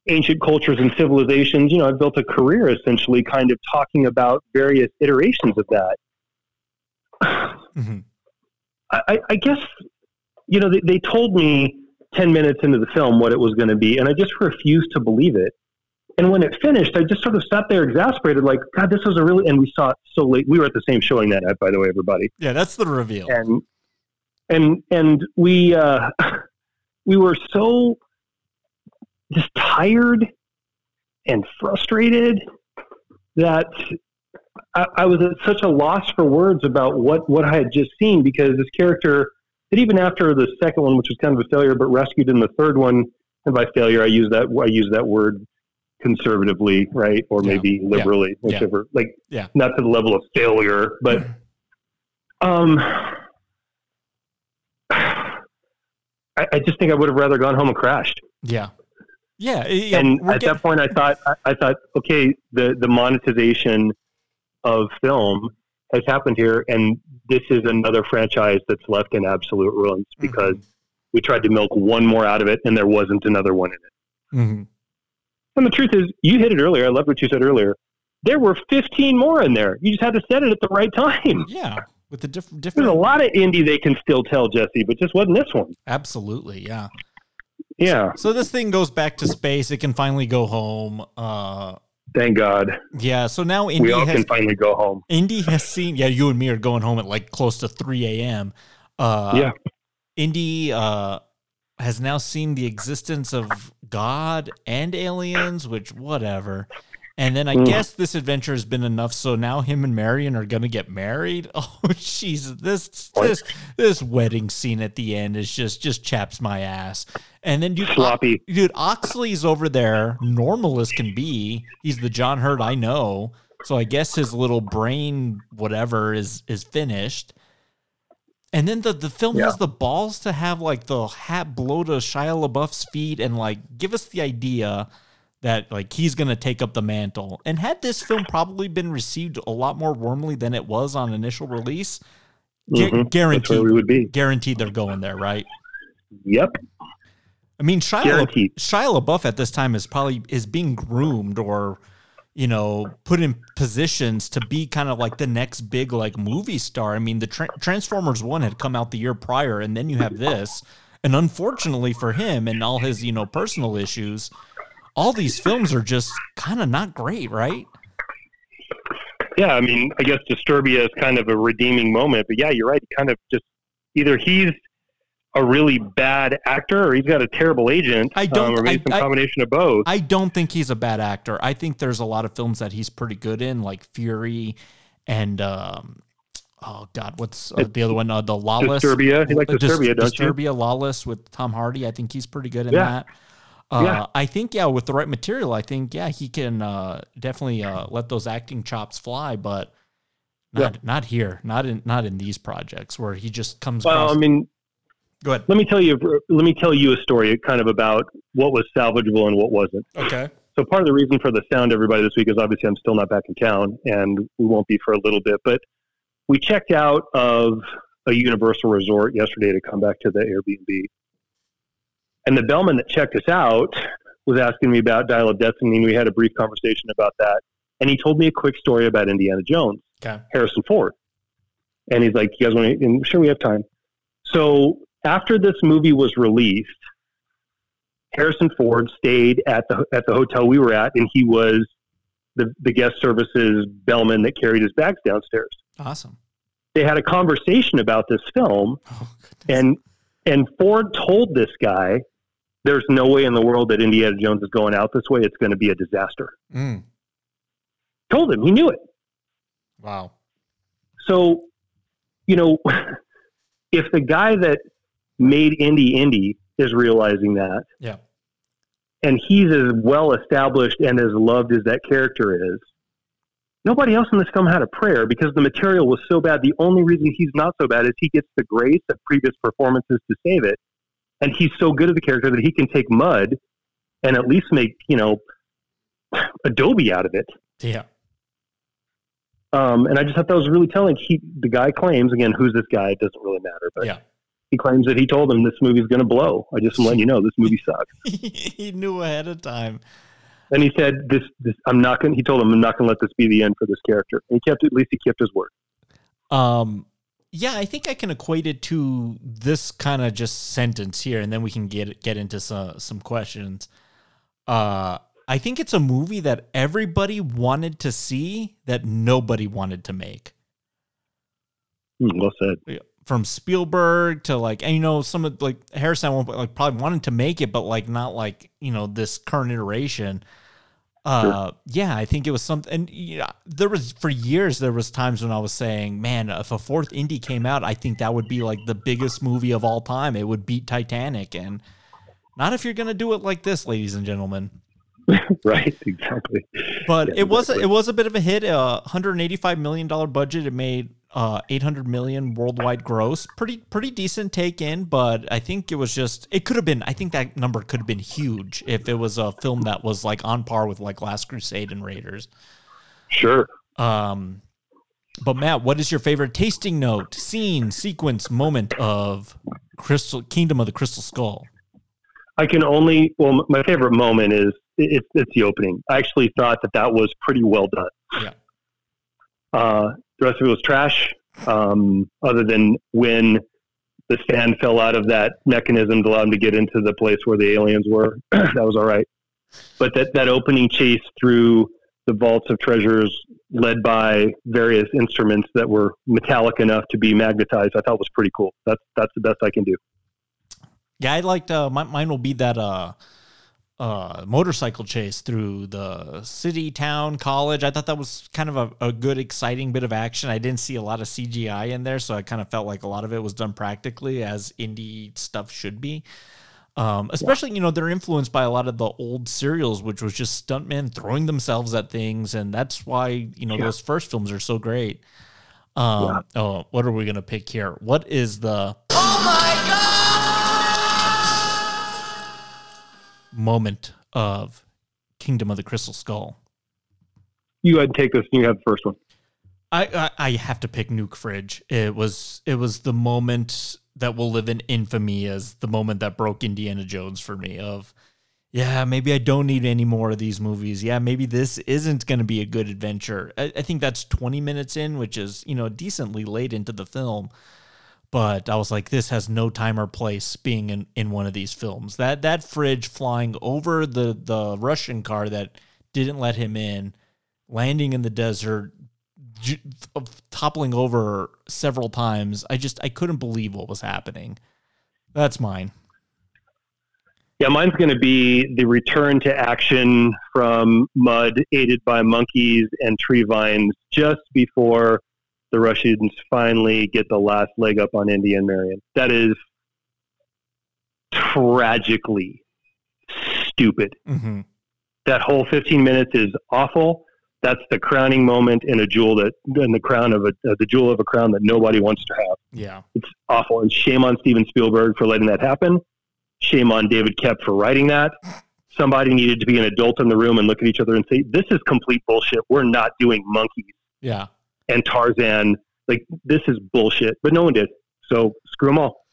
ancient cultures and civilizations. You know, I've built a career essentially kind of talking about various iterations of that. Mm-hmm. I, I guess, you know, they, they told me 10 minutes into the film what it was going to be, and I just refused to believe it. And when it finished, I just sort of sat there exasperated, like, God, this was a really, and we saw it so late. We were at the same showing that night, by the way, everybody. Yeah, that's the reveal. And, and, and we, uh, we were so just tired and frustrated that I, I was at such a loss for words about what, what I had just seen because this character, that even after the second one, which was kind of a failure, but rescued in the third one, and by failure, I use that I use that word conservatively, right, or Yeah. maybe Yeah. liberally, Yeah. whichever. Like, Yeah. not to the level of failure, but um, I, I just think I would have rather gone home and crashed. Yeah. Yeah. yeah and at get- that point, I thought, I, I thought, okay, the the monetization of film has happened here, and this is another franchise that's left in absolute ruins Mm-hmm. because we tried to milk one more out of it, and there wasn't another one in it. Mhm. And the truth is, you hit it earlier. I loved what you said earlier. There were 15 more in there. You just had to set it at the right time. Yeah, with the different There's a lot of Indy they can still tell, Jesse, but just wasn't this one. Absolutely, yeah. Yeah. So this thing goes back to space. It can finally go home. Uh, Thank God. yeah. So now we Indy all has can finally go home. Indy has seen. Yeah, you and me are going home at like close to three a.m. Uh, Yeah. Indy uh, has now seen the existence of God and aliens, which whatever. And then I Mm. guess this adventure has been enough. So now him and Marion are gonna get married. Oh, jeez, this this this wedding scene at the end is just just chaps my ass. And then dude, Sloppy. dude, Oxley's over there, normal as can be. He's the John Hurt I know. So I guess his little brain whatever is is finished. And then the, the film Yeah. has the balls to have like the hat blow to Shia LaBeouf's feet and like give us the idea that like he's gonna take up the mantle. And had this film probably been received a lot more warmly than it was on initial release, gu- Mhm. That's guaranteed we would be. guaranteed they're going there, right? Yep. I mean, Shia, Guaranteed. Shia LaBeouf at this time is probably is being groomed or, you know, put in positions to be kind of like the next big like movie star. I mean, the Tra- Transformers one had come out the year prior, and then you have this, and unfortunately for him and all his you know personal issues, all these films are just kind of not great, right? Yeah, I mean, I guess Disturbia is kind of a redeeming moment, but yeah, you're right. Kind of just either he's a really bad actor or he's got a terrible agent, I don't- um, or maybe I- some I- combination of both. I don't think he's a bad actor. I think there's a lot of films that he's pretty good in, like Fury and um, oh god, what's uh, the other one? Uh, the Lawless. Disturbia. You like Uh, Dis- Disturbia, don't you? Disturbia, Lawless with Tom Hardy. I think he's pretty good in Yeah. that. Uh, Yeah. I think yeah, with the right material, I think yeah, he can uh, definitely uh, let those acting chops fly, but not not here, not in not in these projects where he just comes. Well, across, I mean, go ahead. let me tell you. Let me tell you a story, kind of about what was salvageable and what wasn't. Okay. So part of the reason for the sound, everybody, this week is obviously I'm still not back in town, and we won't be for a little bit. But we checked out of a Universal resort yesterday to come back to the Airbnb, and the bellman that checked us out was asking me about Dial of Destiny, and we had a brief conversation about that. And he told me a quick story about Indiana Jones, Okay. Harrison Ford, and he's like, "You guys want to?" And sure, we have time. So after this movie was released, Harrison Ford stayed at the at the hotel we were at, and he was the the guest services bellman that carried his bags downstairs. Awesome. They had a conversation about this film, Oh, and and Ford told this guy, "There's no way in the world that Indiana Jones is going out this way. It's going to be a disaster." Mm, Told him he knew it. wow. So, you know, if the guy that made Indy Indy is realizing that, Yeah. and he's as well established and as loved as that character is, nobody else in this film had a prayer because the material was so bad. The only reason he's not so bad is he gets the grace of previous performances to save it, and he's so good at the character that he can take mud and at least make you know Adobe out of it. Yeah. Um, and I just thought that was really telling. He, the guy claims again, who's this guy? It doesn't really matter, but yeah. he claims that he told him this movie's going to blow. I just am letting you know this movie sucks. he knew ahead of time. And he said, "This, this, I'm not going." He told him, "I'm not going to let this be the end for this character." And he kept, at least he kept his word. Um, yeah, I think I can equate it to this kind of just sentence here, and then we can get get into some some questions. Uh, I think it's a movie that everybody wanted to see that nobody wanted to make. Hmm, well said. From Spielberg to like, and you know, some of like Harrison like probably wanted to make it, but like not like you know this current iteration. Uh, sure. yeah, I think it was something. And yeah, there was for years there was times when I was saying, man, if a fourth Indy came out, I think that would be like the biggest movie of all time. It would beat Titanic, and not if you're gonna do it like this, ladies and gentlemen. right, exactly. But yeah, it was a, it was a bit of a hit. A uh, 185 million dollar budget. It made uh 800 million worldwide gross. Pretty pretty decent take in, but I think it was just it could have been. I think that number could have been huge if it was a film that was like on par with like Last Crusade and Raiders. Sure. Um, but Matt, what is your favorite tasting note, scene, sequence, moment of Crystal Kingdom of the Crystal Skull? I can only well, my favorite moment is it's it's the opening. I actually thought that that was pretty well done. Yeah. Uh, the rest of it was trash. Um, other than when the stand fell out of that mechanism to allow him to get into the place where the aliens were, that was all right. But that that opening chase through the vaults of treasures, led by various instruments that were metallic enough to be magnetized, I thought was pretty cool. That's that's the best I can do. Yeah, I liked. Uh, my, mine will be that. Uh, uh, motorcycle chase through the city, town, college. I thought that was kind of a, a, good, exciting bit of action. I didn't see a lot of CGI in there, so I kind of felt like a lot of it was done practically as Indy stuff should be. Um, especially, yeah. you know, they're influenced by a lot of the old serials, which was just stuntmen throwing themselves at things, and that's why you know yeah. those first films are so great. Um, yeah. Oh, what are we gonna pick here? What is the? Oh my god! Moment of Kingdom of the Crystal Skull? You had to take this. You have the first one. I, I, I have to pick Nuke Fridge. It was it was the moment that will live in infamy as the moment that broke Indiana Jones for me. Of yeah, maybe I don't need any more of these movies. Yeah, maybe this isn't going to be a good adventure. I, I think that's twenty minutes in, which is you know decently late into the film but I was like, this has no time or place being in, in one of these films. That that fridge flying over the the Russian car that didn't let him in, landing in the desert, toppling over several times. I just I couldn't believe what was happening. That's mine. Yeah, mine's going to be the return to action from Mutt, aided by monkeys and tree vines, just before the Russians finally get the last leg up on Indy and Marion. That is tragically stupid. Mm-hmm. That whole 15 minutes is awful. That's the crowning moment in a jewel that, in the crown of a, uh, the jewel of a crown that nobody wants to have. Yeah. It's awful. And shame on Steven Spielberg for letting that happen. Shame on David Koepp for writing that. Somebody needed to be an adult in the room and look at each other and say, this is complete bullshit. We're not doing monkeys. Yeah and Tarzan. Like this is bullshit, but no one did. So screw them all.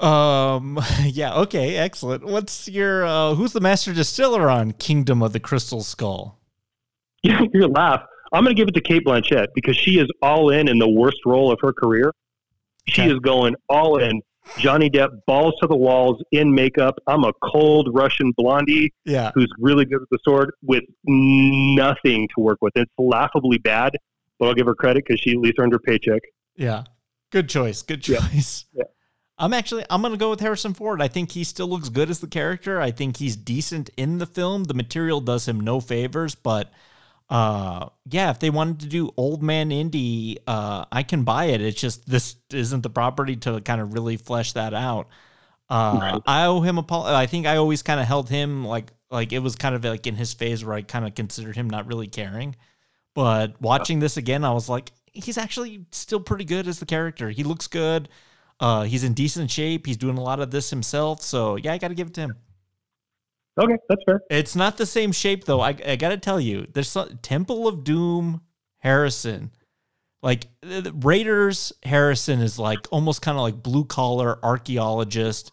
Um. Yeah. Okay. Excellent. What's your? Uh, who's the master distiller on Kingdom of the Crystal Skull? You're laugh. I'm gonna give it to Cate Blanchett because she is all in in the worst role of her career. She okay. is going all in. Johnny Depp balls to the walls in makeup. I'm a cold Russian blondie yeah. who's really good with the sword with nothing to work with. It's laughably bad but I'll give her credit because she at least earned her paycheck. Yeah, good choice. Good choice. Yeah. yeah. I'm actually I'm gonna go with Harrison Ford. I think he still looks good as the character. I think he's decent in the film. The material does him no favors, but uh yeah, if they wanted to do old man Indy, uh I can buy it. It's just this isn't the property to kind of really flesh that out. Uh right. I owe him a I think I always kind of held him like like it was kind of like in his phase where I kind of considered him not really caring. But watching this again, I was like, he's actually still pretty good as the character. He looks good. Uh, he's in decent shape. He's doing a lot of this himself. So yeah, I got to give it to him. Okay, that's fair. It's not the same shape though. I, I got to tell you, there's some, Temple of Doom Harrison. Like Raiders Harrison is like almost kind of like blue collar archaeologist,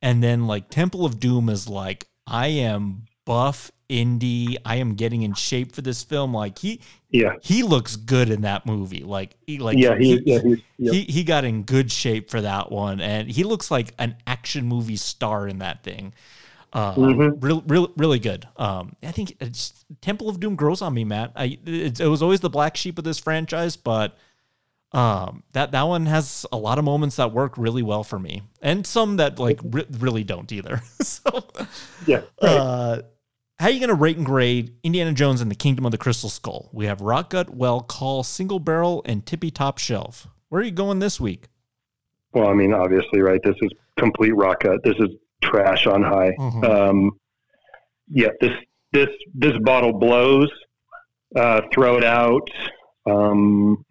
and then like Temple of Doom is like I am buff Indy. I am getting in shape for this film. Like he, yeah, he looks good in that movie. Like he, like yeah, he, he yeah, he, yep. he, he got in good shape for that one, and he looks like an action movie star in that thing. Uh, mm-hmm. really, really, really good. Um, I think Temple of Doom grows on me, Matt. I it, it, was always the black sheep of this franchise, but um, that that one has a lot of moments that work really well for me, and some that like re- really don't either. so, yeah. Right. Uh, how are you going to rate and grade Indiana Jones and the Kingdom of the Crystal Skull? We have Rock Gut, Well Call, Single Barrel, and Tippy Top Shelf. Where are you going this week? Well, I mean, obviously, right. This is complete rock gut. This is trash on high. Mm-hmm. Um, yeah, this this this bottle blows. Uh, throw it out. Um,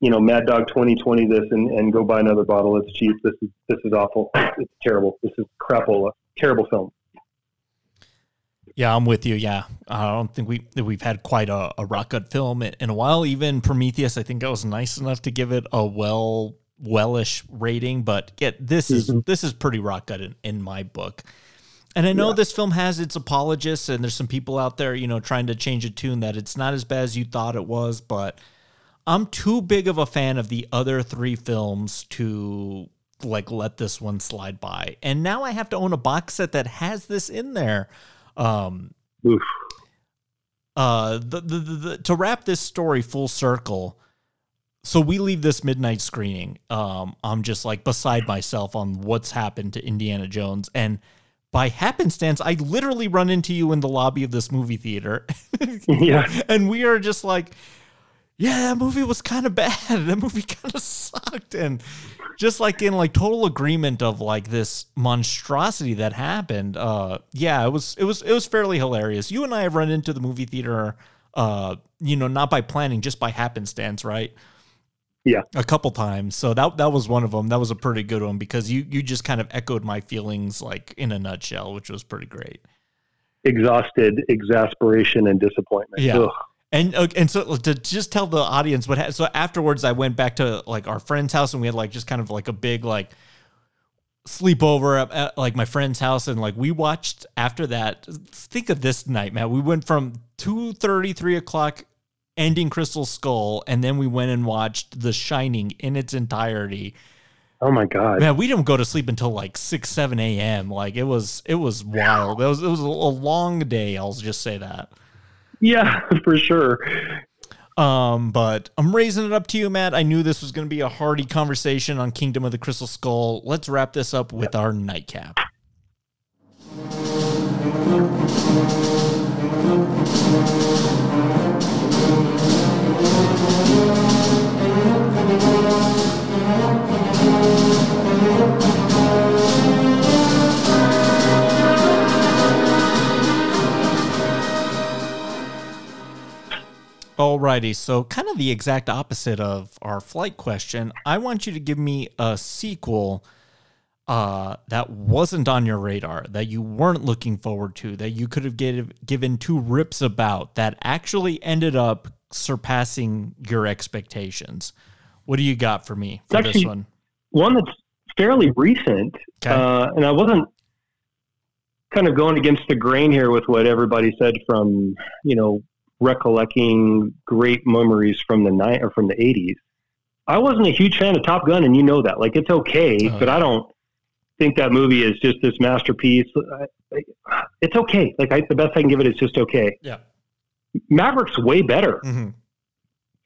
you know, Mad Dog 2020 this and, and go buy another bottle. It's cheap. This is this is awful. It's terrible. This is crapola. Terrible film. Yeah, I'm with you. Yeah, I don't think we we've had quite a, a rock gut film in a while. Even Prometheus, I think I was nice enough to give it a well wellish rating, but yeah, this is mm-hmm. this is pretty rock gut in, in my book. And I know yeah. this film has its apologists, and there's some people out there, you know, trying to change a tune that it's not as bad as you thought it was. But I'm too big of a fan of the other three films to like let this one slide by. And now I have to own a box set that has this in there. Um, Oof. Uh, the, the, the, the to wrap this story full circle so we leave this midnight screening. Um, I'm just like beside myself on what's happened to Indiana Jones. And by happenstance, I literally run into you in the lobby of this movie theater. yeah. And we are just like, yeah, that movie was kind of bad. That movie kind of sucked. And just like in like total agreement of like this monstrosity that happened. Uh yeah, it was it was it was fairly hilarious. You and I have run into the movie theater uh, you know, not by planning, just by happenstance, right? Yeah, a couple times. So that that was one of them. That was a pretty good one because you you just kind of echoed my feelings like in a nutshell, which was pretty great. Exhausted, exasperation, and disappointment. Yeah. Ugh. And uh, and so to just tell the audience what so afterwards I went back to like our friend's house and we had like just kind of like a big like sleepover at, at, like my friend's house and like we watched after that think of this night man we went from two thirty three o'clock ending Crystal Skull, and then we went and watched The Shining in its entirety. Oh my god, man! We didn't go to sleep until like six, seven a.m. Like it was, it was wild. It was, it was a long day. I'll just say that. Yeah, for sure. Um, but I'm raising it up to you, Matt. I knew this was going to be a hearty conversation on Kingdom of the Crystal Skull. Let's wrap this up with our nightcap. Alrighty, so kind of the exact opposite of our flight question. I want you to give me a sequel uh, that wasn't on your radar, that you weren't looking forward to, that you could have give, given two rips about, that actually ended up surpassing your expectations. What do you got for me for this one? One that's fairly recent, okay. uh, and I wasn't kind of going against the grain here with what everybody said from you know recollecting great memories from the night or from the 80s. I wasn't a huge fan of Top Gun, and you know that. Like, it's okay, uh, but I don't think that movie is just this masterpiece. It's okay. Like, I, the best I can give it is just okay. Yeah. Maverick's way better. Mm-hmm.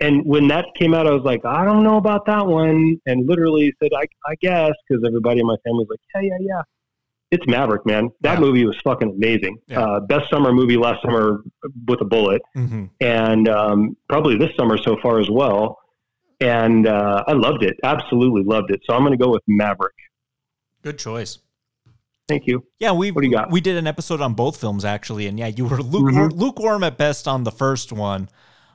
And when that came out, I was like, I don't know about that one. And literally said, I, I guess, because everybody in my family was like, yeah, yeah, yeah it's Maverick, man. That yeah. movie was fucking amazing. Yeah. Uh, best summer movie last summer with a bullet, mm-hmm. and um, probably this summer so far as well. And uh, I loved it, absolutely loved it. So I'm going to go with Maverick. Good choice. Thank you. Yeah, we What do you got? we did an episode on both films actually, and yeah, you were lukewarm, lukewarm at best on the first one,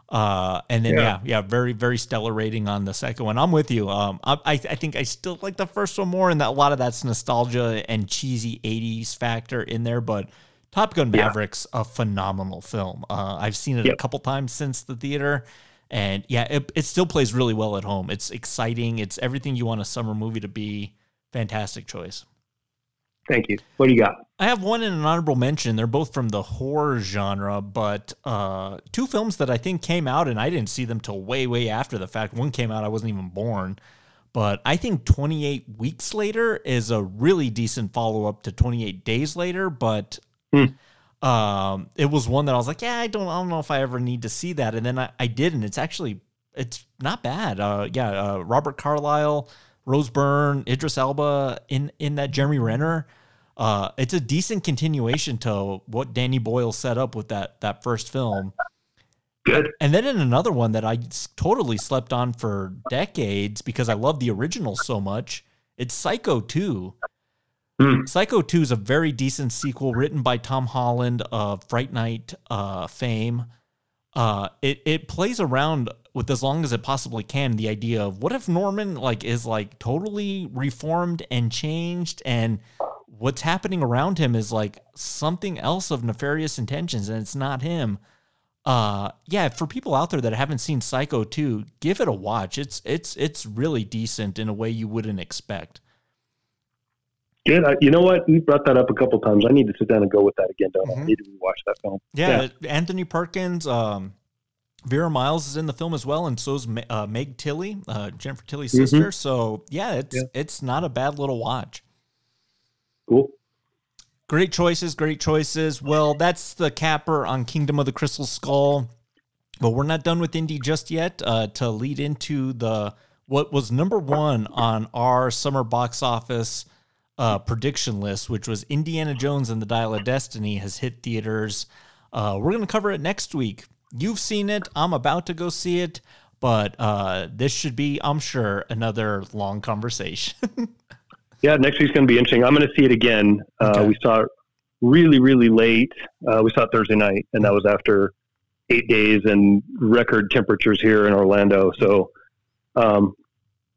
uh, and then yeah. Yeah. yeah, very very stellar rating on the second one. I'm with you. Um, I I, think I still like the first one more, and that a lot of that's nostalgia and cheesy '80s factor in there, but. Top Gun Yeah. Maverick's a phenomenal film. Uh, I've seen it a couple times since the theater, and yeah, it, it still plays really well at home. It's exciting. It's everything you want a summer movie to be. Fantastic choice. Thank you. What do you got? I have one and an honorable mention. They're both from the horror genre, but uh, two films that I think came out and I didn't see them till way, way after the fact. One came out, I wasn't even born. But I think 28 Weeks Later is a really decent follow up to 28 Days Later, but um, it was one that I was like, yeah, I don't, I don't know if I ever need to see that. And then I, I did, and it's actually, it's not bad. Uh, yeah, uh, Robert Carlyle, Rose Byrne, Idris Elba in in that Jeremy Renner. Uh, it's a decent continuation to what Danny Boyle set up with that that first film. Good. And then in another one that I totally slept on for decades because I love the original so much, it's Psycho 2. Psycho 2 is a very decent sequel written by Tom Holland of Fright Night uh, fame. Uh, it it plays around with as long as it possibly can the idea of what if Norman like is like totally reformed and changed and what's happening around him is like something else of nefarious intentions and it's not him. Uh yeah, for people out there that haven't seen Psycho 2, give it a watch. It's it's it's really decent in a way you wouldn't expect. Good. I, you know what? You brought that up a couple times. I need to sit down and go with that again, don't I? I need to watch that film. Yeah, Anthony Perkins, um, Vera Miles is in the film as well, and so's uh, Meg Tilly, uh, Jennifer Tilly's Mhm. sister. So yeah, it's Yeah. it's not a bad little watch. Cool. Great choices, great choices. Well, that's the capper on Kingdom of the Crystal Skull. But we're not done with Indy just yet. Uh, to lead into the what was number one on our summer box office uh, prediction list, which was Indiana Jones and the Dial of Destiny, has hit theaters. Uh, we're gonna cover it next week. You've seen it. I'm about to go see it, but uh, this should be, I'm sure, another long conversation. Yeah, next week's going to be interesting. I'm going to see it again. Uh, we saw it really, really late. Uh, we saw it Thursday night, and that was after eight days and record temperatures here in Orlando. So um,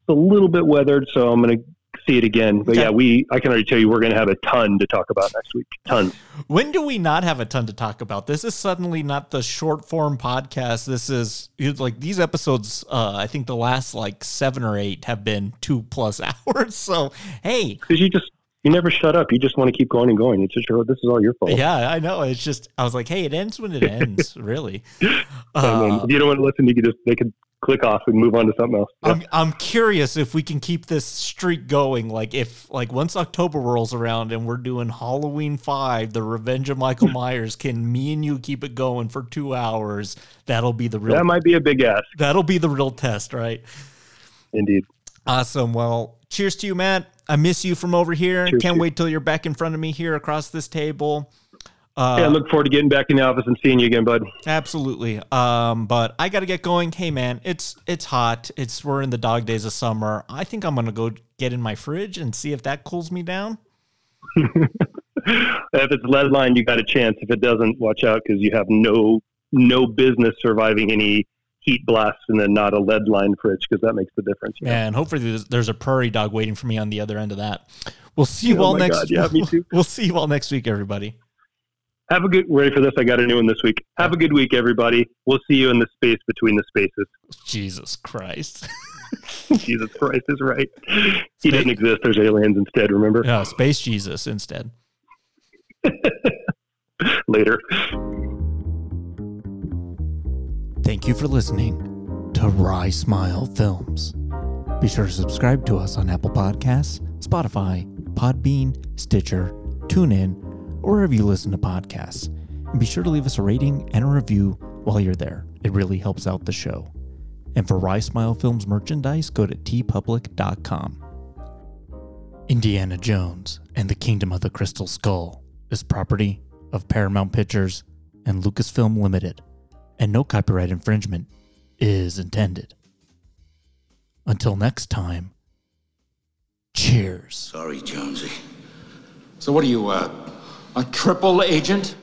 it's a little bit weathered. So I'm going to see it again. But yeah, we I can already tell you we're going to have a ton to talk about next week. Tons. When do we not have a ton to talk about? This is suddenly not the short form podcast. This is like these episodes. Uh, I think the last like seven or eight have been two plus hours. So hey, Because you just you never shut up. You just want to keep going and going. It's just your, this is all your fault. yeah, I know. It's just I was like, hey, it ends when it ends. really. I mean, Uh, if you don't want to listen, you could just they could click off and move on to something else. I'm I'm curious if we can keep this streak going. Like if like once October rolls around and we're doing Halloween five, the Revenge of Michael Myers, can me and you keep it going for two hours? That'll be the real. That might be a big ask. That'll be the real test, right? Indeed. Awesome. Well, cheers to you, Matt. I miss you from over here. Cheers, Can't wait till you're back in front of me here across this table. Uh, yeah, I look forward to getting back in the office and seeing you again, bud. Absolutely. Um, but I got to get going. Hey, man, it's it's hot. It's we're in the dog days of summer. I think I'm gonna go get in my fridge and see if that cools me down. if it's lead line, you got a chance. If it doesn't, watch out because you have no no business surviving any heat blasts and then not a lead line fridge because that makes the difference. know? And hopefully there's, there's a prairie dog waiting for me on the other end of that. We'll see you Oh all next. God, yeah, me too. We'll see you all next week, everybody. Have a good ready for this. I got a new one this week. Have a good week, everybody. We'll see you in the space between the spaces. Jesus Christ. Jesus Christ is right. He didn't exist. There's aliens instead. Remember? Yeah, Space Jesus instead. Later. Thank you for listening to Rye Smile Films. Be sure to subscribe to us on Apple Podcasts, Spotify, Podbean, Stitcher, TuneIn, or wherever you listen to podcasts. And be sure to leave us a rating and a review while you're there. It really helps out the show. And for Rye Smile Films merchandise, go to teepublic.com. Indiana Jones and the Kingdom of the Crystal Skull is property of Paramount Pictures and Lucasfilm Limited, and no copyright infringement is intended. Until next time, cheers. Sorry, Jonesy. So what are you, uh, a triple agent?